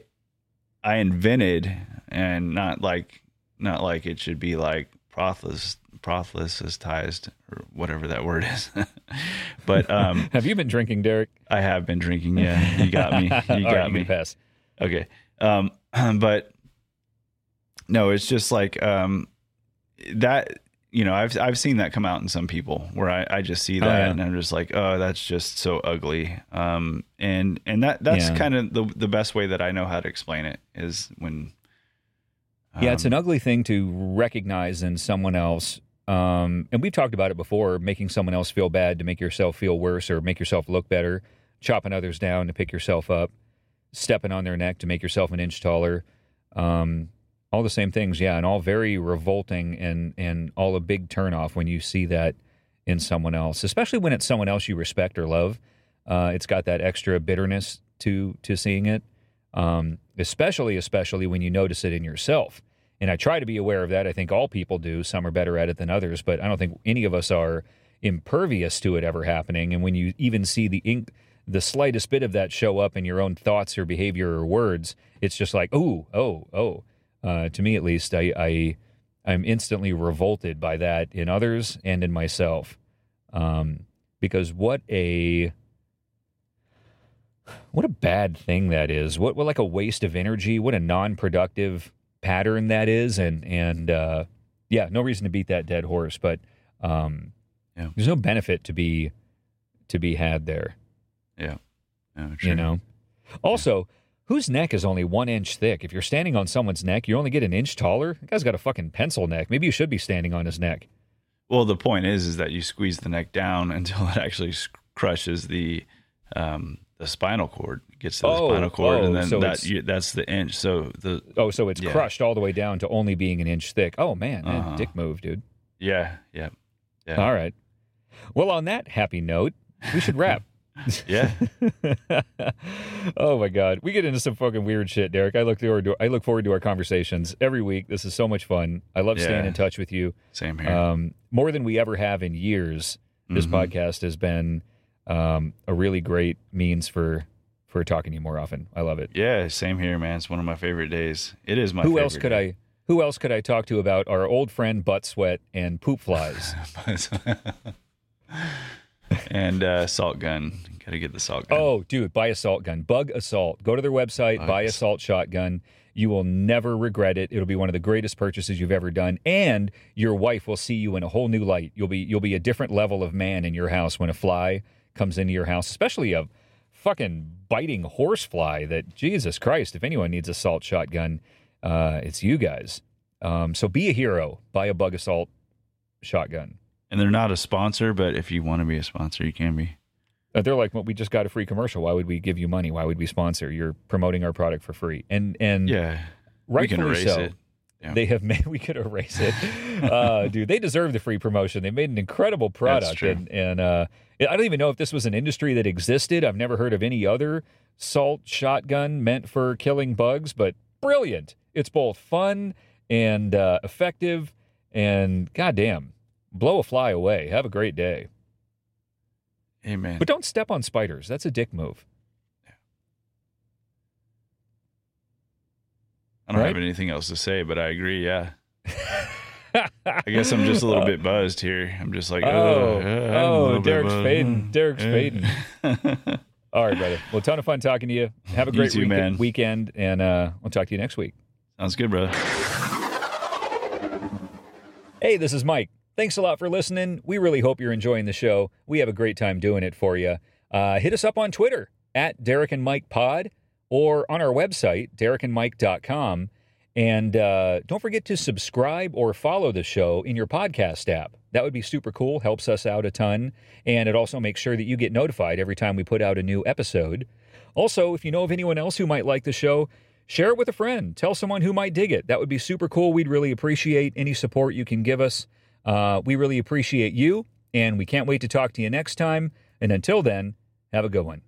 I invented, and not like not like it should be like prothlis proselytized or whatever that word is. but um, Have you been drinking, Derek? I have been drinking. Yeah, you got me. You got right, me. can pass. Okay. Um, but no, it's just like um, that. You know, I've I've seen that come out in some people where I, I just see Oh, that yeah. and I'm just like, oh, that's just so ugly. Um, and and that that's Yeah. kind of the the best way that I know how to explain it is when. Yeah, it's an um, ugly thing to recognize in someone else. Um, and we've talked about it before making someone else feel bad to make yourself feel worse or make yourself look better, chopping others down to pick yourself up, stepping on their neck to make yourself an inch taller. Um, all the same things, yeah, and all very revolting and, and all a big turnoff when you see that in someone else, especially when it's someone else you respect or love. Uh, it's got that extra bitterness to to seeing it, um, especially especially when you notice it in yourself. And I try to be aware of that. I think all people do. Some are better at it than others, but I don't think any of us are impervious to it ever happening. And when you even see the ink, the slightest bit of that show up in your own thoughts or behavior or words, it's just like, oh, oh, oh. Uh, to me, at least, I, I I'm instantly revolted by that in others and in myself, um, because what a what a bad thing that is. What what like a waste of energy. What a non-productive pattern that is. And and uh, yeah, no reason to beat that dead horse. But um, Yeah. there's no benefit to be to be had there. Yeah. Oh, You know. Also, whose neck is only one inch thick? If you're standing on someone's neck, you only get an inch taller. That guy's got a fucking pencil neck. Maybe you should be standing on his neck. Well, the point is, is that you squeeze the neck down until it actually crushes the um, the spinal cord, It gets to the Oh, spinal cord, oh, and then so that you, that's the inch. So the Oh, so it's Yeah. crushed all the way down to only being an inch thick. Oh man, man, Uh-huh. dick move, dude. yeah, yeah, Yeah. All right. Well, on that happy note, we should wrap. yeah. oh my God, we get into some fucking weird shit, Derek. I look forward to I look forward to our conversations every week. This is so much fun. I love staying Yeah. in touch with you Same here. um, more than we ever have in years. This Mhm. podcast has been um, a really great means for for talking to you more often. I love it. Yeah, same here, man. It's one of my favorite days. It is my. Who favorite else could. I? Who else could I talk to about our old friend butt sweat and poop flies? and uh, salt gun. Got to get the salt gun. Oh, dude, buy a salt gun. Bug-A-Salt. Go to their website, Bug buy a salt shotgun. You will never regret it. It'll be one of the greatest purchases you've ever done, and your wife will see you in a whole new light. You'll be you'll be a different level of man in your house when a fly comes into your house, especially a fucking biting horse fly. That Jesus Christ, if anyone needs a salt shotgun, uh, it's you guys. Um, so be a hero. Buy a Bug-A-Salt shotgun. And they're not a sponsor, but if you want to be a sponsor, you can be. Uh, they're like, well, we just got a free commercial. Why would we give you money? Why would we sponsor? You're promoting our product for free, and and Yeah, we can rightfully erase so. it. Yeah. They have made. We could erase it, uh, dude. They deserve the free promotion. They made an incredible product, and and uh, I don't even know if this was an industry that existed. I've never heard of any other salt shotgun meant for killing bugs, but brilliant. It's both fun and uh, effective, and goddamn, blow a fly away. Have a great day. Amen. But don't step on spiders. That's a dick move. I don't right? have anything else to say, but I agree. Yeah. I guess I'm just a little bit buzzed here. I'm just like, Oh, oh, oh, little bit Derek's buzzed. fading. Derek's Yeah. fading. All right, brother. Well, ton of fun talking to you. Have a great too, week- weekend, and uh, we'll talk to you next week. Sounds good, brother. Hey, this is Mike. Thanks a lot for listening. We really hope you're enjoying the show. We have a great time doing it for you. Uh, hit us up on Twitter at Derek and Mike Pod or on our website, derekandmike.com. And uh, don't forget to subscribe or follow the show in your podcast app. That would be super cool, helps us out a ton. And it also makes sure that you get notified every time we put out a new episode. Also, if you know of anyone else who might like the show, share it with a friend. Tell someone who might dig it. That would be super cool. We'd really appreciate any support you can give us. Uh, we really appreciate you, and we can't wait to talk to you next time. And until then, have a good one.